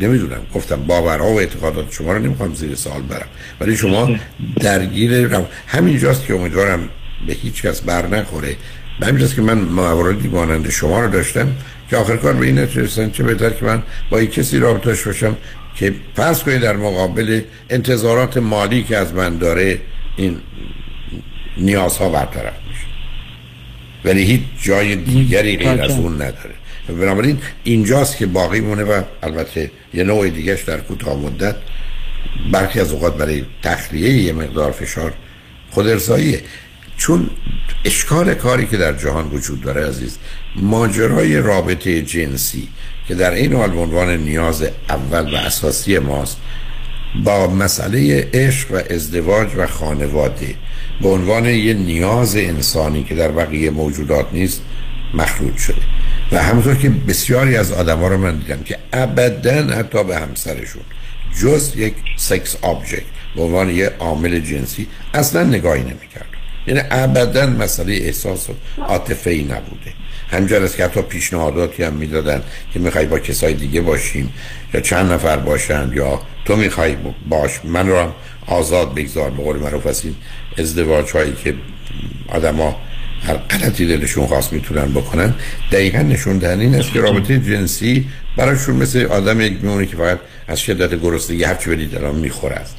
نمی‌دونم گفتم باورها و اعتقادات شما رو نمی‌خوام زیر سوال برم. ولی شما درگیر رو... همینجاست که امیدوارم به هیچ کس بر نخوره. همینجاست که من مواردی مانند شما رو داشتم که آخر کار به این نتیجه رسیدن چه بهتر که من با یک کسی رابطه داشته باشم که فرض کنید در مقابل انتظارات مالی که از من داره این نیازها برطرف میشه. ولی هیچ جای دیگری غیر از اون نداره. بنابراین اینجاست که باقی مونه و البته یه نوع دیگهش در کوتاه مدت برخی از اوقات برای تخلیه یه مقدار فشار خود ارزاییه. چون اشکال کاری که در جهان وجود داره عزیز ماجرای رابطه جنسی که در این حال عنوان نیاز اول و اساسی ماست با مسئله عشق و ازدواج و خانواده به عنوان یه نیاز انسانی که در بقیه موجودات نیست مخلوط شده. و همونطور که بسیاری از آدما رو من دیدم که ابدا حتی به همسرشون جز یک سکس آبجکت به عنوان یه عامل جنسی اصلا نگاهی نمی‌کرد. یعنی ابدا مسئله احساس و عاطفه ای نبوده. همجور است که حتی پیشنهاداتی هم می‌دادن که می‌خوای با کسای دیگه باشیم یا چند نفر باشن یا تو می‌خوای باش من رو هم آزاد بگذار به قول معروف. از این ازدواج هایی که آدما هر غلطی دلشون خواست می‌تونن بکنن دقیقا نشون دهن این است که رابطه جنسی برایشون مثل آدم یک میمونه که فقط از شدت گرسنگی هرچی بدید الان می‌خوره است.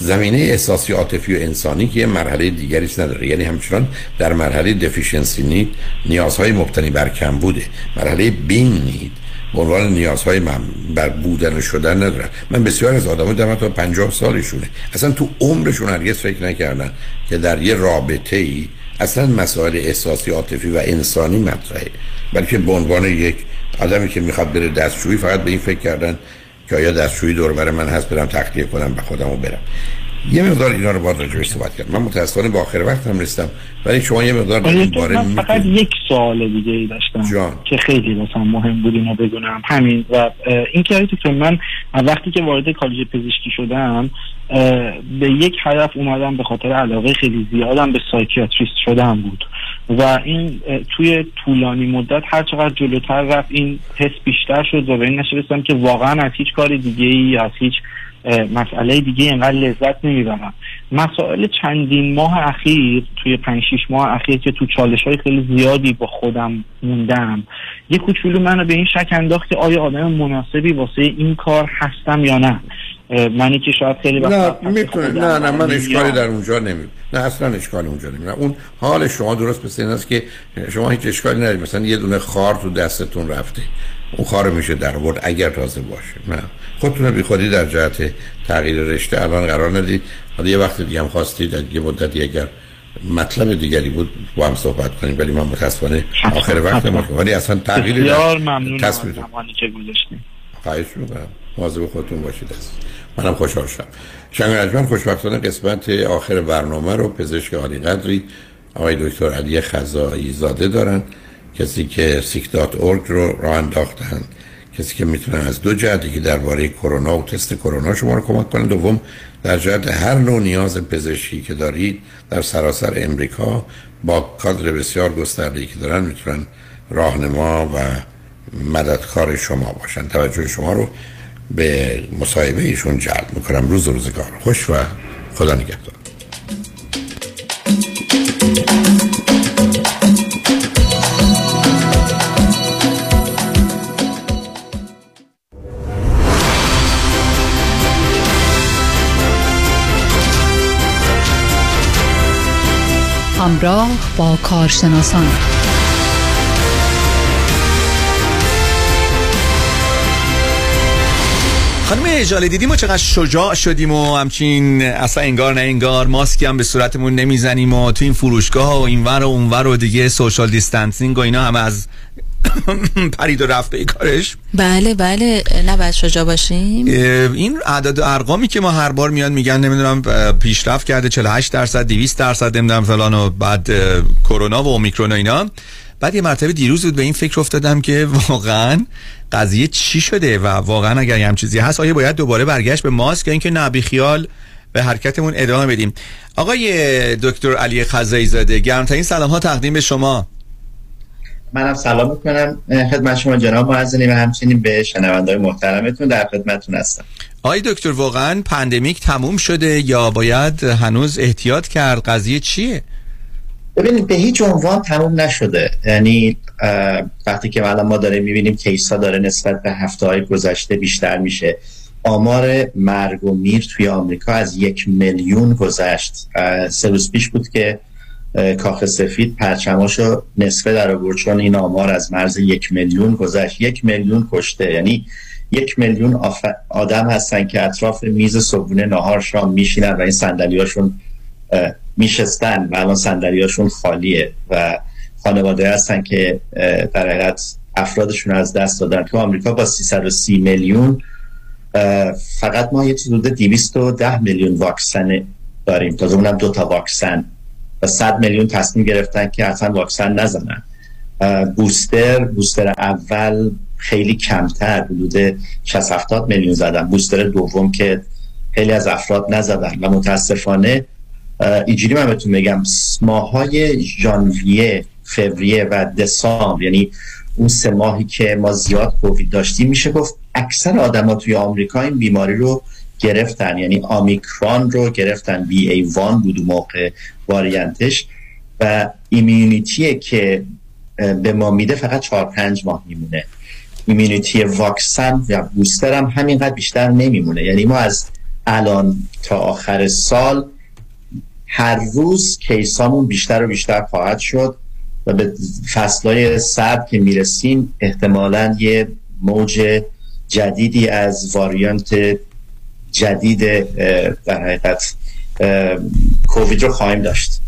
زمینه احساسی عاطفی و انسانی که مرحله دیگری نداره. یعنی همچنان در مرحله دفیشنسی نید نیازهای مبتنی بر کم بوده. مرحله بین نید به عنوان نیازهای من بر بودن و شدن ندارن من بسیار از آدم دارم تا پنجاه سالشونه. اصلا تو عمرشون هرگز فکر نکردن که در یه رابطه ای اصلا مسائل احساسی عاطفی و انسانی مطرحه. بلکه به عنوان یک آدمی که می‌خواد بره دستشویی فقط به این فکر کردن که آیا دستشویی دور بر من هست برم تخلیه کنم به خودم و برم؟ یه مقدار اینا رو باید راجعش صحبت کرد من متاسفانه با آخر وقت هم رسیدم ولی شما یه مقدار در آره این باره من فقط یک سوال دیگه ای داشتم جان. که خیلی مثلا مهم بود اینو بدونم همین و این که دکتر من وقتی که وارد کالج پزشکی شدم به یک هدف اومدم به خاطر علاقه خیلی زیادم به سایکیاتریست شدم بود. و این توی طولانی مدت هر چقدر جلوتر رفت این حس بیشتر شد و به این نشه که واقعا از هیچ کار دیگه ای از هیچ مسئله دیگه اینقدر لذت نمی‌برم. مسائل چندین ماه اخیر توی پنج شیش ماه اخیر که تو چالش های خیلی زیادی با خودم موندم یه کوچولو منو به این شک انداخت که آیا آدم مناسبی واسه این کار هستم یا نه. منی که شاید خیلی نه می‌تونه نه نه من اشکالی در اونجا نمی نه اصلا اشکالی اونجا نمی نه اون حال شما درست مثل این است که شما هیچ اشکالی ندارید. مثلا یه دونه خار تو دستتون رفته. اون خار میشه در آورد اگر تازه باشه. نه. خودتون بی خودی در جهت تغییر رشته الان قرار ندید. حالا یه وقت دیگه هم خواستید یه مدتی اگر مطلب دیگری بود با هم صحبت کنیم ولی من متاسفانه آخر وقت ما ولی اصلا تغییری بسیار در ممنونم از زمانی که گذاشتیم خواهش می‌کنم. مواظب خودتون باشید. است منم خوشحال شدم. شنگ خوشبختانه قسمت آخر برنامه رو پزشک عالی قدری آقای دکتر علی خزایی زاده دارن. کسی که سیک.org رو راه انداختن کسی که می‌تونن از دو جهتی که درباره کرونا و تست کرونا شما رو کمک کنن. دوم در جهت هر نوع نیاز پزشکی که دارید در سراسر امریکا با کادر بسیار گسترده‌ای که دارن می‌تونن راهنما و مددکار شما باشن. توجه شما رو به مصاحبه ایشون جلب می‌کنم. روز و روزگار. خوش و خدا نگهدار. همراه با کارشناسان. خانم اجاله دیدیم ما چقدر شجاع شدیم و همچین اصلا انگار نه انگار ماسکی هم به صورتمون نمی‌زنیم و تو این فروشگاه و اینور و اونور و دیگه سوشال دیستانسینگ و اینا همه از (coughs) پرید و رفت به کارش. بله بله. نباید شجاع باشیم. این اعداد و ارقامی که ما هر بار میاد میگن نمی‌دونم پیشرفت کرده 48 درصد 200 درصد نمی‌دونم فلان و بعد کرونا و اومیکرون و اینا. بعد یه مرتبه دیروز بود به این فکر افتادم که واقعا قضیه چی شده و واقعا اگر هم چیزی هست آیا باید دوباره برگشت به ماسک یا اینکه نه خیال به حرکتمون ادامه بدیم. آقای دکتر علی خزایی زاده گرمترین سلام ها تقدیم به شما. منم سلام می‌کنم. خدمت شما جناب معزنی و همچنین به شنوندای محترمتون در خدمتتون هستم. آقای دکتر واقعا pandemic تموم شده یا باید هنوز احتیاط کرد؟ قضیه چیه؟ ببینید به هیچ عنوان تموم نشده. یعنی وقتی که الان ما داریم می‌بینیم case ها داره نسبت به هفته های گذشته بیشتر میشه. آمار مرگ و میر توی آمریکا از یک میلیون گذشت. سه روز پیش بود که کاخ سفید پرچماشو نصفه در آورد چون این آمار از مرز یک میلیون گذشت. یک میلیون کشته. یعنی یک میلیون آدم هستن که اطراف میز صبحونه نهار شام میشینن و این صندلیاشون میشستن و الان صندلیاشون خالیه و خانواده هستن که در حقیقت افرادشون از دست دادن. تو آمریکا با 330 میلیون فقط ما یه چیز حدود 210 میلیون واکسن داریم. تازه اونم دو تا واکسن و 100 میلیون تصمیم گرفتن که اصلا واکسن نزنن. بوستر بوستر اول خیلی کمتر حدود 60 70 میلیون زدن. بوستر دوم که خیلی از افراد نزدن و متاسفانه اینجوری من بهتون بگم ماهای ژانویه فوریه و دسامبر یعنی اون سه ماهی که ما زیاد کووید داشتیم میشه گفت اکثر آدما توی آمریکا این بیماری رو گرفتن. یعنی آمیکرون رو گرفتن بی ای وان بود موقع واریانتش و ایمیونیتی که به ما میده فقط چهار پنج ماه میمونه. ایمیونیتی واکسن و بوستر هم همینقدر بیشتر نمیمونه. یعنی ما از الان تا آخر سال هر روز کیسامون بیشتر و بیشتر خواهد شد و به فصلهای سرد که می‌رسیم احتمالا یه موج جدیدی از واریانت جدید در حقیقت کووید رو خواهیم داشت.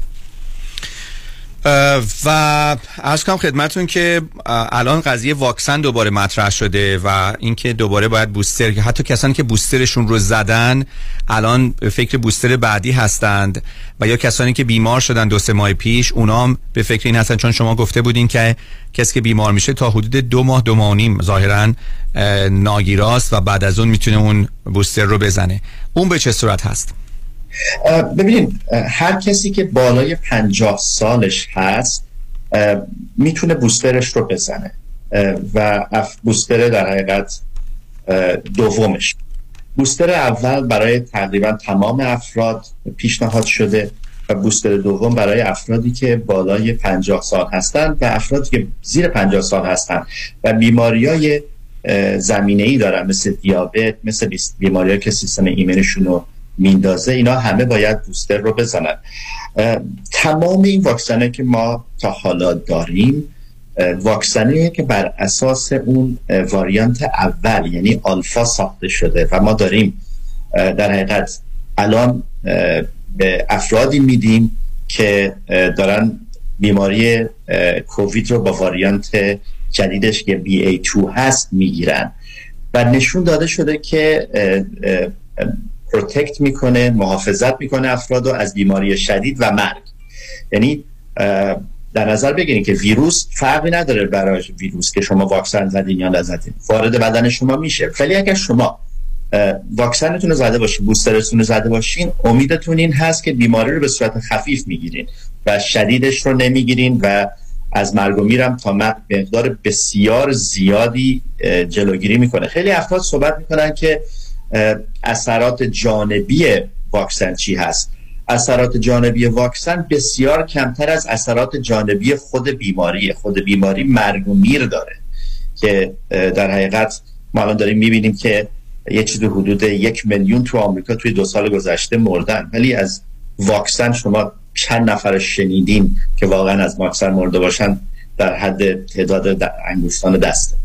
و از کنم خدمتون که الان قضیه واکسن دوباره مطرح شده و اینکه دوباره باید بوستر حتی کسانی که بوسترشون رو زدن الان فکر بوستر بعدی هستند و یا کسانی که بیمار شدن دو سه ماه پیش اونام به فکر این هستن. چون شما گفته بودین که کسی که بیمار میشه تا حدود دو ماه دو ماه نیم ظاهرا ناگیراست و بعد از اون می‌تونه اون بوستر رو بزنه. اون به چه صورت هست؟ ببینید هر کسی که بالای پنجاه سالش هست می‌تونه بوسترش رو بزنه و بوستر در حقیقت دومش. بوستر اول برای تقریبا تمام افراد پیشنهاد شده و بوستر دوم برای افرادی که بالای پنجاه سال هستند و افرادی که زیر پنجاه سال هستند و بیماری های زمینه ای دارن مثل دیابت مثل بیماری که سیستم ایمنشون رو میندازه اینا همه باید بوستر رو بزنن. تمام این واکسنه که ما تا حالا داریم واکسنه که بر اساس اون واریانت اول یعنی آلفا ساخته شده و ما داریم در حقیقت الان به افرادی میدیم که دارن بیماری کووید رو با variant جدیدش که BA2 هست می‌گیرن. و نشون داده شده که protect می‌کنه محافظت می‌کنه افراد از بیماری شدید و مرگ. یعنی در نظر بگیرید که ویروس فرقی نداره برای ویروس که شما واکسن زدین یا نزدین. وارد بدن شما میشه. ولی اگر شما واکسنتون رو زده باشین booster تون رو زده باشین امیدتون این هست که بیماری رو به صورت خفیف می‌گیرین و شدیدش رو نمی‌گیرین و از مرگ و میرم تا مقدار بسیار زیادی جلوگیری می‌کنه. خیلی افراد صحبت می‌کنن که اثرات جانبی واکسن چی هست؟ اثرات جانبی واکسن بسیار کمتر از اثرات جانبی خود بیماری خود بیماری مرگ و میر داره که در حقیقت ما الان داریم می‌بینیم که یه چیز حدود یک میلیون تو آمریکا توی دو سال گذشته مردن. ولی از واکسن شما چند نفر شنیدین که واقعا از واکسن مرده باشن؟ در حد تعداد انگشتان دسته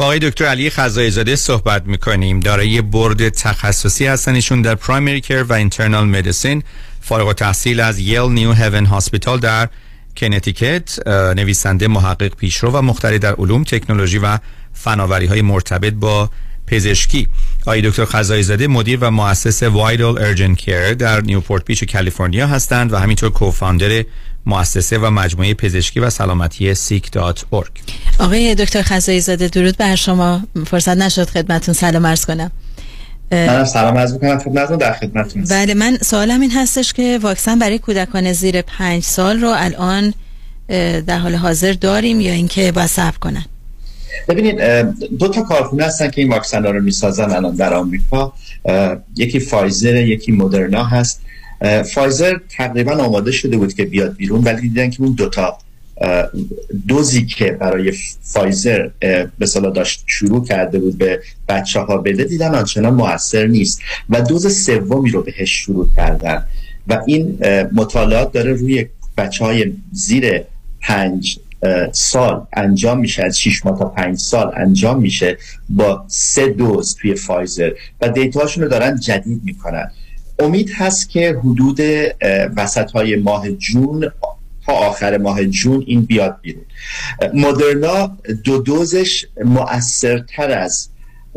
با آقای دکتر علی خزایی زاده صحبت می‌کنیم. دارای برد تخصصی هستن ایشون در پرایمری کر و اینترنال مدیسین فارغ تحصیل از یل نیو هیون هاسپیتال در کنتیکت نویسنده محقق پیشرو و مختری در علوم تکنولوژی و فناوری های مرتبط با پزشکی. آقای دکتر خزایی زاده مدیر و مؤسس Vital Urgent Care در Newport Beach کالیفرنیا هستند و همینطور co-founder مؤسسه و مجموعه پزشکی و سلامتی sick dot org. آقای دکتر خزایی زاده درود بر شما. فرصت نشد خدمتون سلام عرض کنم. منم سلام عرض می‌کنم. خدمتتون در خدمتتون. بله من سوالم این هستش که واکسن برای کودکان زیر پنج سال رو الان در حال حاضر داریم یا اینکه باید صبر کنن؟ ببینید دو تا کارخونه هستن که این واکسن رو می‌سازن الان در آمریکا. یکی فایزر یکی مدرنا هست. فایزر تقریبا آماده شده بود که بیاد بیرون ولی دیدن که اون دوتا دوزی که برای فایزر به داشت شروع کرده بود به بچه ها بده دیدن آنچنان موثر نیست و دوز سومی رو بهش شروع کردن و این مطالعات داره روی بچه های زیر پنج سال انجام میشه از 6 ماه تا 5 سال انجام میشه با سه دوز توی فایزر و data شون رو دارن جدید می‌کنن. امید هست که حدود وسط های ماه June تا آخر ماه June این بیاد بیرون. مدرنا دو دوزش مؤثرتر از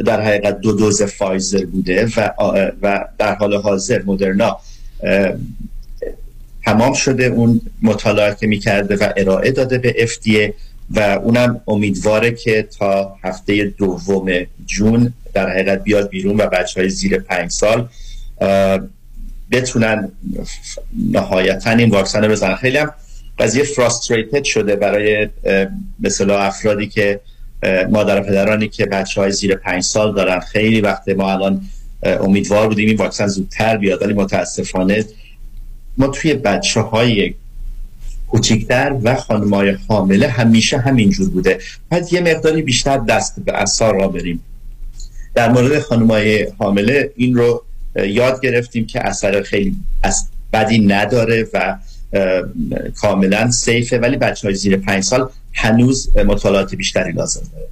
در حقیقت دو دوز فایزر بوده و, و در حال حاضر مدرنا تمام شده اون مطالعات می‌کرده و ارائه داده به FDA و اونم امیدواره که تا هفته دوم جون در حقیقت بیاد بیرون و بچه های زیر پنج سال بتونن نهایتا این واکسن رو بزنن. خیلی هم قضیه فراستریتد شده برای مثلا افرادی که مادر پدرانی که بچه های زیر پنج سال دارن. خیلی وقت ما الان امیدوار بودیم این واکسن زودتر بیاد ولی متاسفانه ما توی بچه های کوچکتر و خانمای حامله همیشه همینجور بوده. باید یه مقداری بیشتر دست به اثار را بریم. در مورد خانمای حامله این رو یاد گرفتیم که اثر خیلی بدی نداره و کاملا سیفه ولی بچه های زیر پنج سال هنوز مطالعات بیشتری لازم داره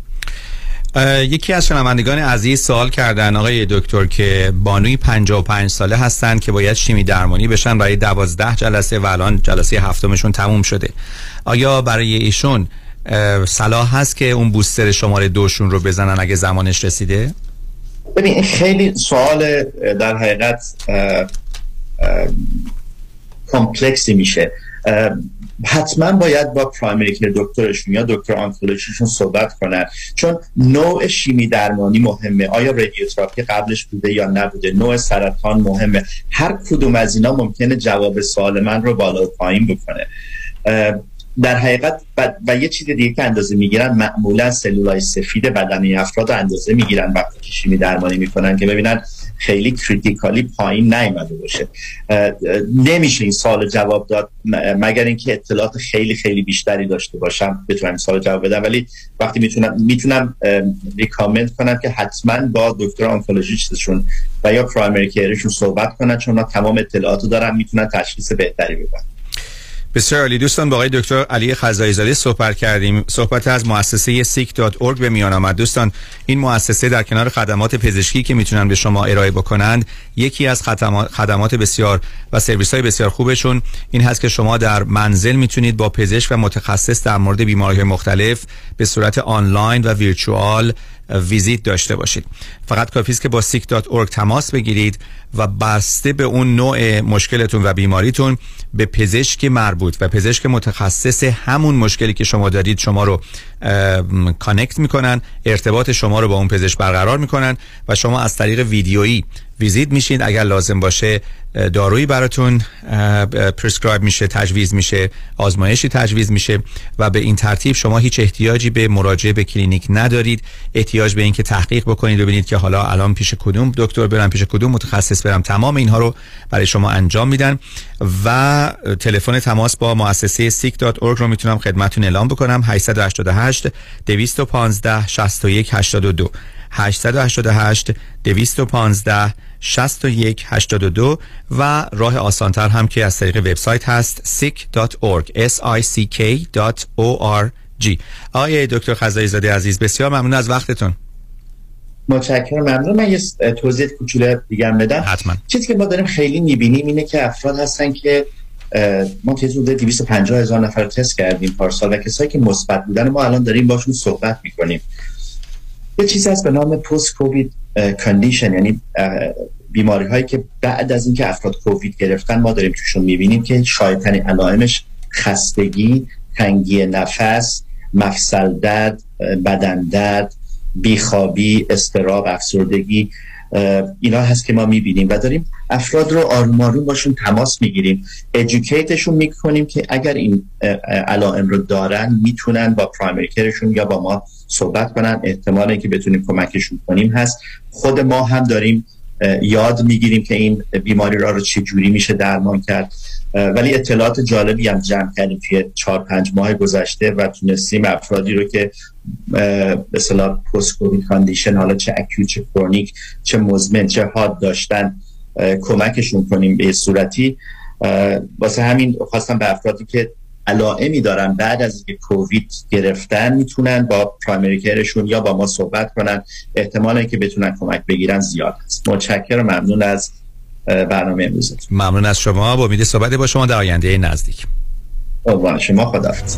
یکی از شنوندگان عزیز سوال کردن آقای دکتر که بانوی 55 ساله هستند که باید شیمی درمانی بشن برای 12 جلسه و الان جلسه هفتمشون تموم شده آیا برای ایشون صلاح هست که اون بوستر شماره دوشون رو بزنن اگه زمانش رسیده؟ ببین خیلی سوال در حقیقت کامپلکسی میشه. حتما باید با پرایمری کیر دکترشون یا دکتر آنکولوژیشون صحبت کنن. چون نوع شیمی درمانی مهمه. آیا رادیوتراپی قبلش بوده یا نبوده؟ نوع سرطان مهمه. هر کدوم از اینا ممکنه جواب سوال من رو بالا و پایین بکنه. در حقیقت و, یه چیز دیگه که اندازه می‌گیرن معمولا سلولای سفید بدنی افراد رو می‌گیرن وقتی که شیمی درمانی می‌کنن که ببینن خیلی کریتیکالی پایین نیامده باشه. نمیشه این سال جواب داد مگر اینکه اطلاعات خیلی خیلی بیشتری داشته باشم بتونم سال جواب بدم. ولی وقتی می‌تونم می‌تونم ریکامند کنم که حتما با دکتر آنکولوژیستشون و یا پرایمری کیرشون صحبت کنن چون تمام اطلاعاتو دارن می‌تونن تشخیص بهتری بدن بسیار عالی. دوستان با آقای دکتر علی خزایی زاده صحبت کردیم. صحبت از مؤسسه sick.org به میان آمد. دوستان این مؤسسه در کنار خدمات پزشکی که می‌تونن به شما ارائه بکنند یکی از خدمات بسیار و سرویس های بسیار خوبشون این هست که شما در منزل می‌تونید با پزشک و متخصص در مورد بیماری مختلف به صورت آنلاین و virtual ویزیت داشته باشید. فقط کافی است که با sick.org تماس بگیرید و بسته به اون نوع مشکلتون و بیماریتون به پزشک مربوط و پزشک متخصص همون مشکلی که شما دارید شما رو connect می‌کنن ارتباط شما رو با اون پزشک برقرار می‌کنن و شما از طریق ویدیویی ویزیت میشین. اگر لازم باشه دارویی براتون prescribe میشه تجویز میشه آزمایشی تجویز میشه و به این ترتیب شما هیچ احتیاجی به مراجعه به کلینیک ندارید. احتیاج به اینکه تحقیق بکنید ببینید که حالا الان پیش کدوم دکتر برم پیش کدوم متخصص برم تمام اینها رو برای شما انجام میدن و تلفن تماس با مؤسسه sick.org رو می‌تونم خدمتتون اعلام بکنم. 888 215 61 82 888 215 61 82 و راه آسانتر هم که از طریق وبسایت هست sick.org s i c k.org آقای دکتر خزایی زاده عزیز بسیار ممنون از وقتتون. متشکرم ممنون. من یه توضیح کوچولو دیگه بدم. حتما. چیزی که ما داریم خیلی می‌بینیم اینه که افراد هستن که ما که حدود 250 هزار نفر تست کردیم پارسال و کسایی که مثبت بودن ما الان داریم باشون صحبت می‌کنیم. یه چیزی هست به نام پست کووید کاندیشن یعنی بیماری هایی که بعد از اینکه افراد کووید گرفتن ما داریم توشون می‌بینیم که شایدترین علائمش خستگی تنگی نفس مفصل درد بدن درد بیخوابی استراب افسردگی اینا هست که ما می‌بینیم و داریم افراد رو آروم باشون تماس می‌گیریم ادوکیتشون می‌کنیم که اگر این علائم رو دارن می‌تونن با پرایمری کرشون یا با ما صحبت کنن. احتمال که بتونیم کمکشون کنیم هست. خود ما هم داریم یاد می‌گیریم که این بیماری را رو چه جوری میشه درمان کرد. ولی اطلاعات جالبی هم جمع کردیم توی چهار پنج ماه گذشته و تونستیم افرادی رو که به اصطلاح پست کووید کاندیشن حالا چه اکیوت چه کرونیک چه مزمن چه حاد داشتن کمکشون کنیم به صورتی. واسه همین خواستم به افرادی که علائمی دارن بعد از اینکه کووید گرفتن می‌تونن با پرایمری کرشون یا با ما صحبت کنن. احتمال که بتونن کمک بگیرن زیاد است متشکرم ممنون از برنامه امروزتون. ممنون از شما. با امید صحبت با شما در آینده نزدیک. شما خداحافظ.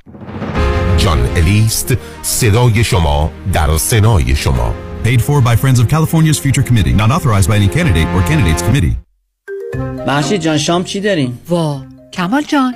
جان الیست صدای شما در سنای شما Paid for by Friends of California's Future Committee. Not authorized by any candidate or candidates committee. محشید جان شام چی داریم؟ وا کمال جان